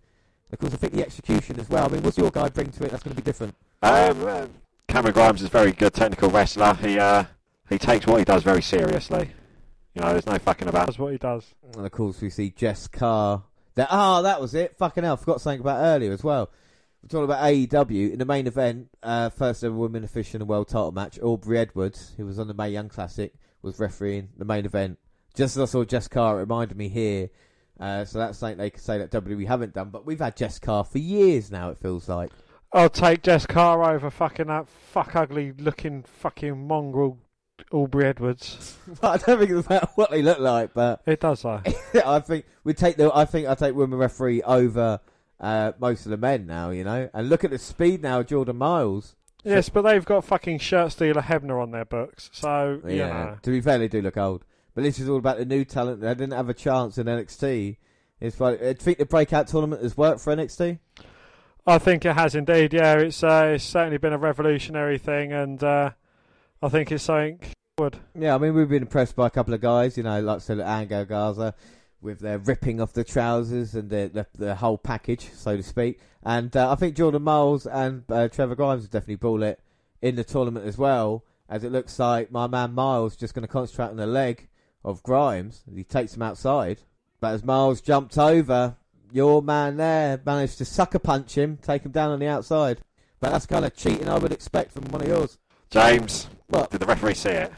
Of course, I think the execution as well. I mean, what's your guy bring to it? That's going to be different. Um, uh, Cameron Grimes is a very good technical wrestler. He uh, he takes what he does very seriously. You know, there's no fucking about. That's what he does. And of course, we see Jess Carr. There, ah, that was it. Fucking hell, forgot something about earlier as well. We're talking about AEW in the main event. Uh, first ever women official in a world title match. Aubrey Edwards, who was on the Mae Young Classic, was refereeing the main event. Just as I saw Jess Carr, it reminded me here. Uh, so that's something they could say that WWE haven't done. But we've had Jess Carr for years now. It feels like. I'll take Jess Carr over fucking that fuck ugly looking fucking mongrel Aubrey Edwards. well, I don't think it's about what they look like, but It does though. I think we take the. I think I take women referee over uh, most of the men now. You know, and look at the speed now, Jordan Myles. yes, but they've got fucking shirt stealer Hebner on their books, so you know. To be fair, they do look old. But this is all about the new talent. They didn't have a chance in NXT. It's like, I think the breakout tournament has worked for NXT. I think it has indeed. Yeah, it's uh, it's certainly been a revolutionary thing, and uh, I think it's something would. Yeah, I mean, we've been impressed by a couple of guys, you know, like I said, Angel Garza with their ripping off the trousers and the, the, the whole package, so to speak. And uh, I think Jordan Myles and uh, Trevor Grimes have definitely brought it in the tournament as well, as it looks like my man Myles just going to concentrate on the leg of Grimes. He takes him outside. But as Myles jumped over, your man there managed to sucker punch him, take him down on the outside. But that's kind of cheating I would expect from one of yours. James, What? did the referee see it?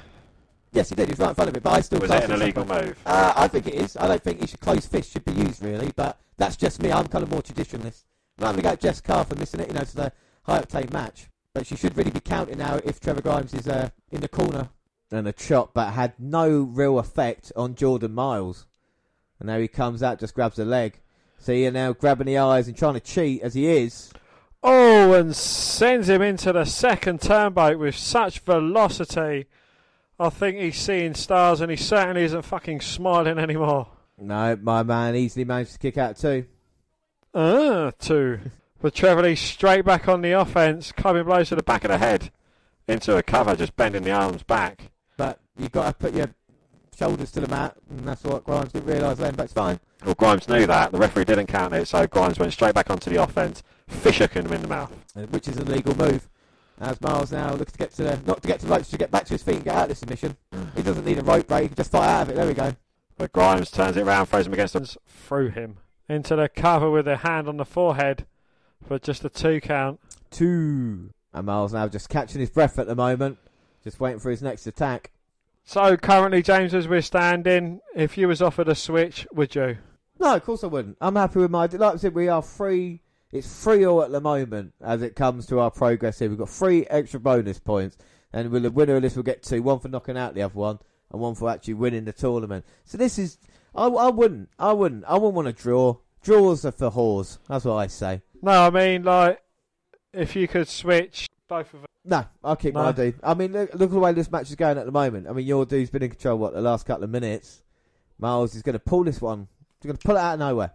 Yes, he did. He was right in front of it, but I still Was class it an as illegal sucker- move? Uh, I think it is. I don't think he should close fist should be used really, but that's just me. I'm kind of more traditionalist. I'm going to go Jess Carr for missing it. You know, to the high octane match, but she should really be counting now if Trevor Grimes is uh, in the corner. And a chop, but had no real effect on Jordan Myles. And now he comes out, just grabs the leg. So you're now grabbing the eyes and trying to cheat as he is. Oh, and sends him into the second turnboat with such velocity. I think he's seeing stars, and he certainly isn't fucking smiling anymore. No, my man easily managed to kick out too. Uh, two. But Trevor Lee straight back on the offense, coming blows to the Back of the head into a cover, just bending the arms back. But you've got to put your shoulders to the mat, and that's what Grimes didn't realise then, but it's fine. Well, Grimes knew that. The referee didn't count it, so Grimes went straight back onto the offense. Fisher him in the mouth. uh, which is a legal move. As Myles now looks to get to the, not to get to the ropes, to get back to his feet and get out of this submission. Mm. He doesn't need a rope break, he can just fight out of it. There we go. But Grimes turns it around, throws him against him. through him into the cover with a hand on the forehead for just a two count. Two. And Myles now just catching his breath at the moment, just waiting for his next attack. So currently, James, as we're standing, if you was offered a switch, would you? No, of course I wouldn't. I'm happy with my. Like I said, we are free. It's free all at the moment as it comes to our progress here. We've got three extra bonus points, and we'll, the winner of this will get two: one for knocking out the other one, and one for actually winning the tournament. So this is. I, I wouldn't. I wouldn't. I wouldn't want to draw. Draws are for whores. That's what I say. No, I mean like if you could switch both of them. No, I'll keep No. my dude. I mean, look, look at the way this match is going at the moment. I mean, your dude's been in control, what, the last couple of minutes. Myles is going to pull this one. He's going to pull it out of nowhere.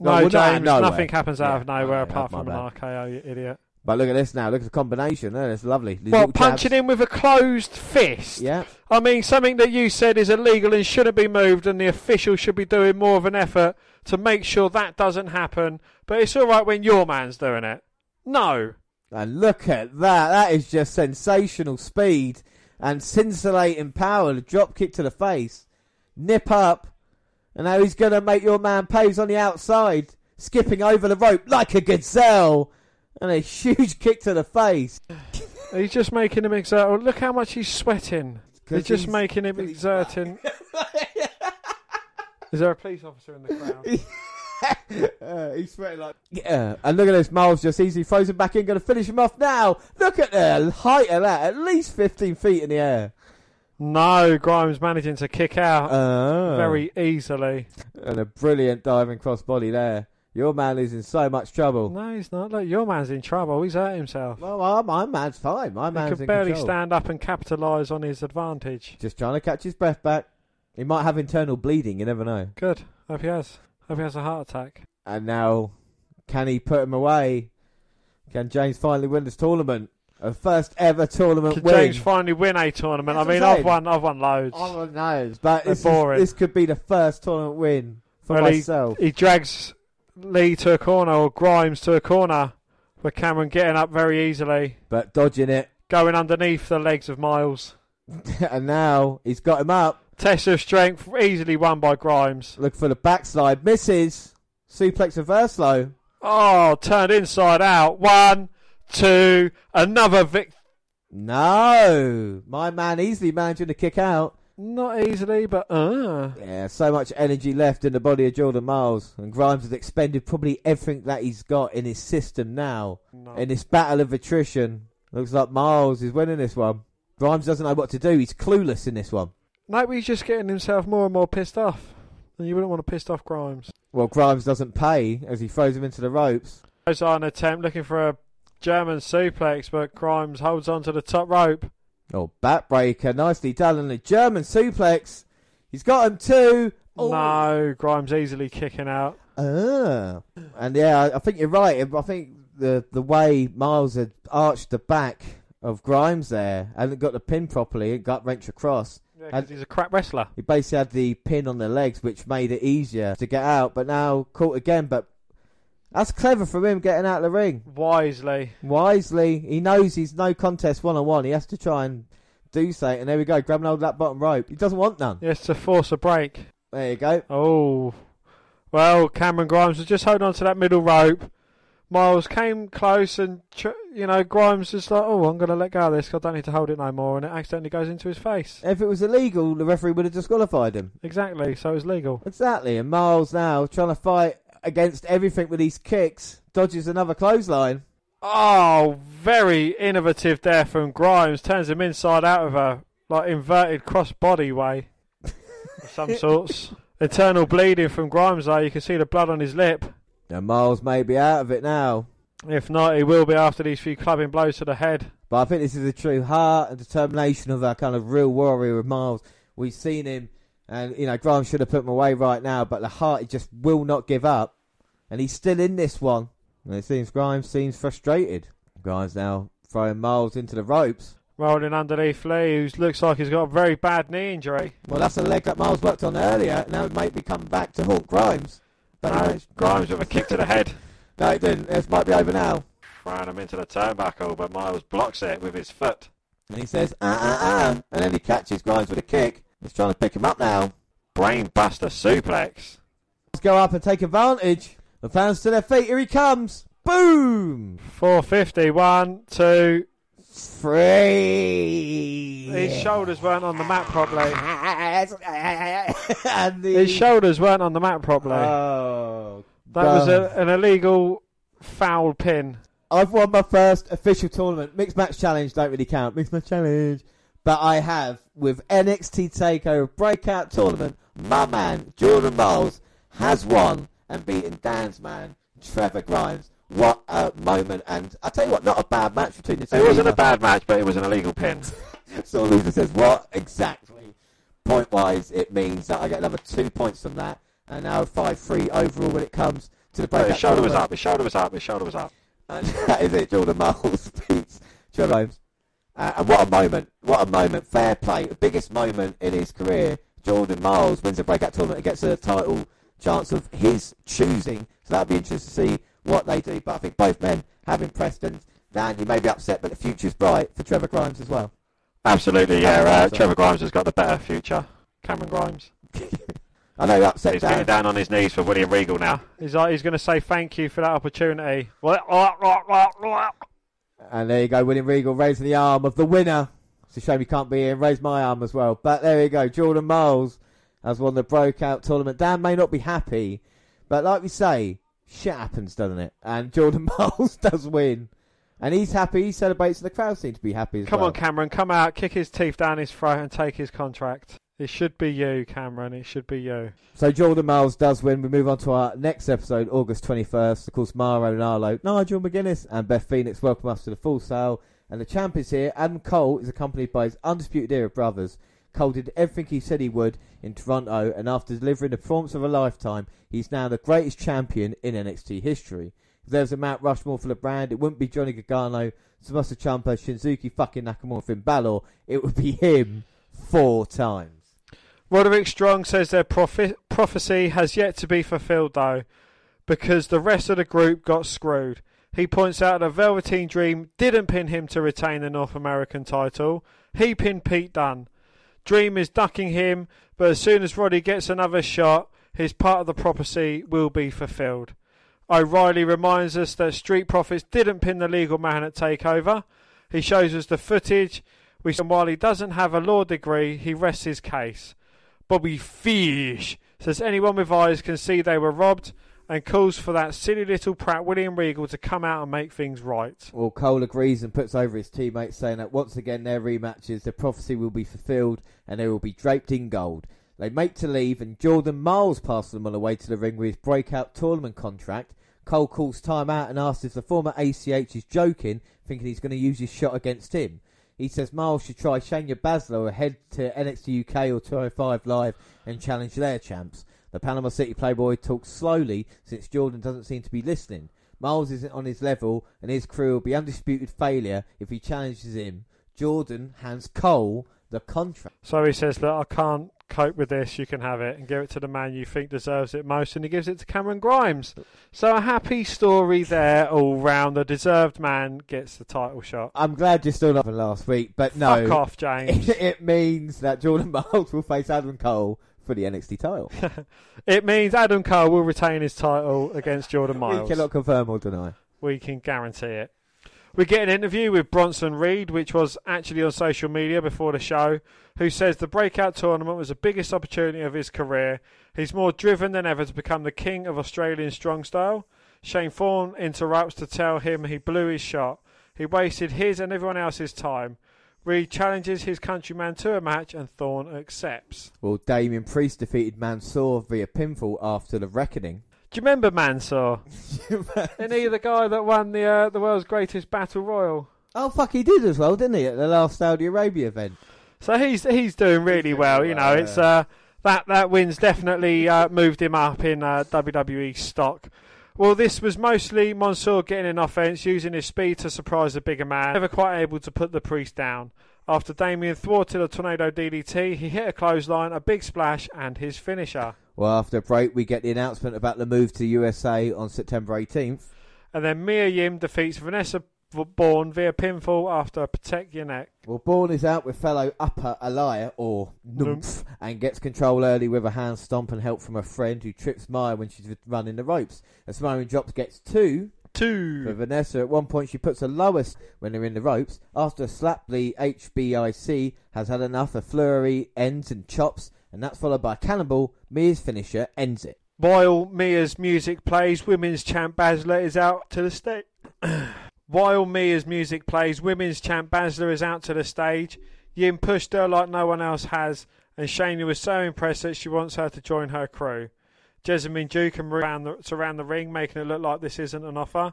No, well, not out James, nothing happens out Yeah, of nowhere okay, apart from an bad. RKO, you idiot. But look at this now. Look at the combination. There, it's lovely. These Well, little jabs. punching him with a closed fist. Yeah. I mean, something that you said is illegal and shouldn't be moved, and the official should be doing more of an effort to make sure that doesn't happen. But it's all right when your man's doing it. No. And look at that. That is just sensational speed and scintillating power. The drop kick to the face. Nip up. And now he's going to make your man. He's on the outside. Skipping over the rope like a gazelle. And a huge kick to the face. He's just making him exert. Oh, look how much he's sweating. He's 'Cause just he's- making him exerting. Is there a police officer in the crowd? uh, he's sweating like. Yeah. And look at this. Myles just easily throws him back in. Going to finish him off now. Look at the height of that. At least 15 feet in the air. No, Grimes managing to kick out Uh, very easily. And a brilliant diving crossbody there. Your man is in so much trouble. No, he's not. Look, your man's in trouble. He's hurt himself. Well, my, my man's fine. My He man's could in barely control. stand up and capitalise on his advantage. Just trying to catch his breath back. He might have internal bleeding. You never know. Good. Hope he has. Hope he has a heart attack. And now, can he put him away? Can James finally win this tournament? A first ever tournament Could win. James finally win a tournament? That's I mean, what I'm I've won. I've won loads. But They're this, is- this could be the first tournament win for Well, he- myself. He drags Lee to a corner or Grimes to a corner, with Cameron getting up very easily, but dodging it. going underneath the legs of Myles. and now he's got him up. Test of strength easily won by Grimes. Look for the backslide. Misses. Suplex reverse low. Oh, turned inside out. One, two, another vic. No. My man easily managing to kick out. Not easily, but uh. Yeah, so much energy left in the body of Jordan Myles. And Grimes has expended probably everything that he's got in his system now. No. In this battle of attrition. Looks like Myles is winning this one. Grimes doesn't know what to do. He's clueless in this one. Maybe he's just getting himself more and more pissed off. And you wouldn't want to piss off Grimes. Well, Grimes doesn't pay as he throws him into the ropes. Goes on attempt looking for a German suplex, but Grimes holds on to the top rope. Oh, backbreaker. Nicely done. And the German suplex. He's got him too. Oh. No, Grimes easily kicking out. Ah. And yeah, I- think you're right. I think the the way Myles had arched the back of Grimes there, hadn't got the pin properly, and got wrench across. Yeah, he's a crap wrestler. He basically had the pin on the legs, which made it easier to get out. But now caught again. But that's clever from him getting out of the ring. Wisely. Wisely, he knows he's no contest one on one. He has to try and do something. And there we go, grabbing hold of that bottom rope. He doesn't want none. Yes, to force a break. There you go. Oh. Well, Cameron Grimes was just holding on to that middle rope. Myles came close and, you know, Grimes is like, oh, I'm going to let go of this I don't need to hold it no more. And it accidentally goes into his face. If it was illegal, the referee would have disqualified him. Exactly. So it was legal. Exactly. And Myles now trying to fight against everything with these kicks, dodges another clothesline. Oh, very innovative there from Grimes. Turns him inside out of a like inverted cross body way of some sorts. Internal bleeding from Grimes though. You can see the blood on his lip. Now Myles may be out of it now. If not, he will be after these few clubbing blows to the head. But I think this is the true heart and determination of our kind of real warrior of Myles. We've seen him, and you know Grimes should have put him away right now, but the heart he just will not give up, and he's still in this one. And it seems Grimes seems frustrated. Grimes now throwing Myles into the ropes. Rolling underneath Lee, who looks like he's got a very bad knee injury. Well, that's a leg that Myles worked on earlier. Now it might be coming back to haunt Grimes. But No, no, Grimes with a kick to the head. no, it didn't. This might be over now. Throwing him into the turnbuckle, but Myles blocks it with his foot. And he says, ah, ah, ah. And then he catches Grimes with a kick. He's trying to pick him up now. Brainbuster suplex. Let's go up and take advantage. The fans to their feet. Here he comes. Boom! 450, one, two. Free. His shoulders weren't on the mat properly. and the, His shoulders weren't on the mat properly. Oh, that was a, an illegal foul pin. I've won my first official tournament. Mixed match challenge don't really count. Mixed match challenge. But I have, with NXT TakeOver Breakout Tournament, my man, Jordan Myles, has won and beating Dan's man, Trevor Grimes. What a moment. And I tell you what, not a bad match between the two. It wasn't a bad match, but it was an illegal pin. So loser says, what? Exactly. Point wise, it means that I get another two points from that. And now 5-3 overall when it comes to the breakout his shoulder was up, his shoulder was up, his shoulder was up. And that is it. Jordan Myles beats Trevor Holmes. Uh, and what a moment. What a moment. Fair play. The biggest moment in his career. Jordan Myles wins a breakout tournament and gets a title chance of his choosing. So that'll be interesting to see what they do. But I think both men have impressed. And Dan, you may be upset, but the future's bright for Trevor Grimes as well. Absolutely, yeah. Uh, Trevor Grimes has got the better future. Cameron Grimes. I know you're upset, He's Dan. getting down on his knees for William Regal now. He's like he's going to say thank you for that opportunity. And there you go, William Regal raising the arm of the winner. It's a shame he can't be here and raise my arm as well. But there you go, Jordan Myles has won the breakout tournament. Dan may not be happy, but like we say, shit happens, doesn't it? And Jordan Myles does win. And he's happy, he celebrates, and the crowd seem to be happy as Come well. on, Cameron, come out, kick his teeth down his throat, and take his contract. It should be you, Cameron. It should be you. So Jordan Myles does win. We move on to our next episode, August 21st. Of course, Mauro Ranallo, Nigel McGuinness and Beth Phoenix welcome us to the Full Sail. And the champ is here. Adam Cole is accompanied by his undisputed era brothers. Cole did everything he said he would in Toronto, and after delivering the performance of a lifetime, he's now the greatest champion in NXT history. If there was a Mount Rushmore for the brand, it wouldn't be Johnny Gargano, Tommaso Ciampa, Shinsuke fucking Nakamura, Finn Balor. It would be him four times. Roderick Strong says their prophe- prophecy has yet to be fulfilled, though, because the rest of the group got screwed. He points out that Velveteen Dream didn't pin him to retain the North American title. He pinned Pete Dunne. Dream is ducking him, but as soon as Roddy gets another shot, his part of the prophecy will be fulfilled. O'Reilly reminds us that Street Profits didn't pin the legal man at TakeOver. He shows us the footage, which and while he doesn't have a law degree, he rests his case. Bobby Fish says anyone with eyes can see they were robbed and calls for that silly little prat William Regal to come out and make things right. Well, Cole agrees and puts over his teammates, saying that once again their rematches, the prophecy will be fulfilled and they will be draped in gold. They make to leave, and Jordan Myles passes them on the way to the ring with his breakout tournament contract. Cole calls time out and asks if the former ACH is joking, thinking he's going to use his shot against him. He says Myles should try Shayna Baszler or head to NXT UK or 205 Live and challenge their champs. The Panama City Playboy talks slowly since Jordan doesn't seem to be listening. Myles isn't on his level, and his crew will be undisputed failure if he challenges him. Jordan hands Cole the contract. So he says that I can't cope with this, you can have it, and give it to the man you think deserves it most, and he gives it to Cameron Grimes. So a happy story there all round. The deserved man gets the title shot. I'm glad you're still not for last week, but no. Fuck off, James. it means that Jordan Myles will face Adam Cole for the NXT title. it means Adam Cole will retain his title against Jordan Myles. We cannot confirm or deny. We can guarantee it. We get an interview with Bronson Reed, which was actually on social media before the show, who says the breakout tournament was the biggest opportunity of his career. He's more driven than ever to become the king of Australian strong style. Shane Thorne interrupts to tell him he blew his shot. He wasted his and everyone else's time. Reed challenges his countryman to a match and Thorne accepts. Well, Damien Priest defeated Mansoor via pinfall after the reckoning. Do you remember Mansoor? Isn't he the guy that won the uh, the world's greatest battle royal? Oh fuck, he did as well, didn't he, at the last Saudi Arabia event? So he's he's doing really well. You know, it's uh, that that win's definitely uh, moved him up in uh, WWE stock. Well, this was mostly Mansoor getting in offense, using his speed to surprise the bigger man, never quite able to put the priest down. After Damien thwarted a tornado DDT, he hit a clothesline, a big splash, and his finisher. Well, after a break, we get the announcement about the move to USA on September 18th. And then Mia Yim defeats Vanessa Borne via pinfall after Protect Your Neck. Well, Borne is out with fellow Upper Aliyah, or Nymph, and gets control early with a hand stomp and help from a friend who trips Maya when she's running the ropes. A Smiling Drops gets two. Two. For Vanessa, at one point she puts the lowest when they're in the ropes. After a slap, the HBIC has had enough. A flurry ends and chops, and that's followed by a cannibal. Mia's finisher ends it. While Mia's music plays, women's champ Baszler is out to the stage. While Mia's music plays, women's champ Baszler is out to the stage. Yim pushed her like no one else has, and Shayna was so impressed that she wants her to join her crew. Jessamyn Duke and around the, surround the ring, making it look like this isn't an offer.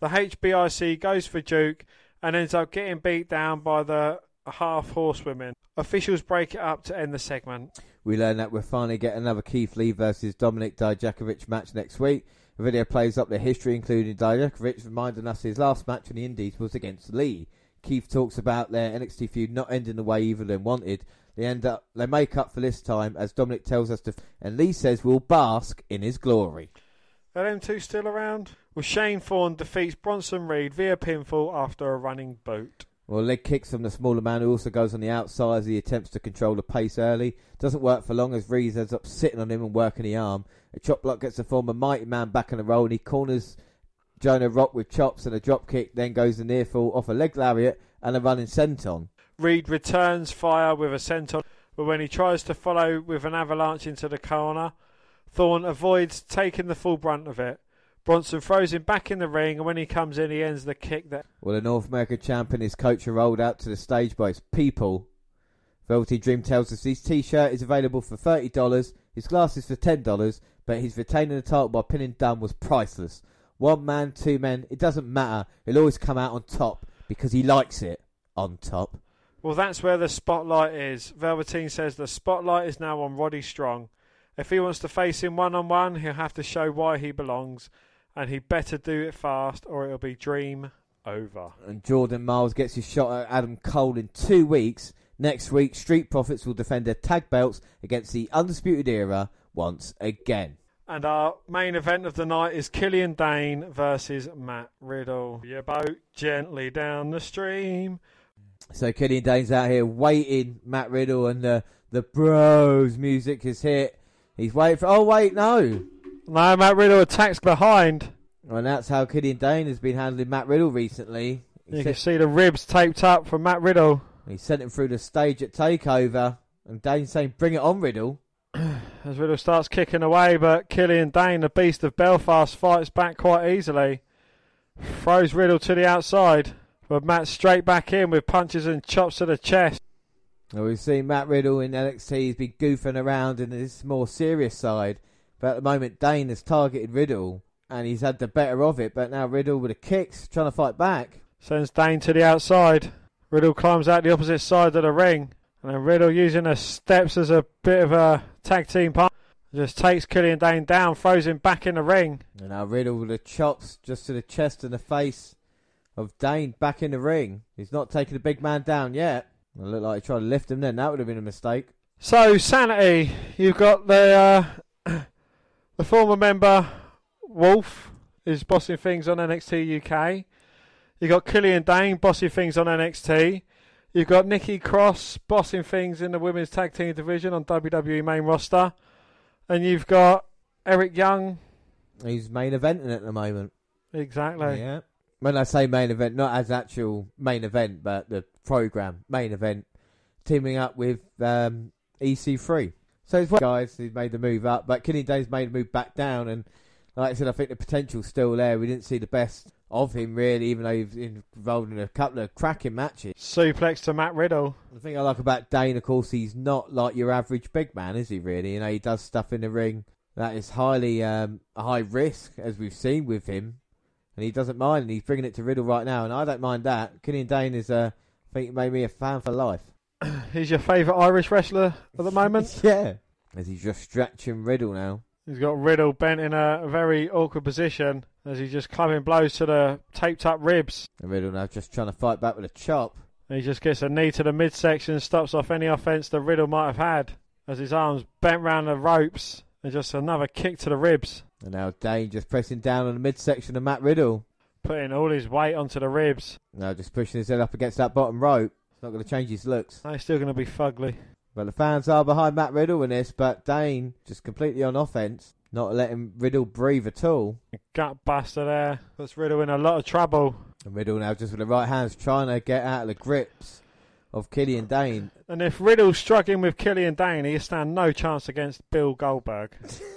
The HBIC goes for Duke and ends up getting beat down by the half horsewomen. Officials break it up to end the segment. We learn that we'll finally get another Keith Lee versus Dominik Dijakovic match next week. The video plays up the history, including Dijakovic reminding us his last match in the Indies was against Lee. Keith talks about their NXT feud not ending the way of wanted. They end up, they make up for this time, as Dominik tells us to, and Lee says we'll bask in his glory. Are them two still around? Well, Shane Thorne defeats Bronson Reed via pinfall after a running boot. Well, leg kicks from the smaller man who also goes on the outside as he attempts to control the pace early. Doesn't work for long as Reed ends up sitting on him and working the arm. A chop block gets the former mighty man back in the roll and he corners Jonah Rock with chops and a drop kick, then goes the near fall off a leg lariat and a running senton. Reed returns fire with a senton, but when he tries to follow with an avalanche into the corner, Thorne avoids taking the full brunt of it. Bronson throws him back in the ring, and when he comes in, he ends the kick that. Well, the North American champ and his coach are rolled out to the stage by his people. Velveteen Dream tells us his t-shirt is available for $30, his glasses for $10, but his retaining the title by pinning Dunne was priceless. One man, two men, it doesn't matter. He'll always come out on top because he likes it on top. Well, that's where the spotlight is. Velveteen says the spotlight is now on Roddy Strong. If he wants to face him one on one, he'll have to show why he belongs, and he better do it fast or it'll be dream over. And Jordan Myles gets his shot at Adam Cole in two weeks. Next week, Street Profits will defend their tag belts against the Undisputed Era once again. And our main event of the night is Killian Dain versus Matt Riddle. Your boat gently down the stream. So Killian Dain's out here waiting. Matt Riddle and the the Bros music is hit. He's waiting for. Oh wait, no. No, Matt Riddle attacks behind. And that's how Killian Dain has been handling Matt Riddle recently. He You sent, can see the ribs taped up from Matt Riddle. he sent him through the stage at Takeover, and Dain's saying, "Bring it on, Riddle." As Riddle starts kicking away, but Killian Dain, the beast of Belfast, fights back quite easily. Throws Riddle to the outside, but Matt straight back in with punches and chops to the chest. Now, we've seen Matt Riddle in NXT. He's been goofing around in this more serious side, but at the moment Dain has targeted Riddle, and he's had the better of it. But now Riddle with the kicks, trying to fight back. Sends Dain to the outside. Riddle climbs out the opposite side of the ring. And then Riddle using the steps as a bit of a tag team part. Just takes Killian Dain down, throws him back in the ring. And now Riddle with the chops just to the chest and the face of Dain back in the ring. He's not taking the big man down yet. It looked like he tried to lift him then. That would have been a mistake. So Sanity, you've got the uh, the former member Wolfe is bossing things on NXT UK. You've got Killian Dain bossing things on NXT. You've got Nikki Cross bossing things in the women's tag team division on WWE main roster. And you've got Eric Young. He's main eventing at the moment. Exactly. Yeah. When I say main event, not as actual main event, but the program main event, teaming up with um, EC3. So it's one guys who made the move up, but Kenny Dain's made a move back down, and like I said, I think the potential's still there. We didn't see the best of him really, even though he's involved in a couple of cracking matches. Suplex to Matt Riddle. The thing I like about Dain, of course, he's not like your average big man, is he? Really, you know, he does stuff in the ring that is highly um, high risk, as we've seen with him, and he doesn't mind. And he's bringing it to Riddle right now, and I don't mind that. Kenny Dain is, uh, I think, made me a fan for life. He's your favourite Irish wrestler at the moment. yeah, as he's just stretching Riddle now. He's got Riddle bent in a very awkward position as he's just clubbing blows to the taped up ribs. And Riddle now just trying to fight back with a chop. And he just gets a knee to the midsection, stops off any offence that Riddle might have had as his arms bent round the ropes and just another kick to the ribs, And now Dain just pressing down on the midsection of Matt Riddle. putting all his weight onto the ribs. Now just pushing his head up against that bottom rope. It's not going to change his looks. No, he's still going to be fugly. But the fans are behind Matt Riddle in this, but Dain just completely on offense, not letting Riddle breathe at all. Gut buster there. That's Riddle in a lot of trouble. And Riddle now just with the right hands trying to get out of the grips of Killian Dain. And if Riddle's struggling with Killian Dain, he stand no chance against Bill Goldberg.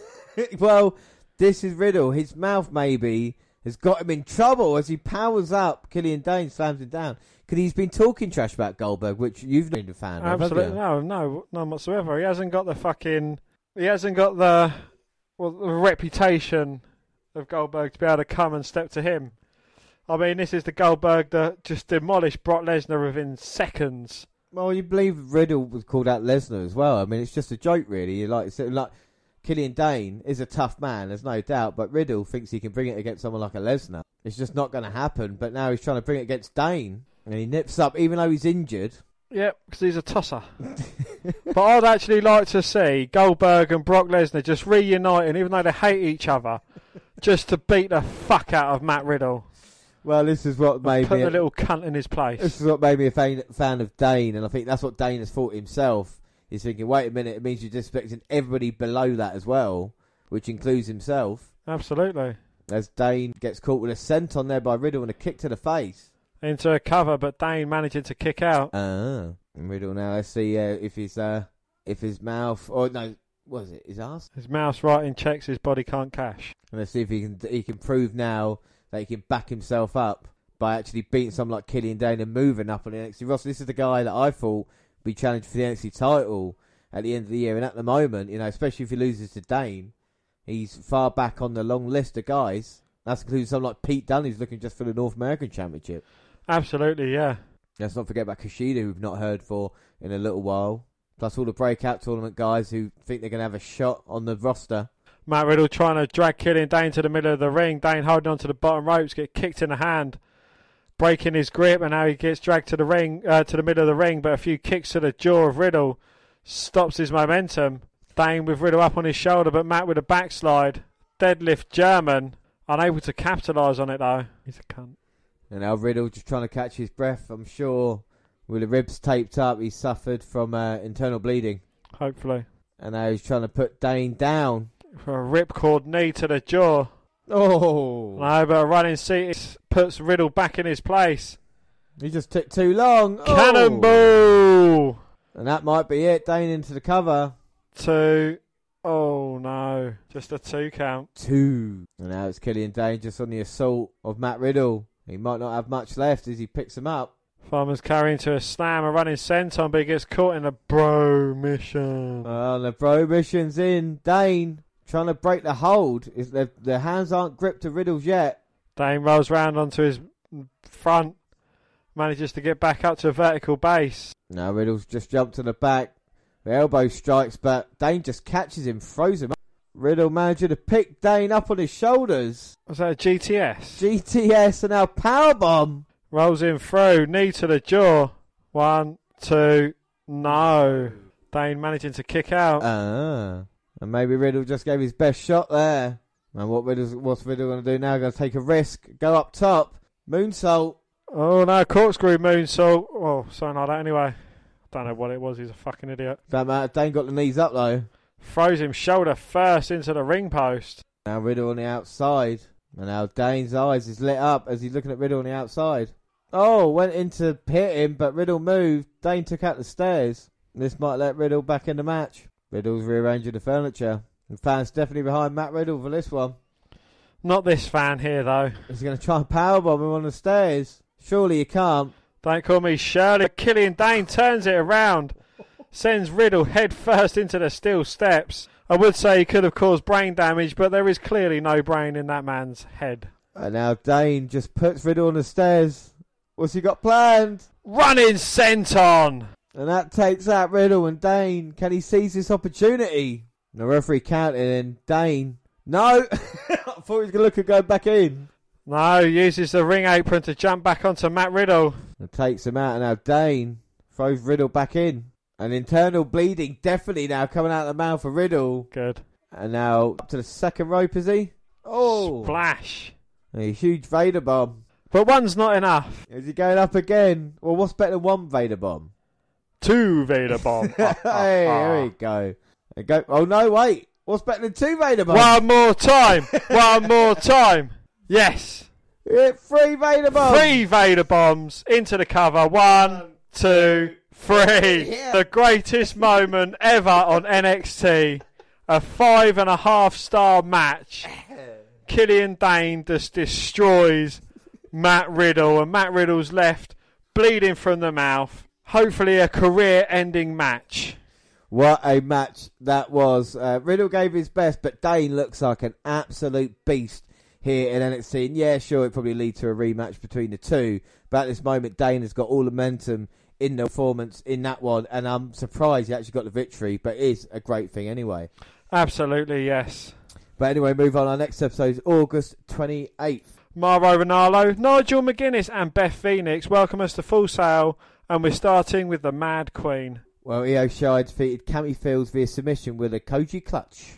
well, this is Riddle. His mouth maybe has got him in trouble as he powers up. Killian Dain slams him down. Because he's been talking trash about Goldberg, which you've been a fan of, Absolutely no, no, none whatsoever. He hasn't got the fucking. He hasn't got the well the reputation of Goldberg to be able to come and step to him. I mean, this is the Goldberg that just demolished Brock Lesnar within seconds. Well, you believe Riddle was called out Lesnar as well. I mean, it's just a joke, really. You like, like Killian Dain is a tough man, there's no doubt, but Riddle thinks he can bring it against someone like a Lesnar. It's just not going to happen. But now he's trying to bring it against Dain, and he nips up, even though he's injured. Yep, because he's a tosser. but I'd actually like to see Goldberg and Brock Lesnar just reuniting, even though they hate each other, just to beat the fuck out of Matt Riddle. Well, this is what made Put me. the little cunt in his place. This is what made me a fan, fan of Dain, and I think that's what Dain has thought himself. He's thinking, wait a minute, it means you're disrespecting everybody below that as well, which includes himself. Absolutely. As Dain gets caught with a scent on there by Riddle and a kick to the face. Into a cover, but Dain managing to kick out. Ah, and Riddle now. Let's see uh, if his uh, if his mouth or no, what is it? His ass. His mouse right in checks his body can't cash. And let's see if he can he can prove now that he can back himself up by actually beating someone like Killian Dain and moving up on the NXT roster. This is the guy that I thought be challenged for the NXT title at the end of the year, and at the moment, you know, especially if he loses to Dain, he's far back on the long list of guys. That's including someone like Pete Dunne, who's looking just for the North American Championship. Absolutely, yeah. Let's not forget about Kushida, who we've not heard for in a little while. Plus all the breakout tournament guys who think they're going to have a shot on the roster. Matt Riddle trying to drag Killian Dain to the middle of the ring. Dain holding on to the bottom ropes, get kicked in the hand, breaking his grip, and now he gets dragged to the ring, uh, to the middle of the ring. But a few kicks to the jaw of Riddle stops his momentum. Dain with Riddle up on his shoulder, but Matt with a backslide, deadlift German, unable to capitalise on it though. He's a cunt. And now Riddle just trying to catch his breath. I'm sure with the ribs taped up, he suffered from uh, internal bleeding. Hopefully, And now he's trying to put Dain down. for a ripcord knee to the jaw. Oh, No, but a running seat puts Riddle back in his place. he just took too long. Oh. Cannonball! And that might be it. Dain into the cover. Two. Oh no, just a two count. Two. And now it's Killian Dain just on the assault of Matt Riddle. He might not have much left as he picks him up. Farmer's carrying to a slam, a running senton, but he gets caught in a Bromission. Well, the Bromission's in. Dain trying to break the hold. Is their, their hands aren't gripped to Riddle's yet. Dain rolls round onto his front, manages to get back up to a vertical base. Now Riddle's just jumped to the back. The elbow strikes, but Dain just catches him, throws him up. Riddle managing to pick Dain up on his shoulders. Was that a GTS? GTS and now powerbomb. Rolls in through, knee to the jaw. One, two, no. Dain managing to kick out. Ah, and maybe Riddle just gave his best shot there. And what Riddle's, what's Riddle going to do now? Going to take a risk, go up top, moonsault. oh no, corkscrew moonsault. Oh, something like that anyway. I don't know what it was. He's a fucking idiot. Don't matter. Dain got the knees up though. Throws him shoulder first into the ring post. Now Riddle on the outside, and now Dain's eyes is lit up as he's looking at Riddle on the outside. Oh, went in to hit him, but Riddle moved. Dain took out the stairs. This might let Riddle back in the match. Riddle's rearranging the furniture. And fans definitely behind Matt Riddle for this one. Not this fan here though. He's going to try and powerbomb him on the stairs. Surely you can't. Don't call me Shirley. Killian Dain turns it around, sends Riddle headfirst into the steel steps. I would say he could have caused brain damage, but there is clearly no brain in that man's head. And now Dain just puts Riddle on the stairs. What's he got planned? Running senton. And that takes out Riddle and Dain. Can he seize this opportunity? The referee counted and Dain. No! I thought he was going to look at going back in. No, uses the ring apron to jump back onto Matt Riddle. And takes him out. And now Dain throws Riddle back in. And internal bleeding definitely now coming out of the mouth of Riddle. Good. And now up to the second rope, is he? Oh! Splash. A huge Vader bomb. But one's not enough. Is he going up again? Well, what's better than one Vader bomb? Two Vader bomb. hey, here we go. And go. Oh no, wait. What's better than two Vader bombs? One more time. One more time. Yes. Yeah, three Vader bombs. Three Vader bombs into the cover. One, two, three. Yeah. The greatest moment ever on NXT. A five and a half star match. Killian Dain just destroys Matt Riddle, and Matt Riddle's left bleeding from the mouth. Hopefully, a career ending match. What a match that was. Uh, Riddle gave his best, but Dain looks like an absolute beast here in NXT. And yeah, sure, it probably lead to a rematch between the two. But at this moment, Dain has got all the momentum in the performance in that one. And I'm surprised he actually got the victory, but it is a great thing anyway. Absolutely, yes. But anyway, move on. Our next episode is August 28th. Mauro Ranallo, Nigel McGuinness, and Beth Phoenix welcome us to Full Sail, and we're starting with the Mad Queen. Well, Io Shirai defeated Cammy Fields via submission with a Koji clutch.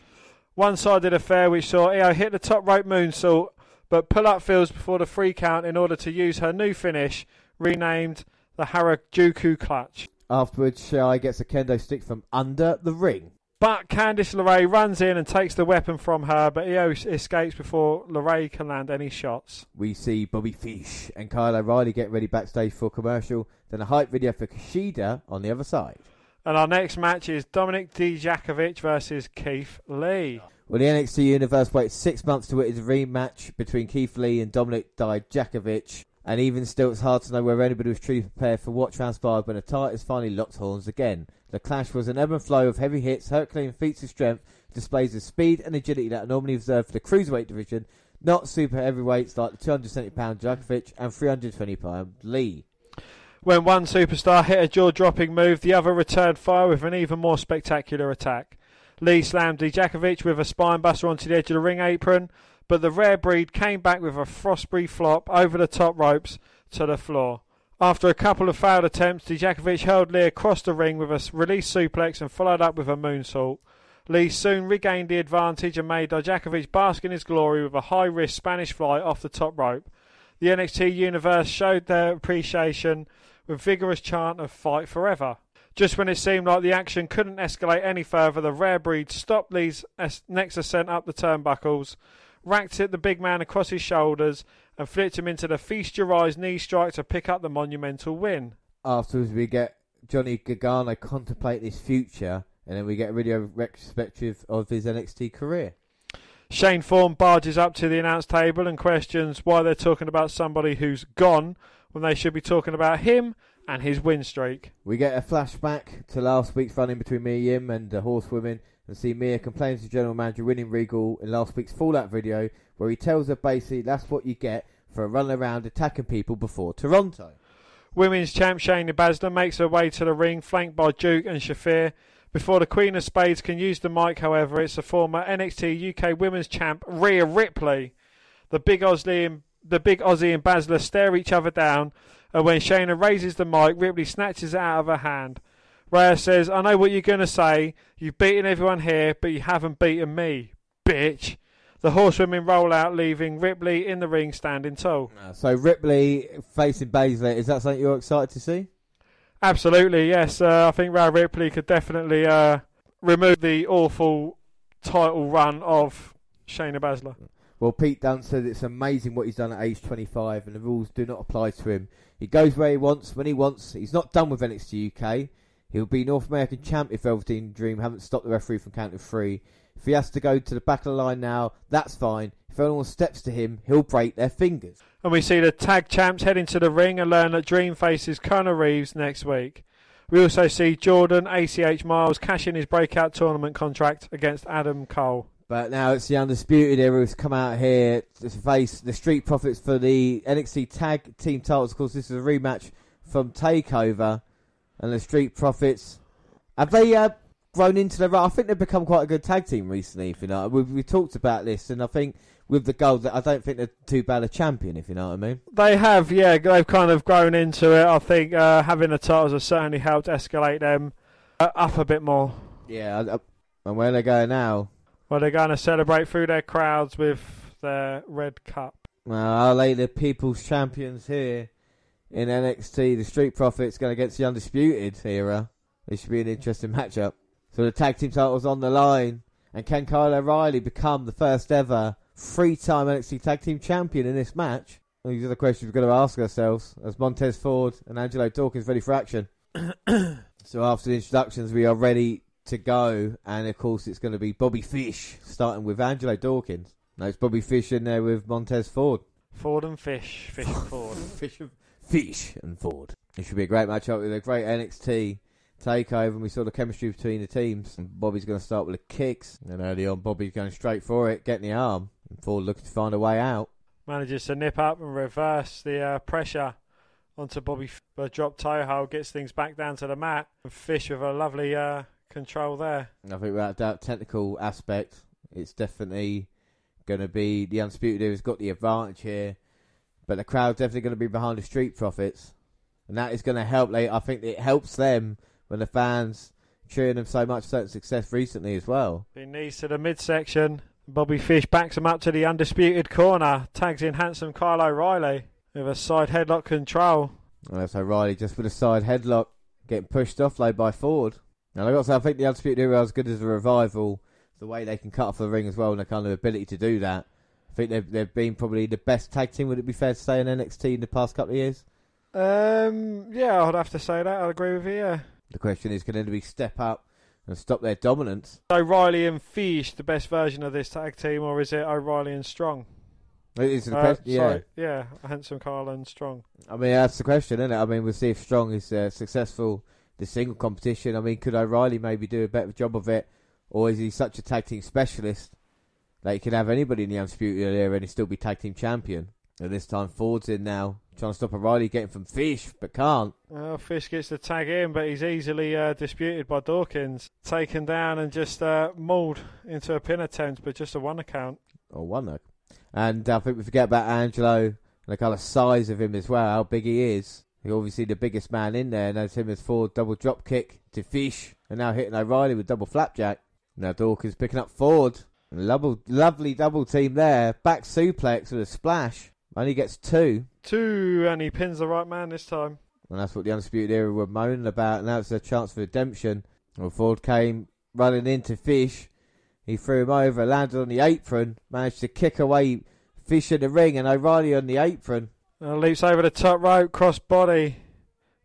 One sided affair which saw Io hit the top rope moonsault, but pull up Fields before the free count in order to use her new finish, renamed the Harajuku Clutch. Afterwards, Shirai gets a kendo stick from under the ring. But Candice LeRae runs in and takes the weapon from her, but Io escapes before LeRae can land any shots. We see Bobby Fish and Kyle O'Reilly get ready backstage for commercial. Then a hype video for Kushida on the other side. And our next match is Dominik Dijakovic versus Keith Lee. Well, the NXT Universe waits six months to witness a rematch between Keith Lee and Dominik Dijakovic. And even still, it's hard to know whether anybody was truly prepared for what transpired when the Titans finally locked horns again. The clash was an ebb and flow of heavy hits, Herculean feats of strength, displays of speed and agility that are normally reserved for the cruiserweight division, not super heavyweights like the 270 pound Dijakovic and 320 pound Lee. When one superstar hit a jaw dropping move, the other returned fire with an even more spectacular attack. Lee slammed Dijakovic with a spinebuster onto the edge of the ring apron, but the rare breed came back with a Fosbury flop over the top ropes to the floor. After a couple of failed attempts, Dijakovic hurled Lee across the ring with a release suplex and followed up with a moonsault. Lee soon regained the advantage and made Dijakovic bask in his glory with a high risk Spanish fly off the top rope. The NXT universe showed their appreciation with vigorous chant of fight forever. Just when it seemed like the action couldn't escalate any further, the rare breed stopped Lee's next ascent up the turnbuckles, racked it the big man across his shoulders, and flipped him into the feast your eyes knee strike to pick up the monumental win. Afterwards, we get Johnny Gargano contemplate his future, and then we get a video retrospective of his NXT career. Shane Thorne barges up to the announce table and questions why they're talking about somebody who's gone when they should be talking about him and his win streak. We get a flashback to last week's run in between Mia Yim and the Horsewomen and see Mia complaining to general manager William Regal in last week's Fallout video where he tells her basically that's what you get for running around attacking people before Toronto. Women's champ Shayna Baszler makes her way to the ring, flanked by Duke and Shafir, Before the Queen of Spades can use the mic, however, it's the former NXT UK Women's Champ Rhea Ripley. The big Aussie and the big Aussie and Baszler stare each other down, and when Shayna raises the mic, Ripley snatches it out of her hand. Rhea says, "I know what you're going to say. You've beaten everyone here, but you haven't beaten me, bitch." The horsewomen roll out, leaving Ripley in the ring standing tall. Uh, So Ripley facing Baszler, is that something you're excited to see? Absolutely, yes. Uh, I think Rhea Ripley could definitely uh, remove the awful title run of Shayna Baszler. Well, Pete Dunne said it's amazing what he's done at age 25, and the rules do not apply to him. He goes where he wants, when he wants. He's not done with NXT UK. He'll be North American champ if Velveteen Dream haven't stopped the referee from counting three. If he has to go to the back of the line now, that's fine. If anyone steps to him, he'll break their fingers. And we see the tag champs heading to the ring and learn that Dream faces Kona Reeves next week. We also see Jordan ACH Myles cash in his breakout tournament contract against Adam Cole. But now it's the Undisputed Era who's come out here to face the Street Profits for the NXT Tag Team titles. Of course, this is a rematch from TakeOver. And the Street Profits, have they uh, grown into the... I think they've become quite a good tag team recently, if you know. We've, we've talked about this, and I think with the gold, that I don't think they're too bad a champion, if you know what I mean. They have, yeah, they've kind of grown into it. I think uh, having the titles has certainly helped escalate them uh, up a bit more. Yeah, and where they're going now... Well, they're going to celebrate through their crowds with their red cup. Well, I'll lay the People's Champions here in NXT. The Street Profits going against the Undisputed era. This should be an interesting matchup. So the tag team titles on the line. And can Kyle O'Reilly become the first ever three-time NXT tag team champion in this match? These are the questions we've got to ask ourselves as Montez Ford and Angelo Dawkins ready for action. so after the introductions, we are ready to go. And of course, it's going to be Bobby Fish starting with Angelo Dawkins. No, it's Bobby Fish in there with Montez Ford. Ford and Fish. Fish and Ford. Fish, Fish and Ford. It should be a great matchup with a great NXT takeover, and we saw the chemistry between the teams. And Bobby's going to start with the kicks, and early on, Bobby's going straight for it, getting the arm, and Ford looking to find a way out. Manages to nip up and reverse the uh, pressure onto Bobby. But drop toe hold gets things back down to the mat. And Fish with a lovely uh, control there. I think without doubt, technical aspect, it's definitely going to be the Undisputed who's got the advantage here, but the crowd's definitely going to be behind the Street Profits, and that is going to help. They, I think it helps them when the fans cheering them so much certain success recently as well. He knees to the midsection. Bobby Fish backs him up to the undisputed corner. Tags in handsome Kyle O'Reilly with a side headlock control. And that's O'Reilly just with a side headlock, getting pushed off though by Ford. And I got to say, I think the Undisputed Era are as good as a revival. The way they can cut off the ring as well, and the kind of ability to do that. I think they've they've been probably the best tag team. Would it be fair to say in NXT in the past couple of years? Um, yeah, I'd have to say that. I'd agree with you. Yeah. The question is, can anybody step up and stop their dominance? O'Reilly and Fish, the best version of this tag team, or is it O'Reilly and Strong? It is the Uh, question. Yeah, sorry. yeah, handsome Kyle and Strong. I mean that's the question, isn't it? I mean, we'll see if Strong is uh, successful the single competition. I mean, could O'Reilly maybe do a better job of it, or is he such a tag team specialist that he can have anybody in the undisputed era and he still be tag team champion? And this time Ford's in now, trying to stop O'Reilly getting from Fish, but can't. Well, Fish gets the tag in, but he's easily uh, disputed by Dawkins. Taken down and just uh, mauled into a pin attempt, but just a one account. Or one though. And I think we forget about Angelo and the kind of size of him as well, how big he is. He's obviously the biggest man in there, and that's him as Ford double drop kick to Fish, and now hitting O'Reilly with double flapjack. Now Dawkins picking up Ford. Lovely, lovely double team there. Back suplex with a splash. Only gets two. Two, and he pins the right man this time. And that's what the Undisputed Era were moaning about. And now it's a chance for redemption. Well, Ford came running into Fish. He threw him over, landed on the apron, managed to kick away Fish in the ring, and O'Reilly on the apron. Uh, leaps over the top rope, cross body,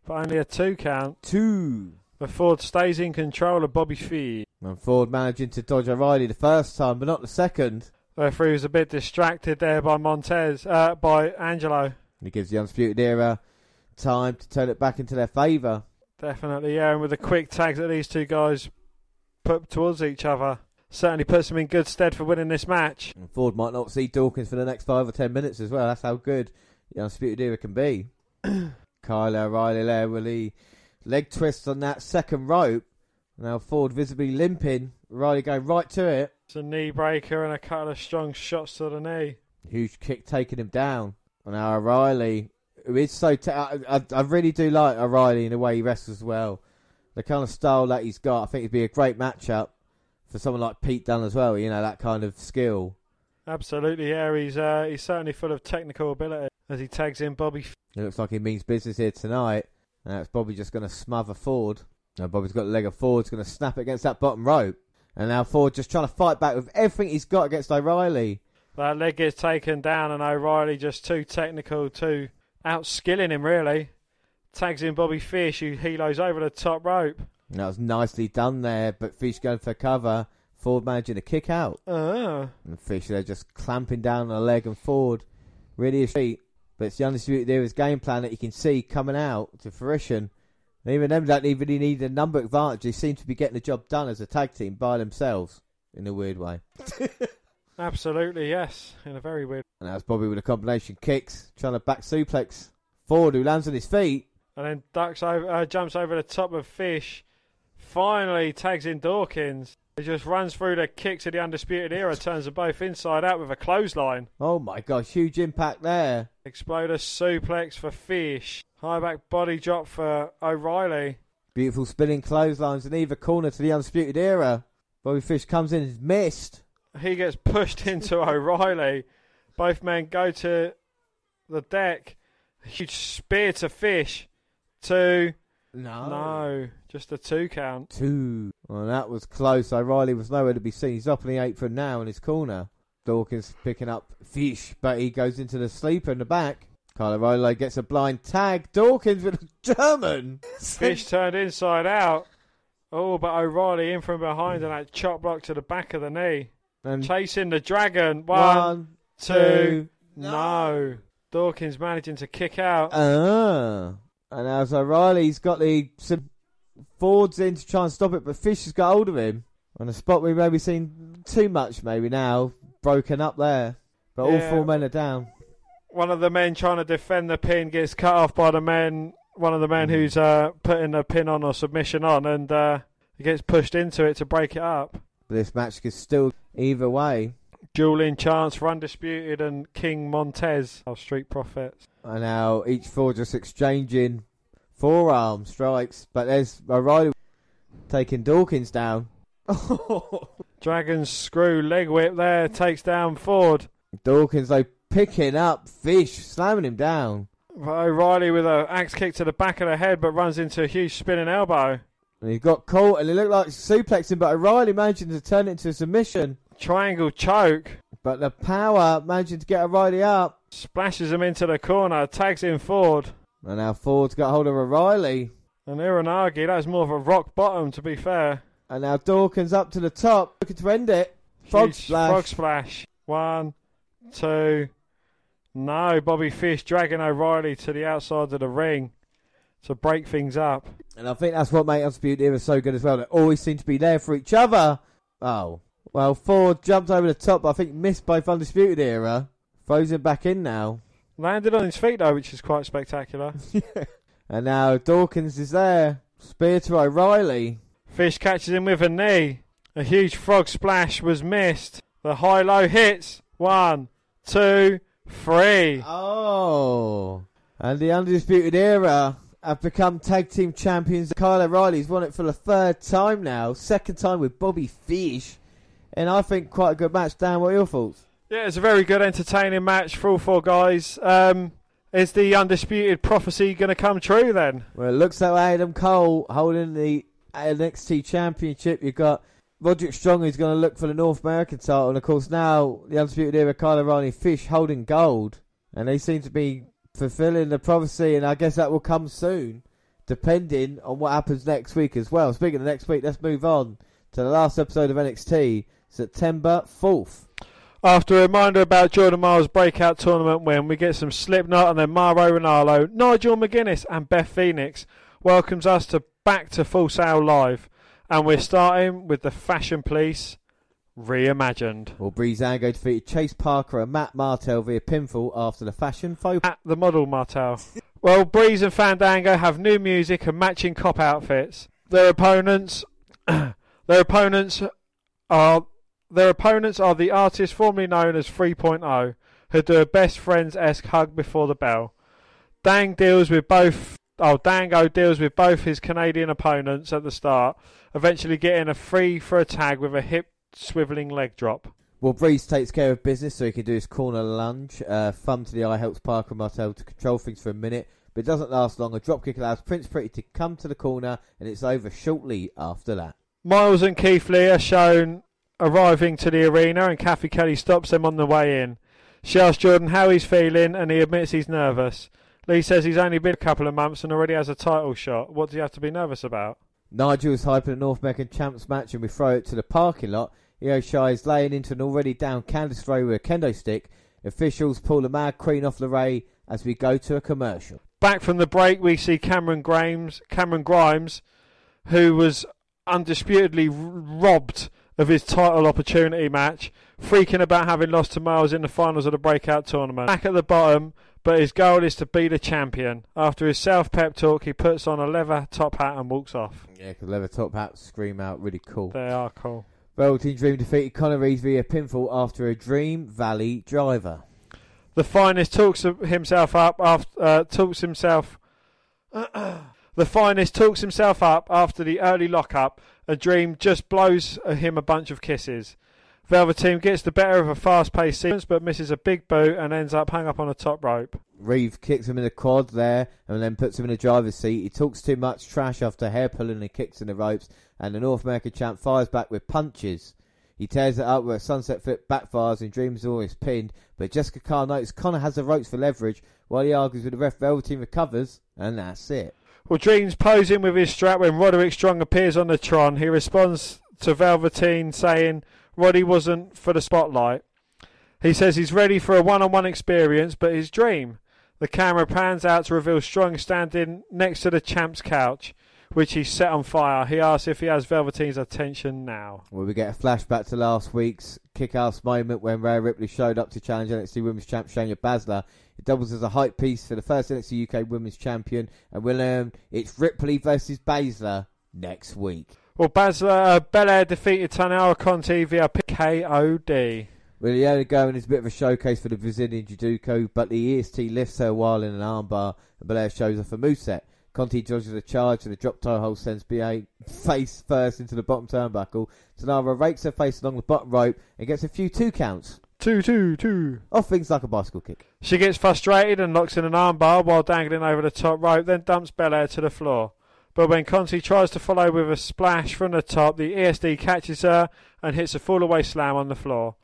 but only a two count. Two. But Ford stays in control of Bobby Fee. And Ford managing to dodge O'Reilly the first time, but not the second. Referee was a bit distracted there by Montez, uh, by Angelo. And he gives the Undisputed Era time to turn it back into their favour. Definitely, yeah, and with the quick tags that these two guys put towards each other, certainly puts them in good stead for winning this match. And Ford might not see Dawkins for the next five or ten minutes as well. That's how good the Undisputed Era can be. Kyle O'Reilly there with the leg twist on that second rope. Now Ford visibly limping. Riley going right to it. It's a knee breaker and a couple of strong shots to the knee. Huge kick taking him down. And now O'Reilly, who is so. T- I, I, I really do like O'Reilly in the way he wrestles well. The kind of style that he's got, I think it'd be a great matchup for someone like Pete Dunne as well. You know, that kind of skill. Absolutely, yeah. He's uh, he's certainly full of technical ability as he tags in Bobby. It looks like he means business here tonight. And that's Bobby just going to smother Ford. Now Bobby's got the leg of Ford's going to snap it against that bottom rope. And now Ford just trying to fight back with everything he's got against O'Reilly. That leg gets taken down, and O'Reilly just too technical, too outskilling him really. Tags in Bobby Fish, who helos over the top rope. And that was nicely done there, but Fish going for cover. Ford managing to kick out. Uh, And Fish there just clamping down on the leg and Ford really is feet. But it's the undisputed there is game plan that you can see coming out to fruition. And even them don't even need a number advantage. They seem to be getting the job done as a tag team by themselves in a weird way. absolutely, yes. In a very weird. And that's Bobby with a combination kicks, trying to back suplex Ford, who lands on his feet. And then ducks over, uh, jumps over the top of Fish. Finally tags in Dawkins. He just runs through the kick to the Undisputed Era, turns them both inside out with a clothesline. Oh my gosh, huge impact there. Exploder suplex for Fish. High back body drop for O'Reilly. Beautiful spinning clotheslines in either corner to the undisputed era. Bobby Fish comes in and missed. He gets pushed into O'Reilly. Both men go to the deck. Huge spear to Fish. Two. No. No. Just a two count. Two. Well, that was close. O'Reilly was nowhere to be seen. He's up in the apron now in his corner. Dawkins picking up Fish, but he goes into the sleeper in the back. Kyle O'Reilly gets a blind tag. Dawkins with a German. Fish turned inside out. Oh, but O'Reilly in from behind and that chop block to the back of the knee. And Chasing the dragon. One, one, two. two. No. Dawkins managing to kick out. Ah. And as O'Reilly's got the Fords in to try and stop it, but Fish has got hold of him. On a spot we've maybe seen too much, maybe now. Broken up there. But all Yeah. four men are down. one of the men trying to defend the pin gets cut off by the men. One of the men who's uh, putting the pin on or submission on, and uh, he gets pushed into it to break it up. But this match could still either way. Dueling chance for Undisputed and King Montez, of Street Profits. And now each four just exchanging forearm strikes. But there's O'Reilly taking Dawkins down. Dragon screw leg whip there takes down Ford. Dawkins though picking up Fish, slamming him down. O'Reilly with an axe kick to the back of the head, but runs into a huge spinning elbow. And he got caught and it looked like suplexing, but O'Reilly managing to turn it into a submission. Triangle choke But the power managing to get O'Reilly up. splashes him into the corner, tags in Ford. And now Ford's got hold of O'Reilly. And Uranage, that was more of a rock bottom, to be fair. And now Dawkins up to the top, looking to end it. Frog splash. Frog splash. One, two. No, Bobby Fish dragging O'Reilly to the outside of the ring to break things up. And I think that's what made Undisputed Era so good as well. They always seem to be there for each other. Oh. Well, Ford jumped over the top, but I think missed both Undisputed Era. Throws him back in now. Landed on his feet though, which is quite spectacular. And now Dawkins is there. Spear to O'Reilly. Fish catches him with a knee. A huge frog splash was missed. The high low hits. One, two, three. Oh. And the Undisputed Era have become tag team champions. Kyle O'Reilly's won it for the third time now. Second time with Bobby Fish. And I think quite a good match. Dan, what are your thoughts? Yeah, it's a very good, entertaining match for all four guys. Um, is the undisputed prophecy going to come true then? Well, it looks like Adam Cole holding the NXT Championship. You've got Roderick Strong who's going to look for the North American title. And of course, now the Undisputed Era, Kyle O'Reilly Fish holding gold. And they seem to be fulfilling the prophecy. And I guess that will come soon, depending on what happens next week as well. Speaking of next week, let's move on to the last episode of NXT, September 4th. After a reminder about Jordan Myles' breakout tournament win, we get some Slipknot and then Mauro Ranallo, Nigel McGuinness, and Beth Phoenix welcomes us to back to Full Sail Live, and we're starting with the Fashion Police reimagined Well, Breezango defeated Chase Parker and Matt Martel via pinfall after the fashion faux at the Model Martel. well, Breeze and Fandango have new music and matching cop outfits. Their opponents their opponents are their opponents are the artists formerly known as 3.0, who do a best friends esque hug before the bell. Dang deals with both. Oh, Dango deals with both his Canadian opponents at the start, eventually getting a free for a tag with a hip swiveling leg drop. Well, Breeze takes care of business so he can do his corner lunge. Uh, thumb to the eye helps Parker Martel to control things for a minute, but it doesn't last long. A dropkick allows Prince Pretty to come to the corner, and it's over shortly after that. Myles and Keith Lee are shown arriving to the arena, and Cathy Kelley stops them on the way in. She asks Jordan how he's feeling, and he admits he's nervous. Lee says he's only been a couple of months and already has a title shot. What does he have to be nervous about? Nigel is hyping a North American Champs match, and we throw it to the parking lot. Io Shirai is laying into an already down Candice Ray with a kendo stick. Officials pull the mad queen off LeRae as we go to a commercial. Back from the break, we see Cameron Grimes, Cameron Grimes, who was undisputedly robbed of his title opportunity match, freaking about having lost to Myles in the finals of the breakout tournament. Back at the bottom, but his goal is to be the champion. After his self pep talk, he puts on a leather top hat and walks off. Yeah, because leather top hats scream out really cool. They are cool. Velveteen Dream defeated Kona Reeves via pinfall after a Dream Valley driver. The finest talks himself up after uh, talks himself. the finest talks himself up after the early lockup. A dream just blows him a bunch of kisses. Velveteen gets the better of a fast-paced sequence, but misses a big boot and ends up hung up on a top rope. Reeve kicks him in the quad there and then puts him in the driver's seat. He talks too much trash after hair pulling and kicks in the ropes, and the North American champ fires back with punches. He tears it up where a sunset flip backfires and Dreams always pinned, but Jessika Carr notes Kona has the ropes for leverage while he argues with the ref. Velveteen recovers, and that's it. Dreams posing with his strap when Roderick Strong appears on the Tron. He responds to Velveteen saying Roddy wasn't for the spotlight. He says he's ready for a one-on-one experience, but his dream. The camera pans out to reveal Strong standing next to the champ's couch, which he set on fire. He asks if he has Velveteen's attention now. Well, we get a flashback to last week's kick-ass moment when Rhea Ripley showed up to challenge NXT Women's Champ Shayna Baszler. It doubles as a hype piece for the first NXT UK Women's Champion, and we'll learn it's Ripley versus Baszler next week. Well, Baszler, uh, Belair defeated Taynara Conti via KOD. Well, the only going is a bit of a showcase for the Brazilian Judoka, but the EST lifts her while in an armbar, and Belair shows off a moveset. Conti dodges a charge, and the drop toe hold sends BA face first into the bottom turnbuckle. Taynara rakes her face along the bottom rope and gets a few two counts. Two, two, two. Off things like a bicycle kick. She gets frustrated and locks in an armbar while dangling over the top rope, then dumps Belair to the floor. But when Conti tries to follow with a splash from the top, the EST catches her and hits a fall-away slam on the floor.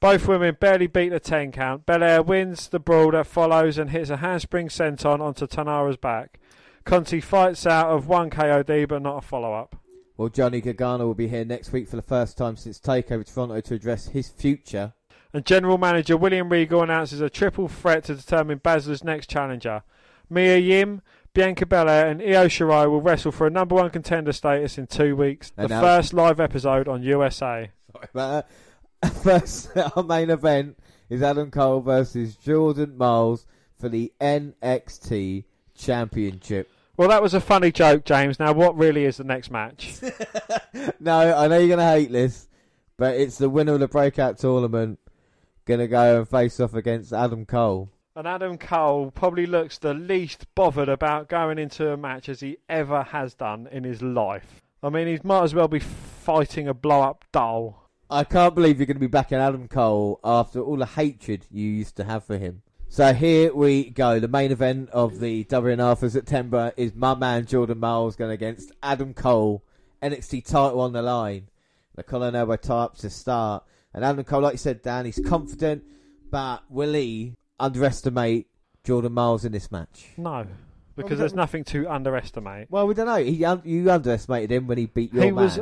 Both women barely beat the 10 count. Belair wins the brawl that follows and hits a handspring senton onto Taynara's back. Conti fights out of one KOD but not a follow-up. Well, Johnny Gargano will be here next week for the first time since Takeover Toronto to address his future. And General Manager William Regal announces a triple threat to determine Baszler's next challenger. Mia Yim, Bianca Belair and Io Shirai will wrestle for a number one contender status in two weeks. And the now- first live episode on USA. Sorry about that. First, our main event is Adam Cole versus Jordan Myles for the NXT Championship. Well, that was a funny joke, James. Now, what really is the next match? no, I know you're going to hate this, but it's the winner of the breakout tournament going to go and face off against Adam Cole. and Adam Cole probably looks the least bothered about going into a match as he ever has done in his life. I mean, he might as well be fighting a blow-up doll. I can't believe you're going to be backing Adam Cole after all the hatred you used to have for him. So here we go. The main event of the WNR for September is my man Jordan Myles going against Adam Cole. NXT title on the line. The collar and elbow tie up to start. And Adam Cole, like you said, Dan, he's confident, but will he underestimate Jordan Myles in this match? No, because we there's nothing to underestimate. Well, we don't know. He you underestimated him when he beat your He man. was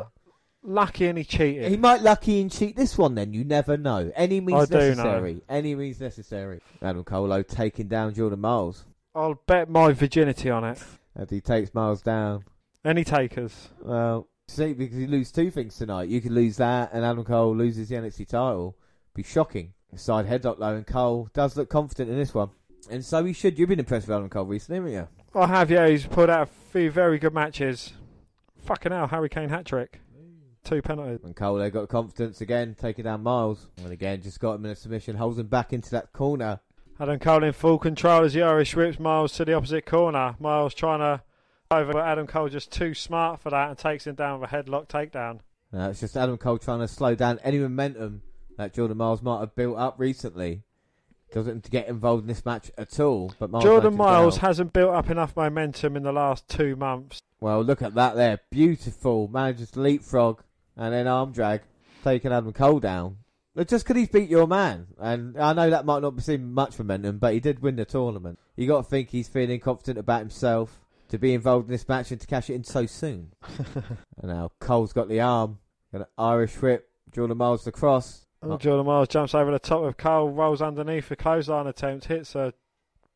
lucky and he cheated. He might lucky and cheat this one then. You never know. Any means I necessary. Any means necessary. Adam Colo taking down Jordan Myles. I'll bet my virginity on it. As he takes Myles down. Any takers? Well, see, because you lose two things tonight. You could lose that and Adam Cole loses the NXT title. Be shocking. Side headlock low and Cole does look confident in this one. And so he should. You've been impressed with Adam Cole recently, haven't you? I have, yeah. He's put out a few very good matches. Fucking hell, Harry Kane hat trick. Two penalties. And Cole got confidence again, taking down Myles. And again, just got him in a submission, holds him back into that corner. Adam Cole in full control as the Irish whips Myles to the opposite corner. Myles trying to over, but Adam Cole just too smart for that and takes him down with a headlock takedown. Now it's just Adam Cole trying to slow down any momentum that Jordan Myles might have built up recently. Doesn't get involved in this match at all. But Myles Jordan Myles down. hasn't built up enough momentum in the last two months. Well, look at that there. Beautiful. Manages to leapfrog and then arm drag, taking Adam Cole down. Just because he's beat your man. And I know that might not seem much momentum, but he did win the tournament. you got to think he's feeling confident about himself to be involved in this match and to cash it in so soon. and now Cole's got the arm. Got an Irish whip. Jordan Myles the cross. Oh, Jordan Myles jumps over the top of Cole, rolls underneath the clothesline attempt, hits a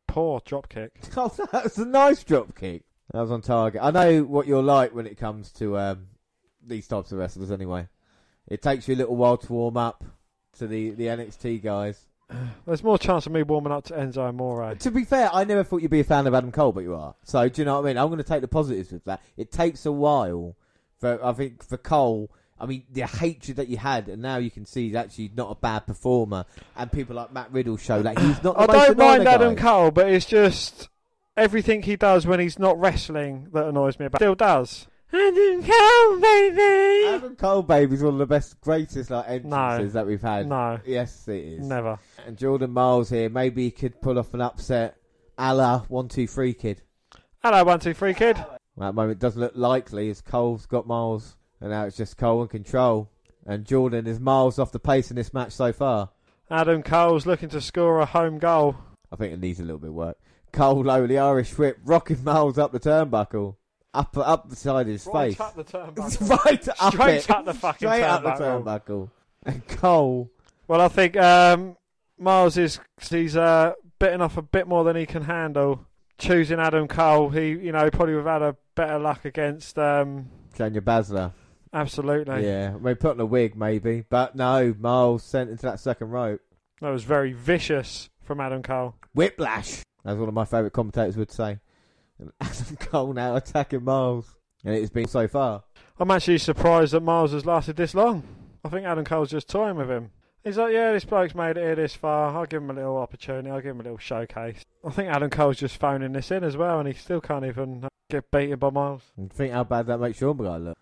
poor drop kick. Oh, that was a nice drop kick. That was on target. I know what you're like when it comes to um, these types of wrestlers. Anyway, it takes you a little while to warm up to the, the NXT guys. There's more chance of me warming up to Enzo Amore. To be fair, I never thought you'd be a fan of Adam Cole, but you are. So do you know what I mean? I'm going to take the positives with that. It takes a while for I think for Cole. I mean, the hatred that you had, and now you can see he's actually not a bad performer. And people like Matt Riddle show that he's not. The I don't mind Adam guy. Cole, but it's just everything he does when he's not wrestling that annoys me. About. Still does. Adam Cole, baby. Adam Cole, baby, is one of the best, greatest like entrances that we've had. No, Yes, it is. never. And Jordan Myles here, maybe he could pull off an upset, a la one two three kid. Hello, one two three kid. At the moment, it doesn't look likely as Cole's got Myles, and now it's just Cole in control. And Jordan is miles off the pace in this match so far. Adam Cole's looking to score a home goal. I think it needs a little bit of work. Cole low the Irish whip, rocking Myles up the turnbuckle, up up the side of his Right face, up the turnbuckle. right up Straight it, up the fucking straight up the turnbuckle. turnbuckle. And Cole, Well, I think um, Myles is he's uh, bitten off a bit more than he can handle. Choosing Adam Cole, he you know probably would have had a better luck against. Um, Shayna Baszler. absolutely, Yeah, maybe put on a wig, maybe, but no. Myles sent into that second rope. that was very vicious from Adam Cole. Whiplash. That's one of my favourite commentators would say. And Adam Cole now attacking Myles, and it has been so far. I'm actually surprised that Myles has lasted this long. I think Adam Cole's just toying with him. He's like, yeah, this bloke's made it here this far. I'll give him a little opportunity. I'll give him a little showcase. I think Adam Cole's just phoning this in as well, and he still can't even uh, get beaten by Myles. And think how bad that makes your guy look.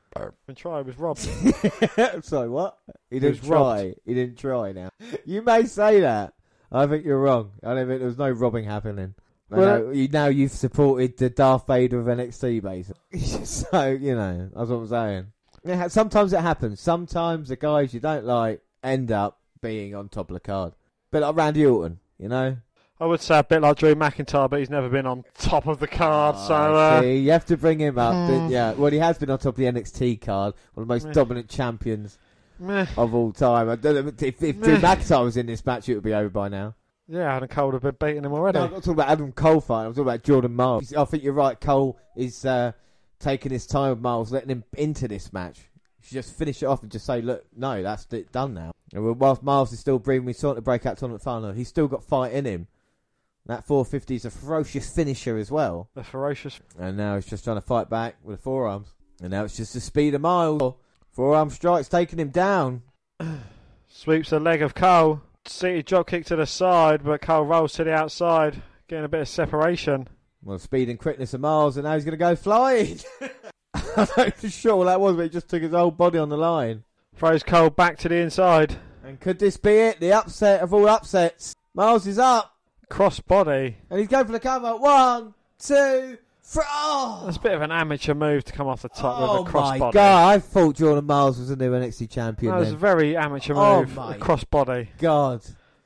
And try was robbed. Sorry, what? He didn't try. robbed. He didn't try. Now you may say that. I think you're wrong. I don't think there was no robbing happening. I Well, know, you now you've supported the Darth Vader of NXT, basically. so you know that's what I'm saying. Yeah, sometimes it happens. Sometimes the guys you don't like end up being on top of the card. Bit like Randy Orton, you know. I would say a bit like Drew McIntyre, but he's never been on top of the card. so Ah, uh, see, you have to bring him up. Hmm. but yeah, well, he has been on top of the NXT card, one of the most Meh. dominant champions meh. of all time. I don't know, if, if Drew McIntyre was in this match, it would be over by now. Yeah, Adam Cole would have been beating him already. No, I'm not talking about Adam Cole fight. I'm talking about Jordan Myles. I think you're right. Cole is uh, taking his time with Myles, letting him into this match. You should just finish it off and just say, look, no, that's it, done now. And whilst Myles is still breathing, we saw the breakout tournament final. He's still got fight in him. That 450 is a ferocious finisher as well. the ferocious. And now he's just trying to fight back with the forearms. And now it's just the speed of Myles. Forearm strikes taking him down. Sweeps the leg of Cole. Seated drop kick to the side, but Cole rolls to the outside, getting a bit of separation. Well, speed and quickness of Myles, and now he's going to go flying. I'm not too sure what that was, but he just took his whole body on the line. Throws Cole back to the inside. And could this be it? The upset of all upsets. Myles is up, Cross body. and he's going for the cover. One, two, three. Oh, That's a bit of an amateur move to come off the top oh with a oh, cross my body. god! I thought Jordan Myles was the new NXT champion. That was a very amateur Oh move. my a cross. God!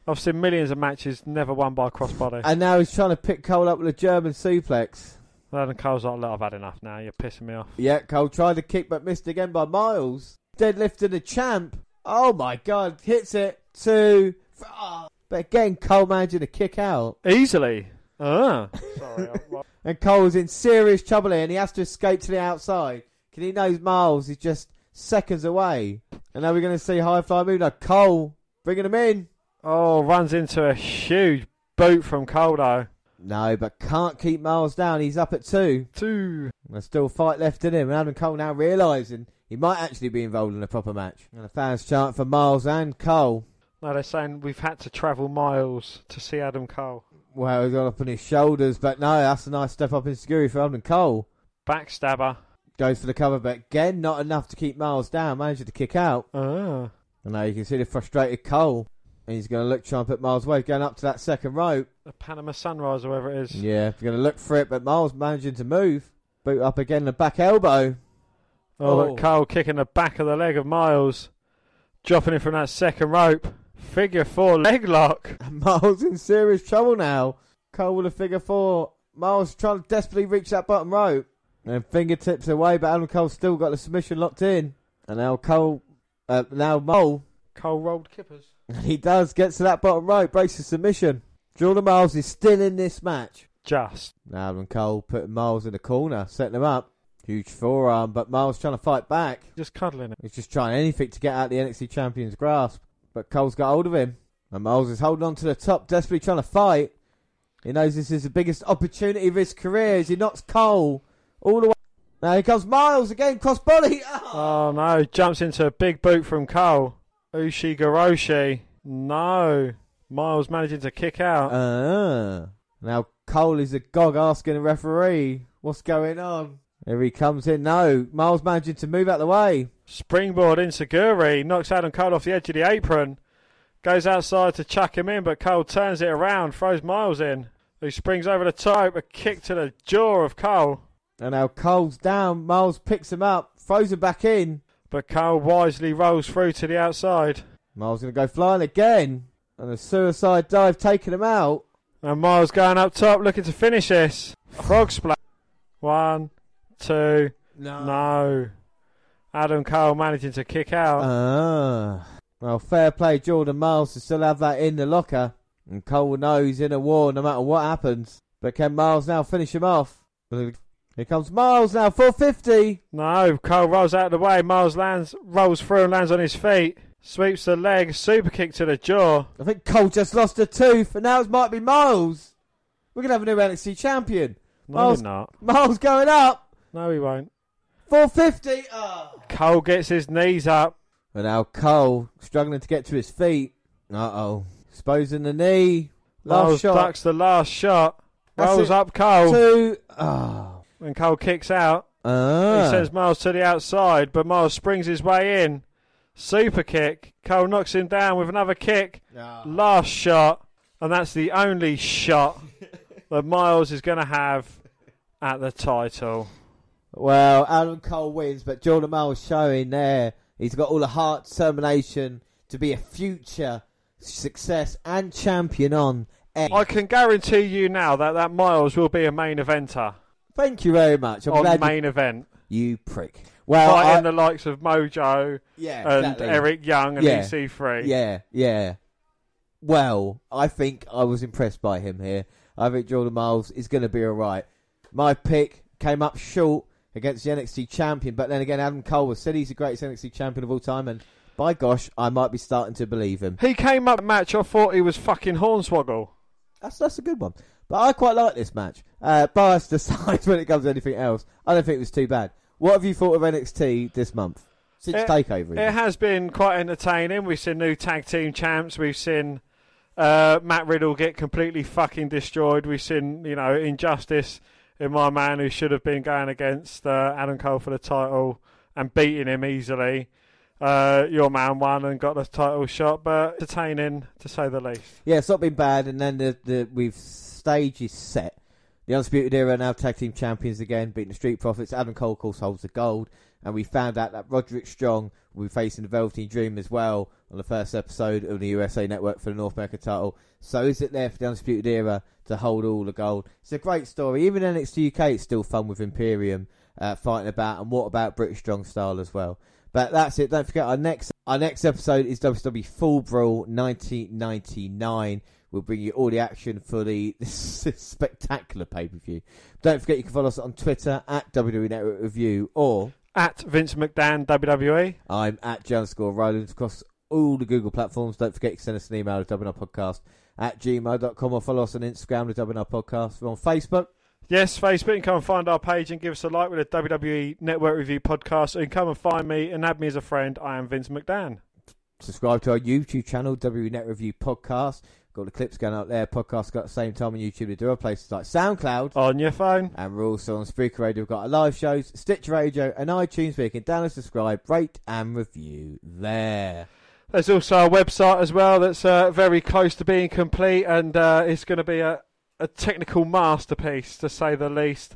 I've seen millions of matches never won by a cross body. And now he's trying to pick Cole up with a German suplex. Then Cole's like, look, I've had enough now. You're pissing me off. Yeah, Cole tried to kick but missed again by Myles. Deadlifting the champ. Oh my god, hits it. Two. Oh. But again, Cole managing to kick out. Easily. Ah. Sorry. I- And Cole's in serious trouble here and he has to escape to the outside. Because he knows Myles is just seconds away. And now we're going to see high fly move. Now Cole bringing him in. oh, runs into a huge boot from Cole though. No, but can't keep Myles down. He's up at two. Two. There's still fight left in him. And Adam Cole now realising he might actually be involved in a proper match. And the fans chant for Myles and Cole. No, they're saying we've had to travel miles to see Adam Cole. Well, he got up on his shoulders, but no, that's a nice step up in security for and Cole. Backstabber. Goes for the cover, but again, not enough to keep Myles down. Manages to kick out. Ah. And now you can see the frustrated Cole. And he's going to look, try and put Myles away, going up to that second rope. The Panama Sunrise, or whatever it is. Yeah, he's going to look for it, but Myles managing to move. Boot up again, the back elbow. Oh, Oh. look, Cole kicking the back of the leg of Myles. Dropping him from that second rope. Figure four leg lock. And Myles in serious trouble now. Cole with a figure four. Myles trying to desperately reach that bottom rope. And fingertips away, but Adam Cole still got the submission locked in. And now Cole, uh, now Mole, Cole rolled kippers. he does get to that bottom rope, breaks the submission. Jordan Myles is still in this match. Just. Now Adam Cole putting Myles in the corner, setting him up. Huge forearm, but Myles trying to fight back. Just cuddling it. He's just trying anything to get out the NXT champion's grasp. But Cole's got hold of him. And Myles is holding on to the top, desperately trying to fight. He knows this is the biggest opportunity of his career as he knocks Cole all the way. Now here comes Myles again, crossbody. Oh. Oh no, jumps into a big boot from Cole. Ushi No. Myles managing to kick out. Uh, now Cole is a gog asking the referee, what's going on? Here he comes in. No, Myles managing to move out the way. Springboard enzuigiri knocks Adam Cole off the edge of the apron. Goes outside to chuck him in, but Cole turns it around, throws Myles in. Who springs over the top, a kick to the jaw of Cole. And now Cole's down. Myles picks him up, throws him back in. But Cole wisely rolls through to the outside. Myles going to go flying again. And a suicide dive taking him out. And Myles going up top looking to finish this. Frog splash. One, two, no. Adam Cole managing to kick out. Ah. Well, fair play, Jordan Myles to still have that in the locker. And Cole knows he's in a war no matter what happens. But can Myles now finish him off? Here comes Myles now, 450. No, Cole rolls out of the way. Myles lands, rolls through and lands on his feet. Sweeps the leg, super kick to the jaw. I think Cole just lost a tooth, and now it might be Myles. We're going to have a new NXT champion. No, Myles- not. Myles going up. No, he won't. 450. Ah. Cole gets his knees up. And now Cole struggling to get to his feet. Uh oh. Exposing the knee. Last Myles shot. ducks the last shot. That's Rolls it. up Cole. Two. Oh. And Cole kicks out. Ah. He sends Myles to the outside, but Myles springs his way in. Super kick. Cole knocks him down with another kick. Ah. Last shot. And that's the only shot that Myles is going to have at the title. Well, Adam Cole wins, but Jordan Myles showing there he's got all the heart, determination to be a future success and champion on. I can guarantee you now that that Myles will be a main eventer Thank you very much. I'm on glad you, main event. you prick. Well, I, Fighting the likes of Mojo yeah, and exactly. Eric Young and Yeah. EC3. Yeah, yeah. Well, I think I was impressed by him here. I think Jordan Myles is going to be all right. My pick came up short against the NXT champion, but then again, Adam Cole was said he's the greatest NXT champion of all time, and by gosh, I might be starting to believe him. He came up match. I thought he was fucking Hornswoggle. That's that's a good one. But I quite like this match. Uh, biased aside when it comes to anything else, I don't think it was too bad. What have you thought of NXT this month since It- Takeover? even? It has been quite entertaining. We've seen new tag team champs. We've seen uh, Matt Riddle get completely fucking destroyed. We've seen, you know, injustice in my man who should have been going against uh, Adam Cole for the title and beating him easily. Uh, your man won and got the title shot, but entertaining to say the least. Yeah, it's not been bad, and then the, the we've stage is set. The Undisputed Era are now tag team champions again, beating the Street Profits. Adam Cole, of course, holds the gold, and we found out that Roderick Strong will be facing the Velveteen Dream as well on the first episode of the USA Network for the North American title. So is it there for the Undisputed Era to hold all the gold? It's a great story. Even NXT UK, it's still fun with Imperium uh, fighting about, and what about British Strong Style as well? But that's it. Don't forget our next our next episode is WWE Fall Brawl 1999. We'll bring you all the action for the this spectacular pay per view. Don't forget you can follow us on Twitter at WWE Network Review or At Vince McDan WWE. I'm at John Score Rowlands across all the Google platforms. Don't forget to send us an email at WNR Podcast at gmail.com or follow us on Instagram at WNR Podcast. We're on Facebook. Yes, Facebook. You can come and find our page and give us a like with a WWE Network Review podcast. Or you can come and find me and add me as a friend. I am Vince McDan. Subscribe to our YouTube channel, W Net Review Podcast. Got the clips going up there. Podcast got the same time on YouTube. We do our places like SoundCloud. On your phone. And we're also on Spreaker Radio. We've got our live shows, Stitch Radio, and iTunes where you can download, subscribe, rate, and review there. There's also a website as well that's uh, very close to being complete, and uh, it's going to be a, a technical masterpiece to say the least.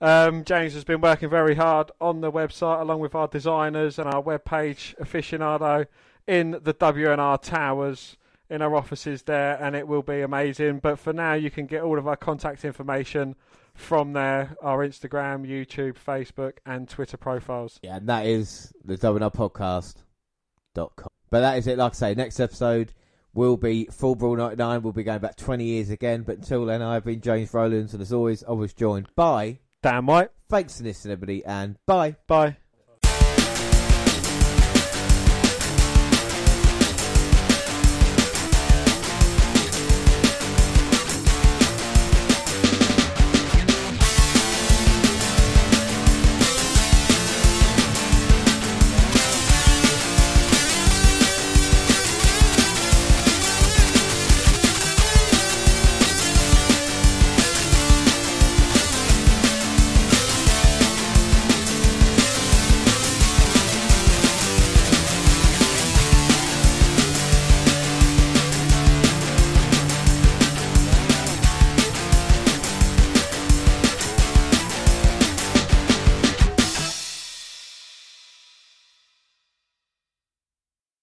Um, James has been working very hard on the website along with our designers and our webpage aficionado in the WNR Towers in our offices there, and it will be amazing. But for now, you can get all of our contact information from there our Instagram, YouTube, Facebook, and Twitter profiles. Yeah, and that is the WNRpodcast.com. But that is it. Like I say, next episode will be Fall Brawl 99. We'll be going back 20 years again. But until then, I've been James Rowlands, and as always, I was joined by Dan White. Thanks for listening, everybody, and bye. Bye.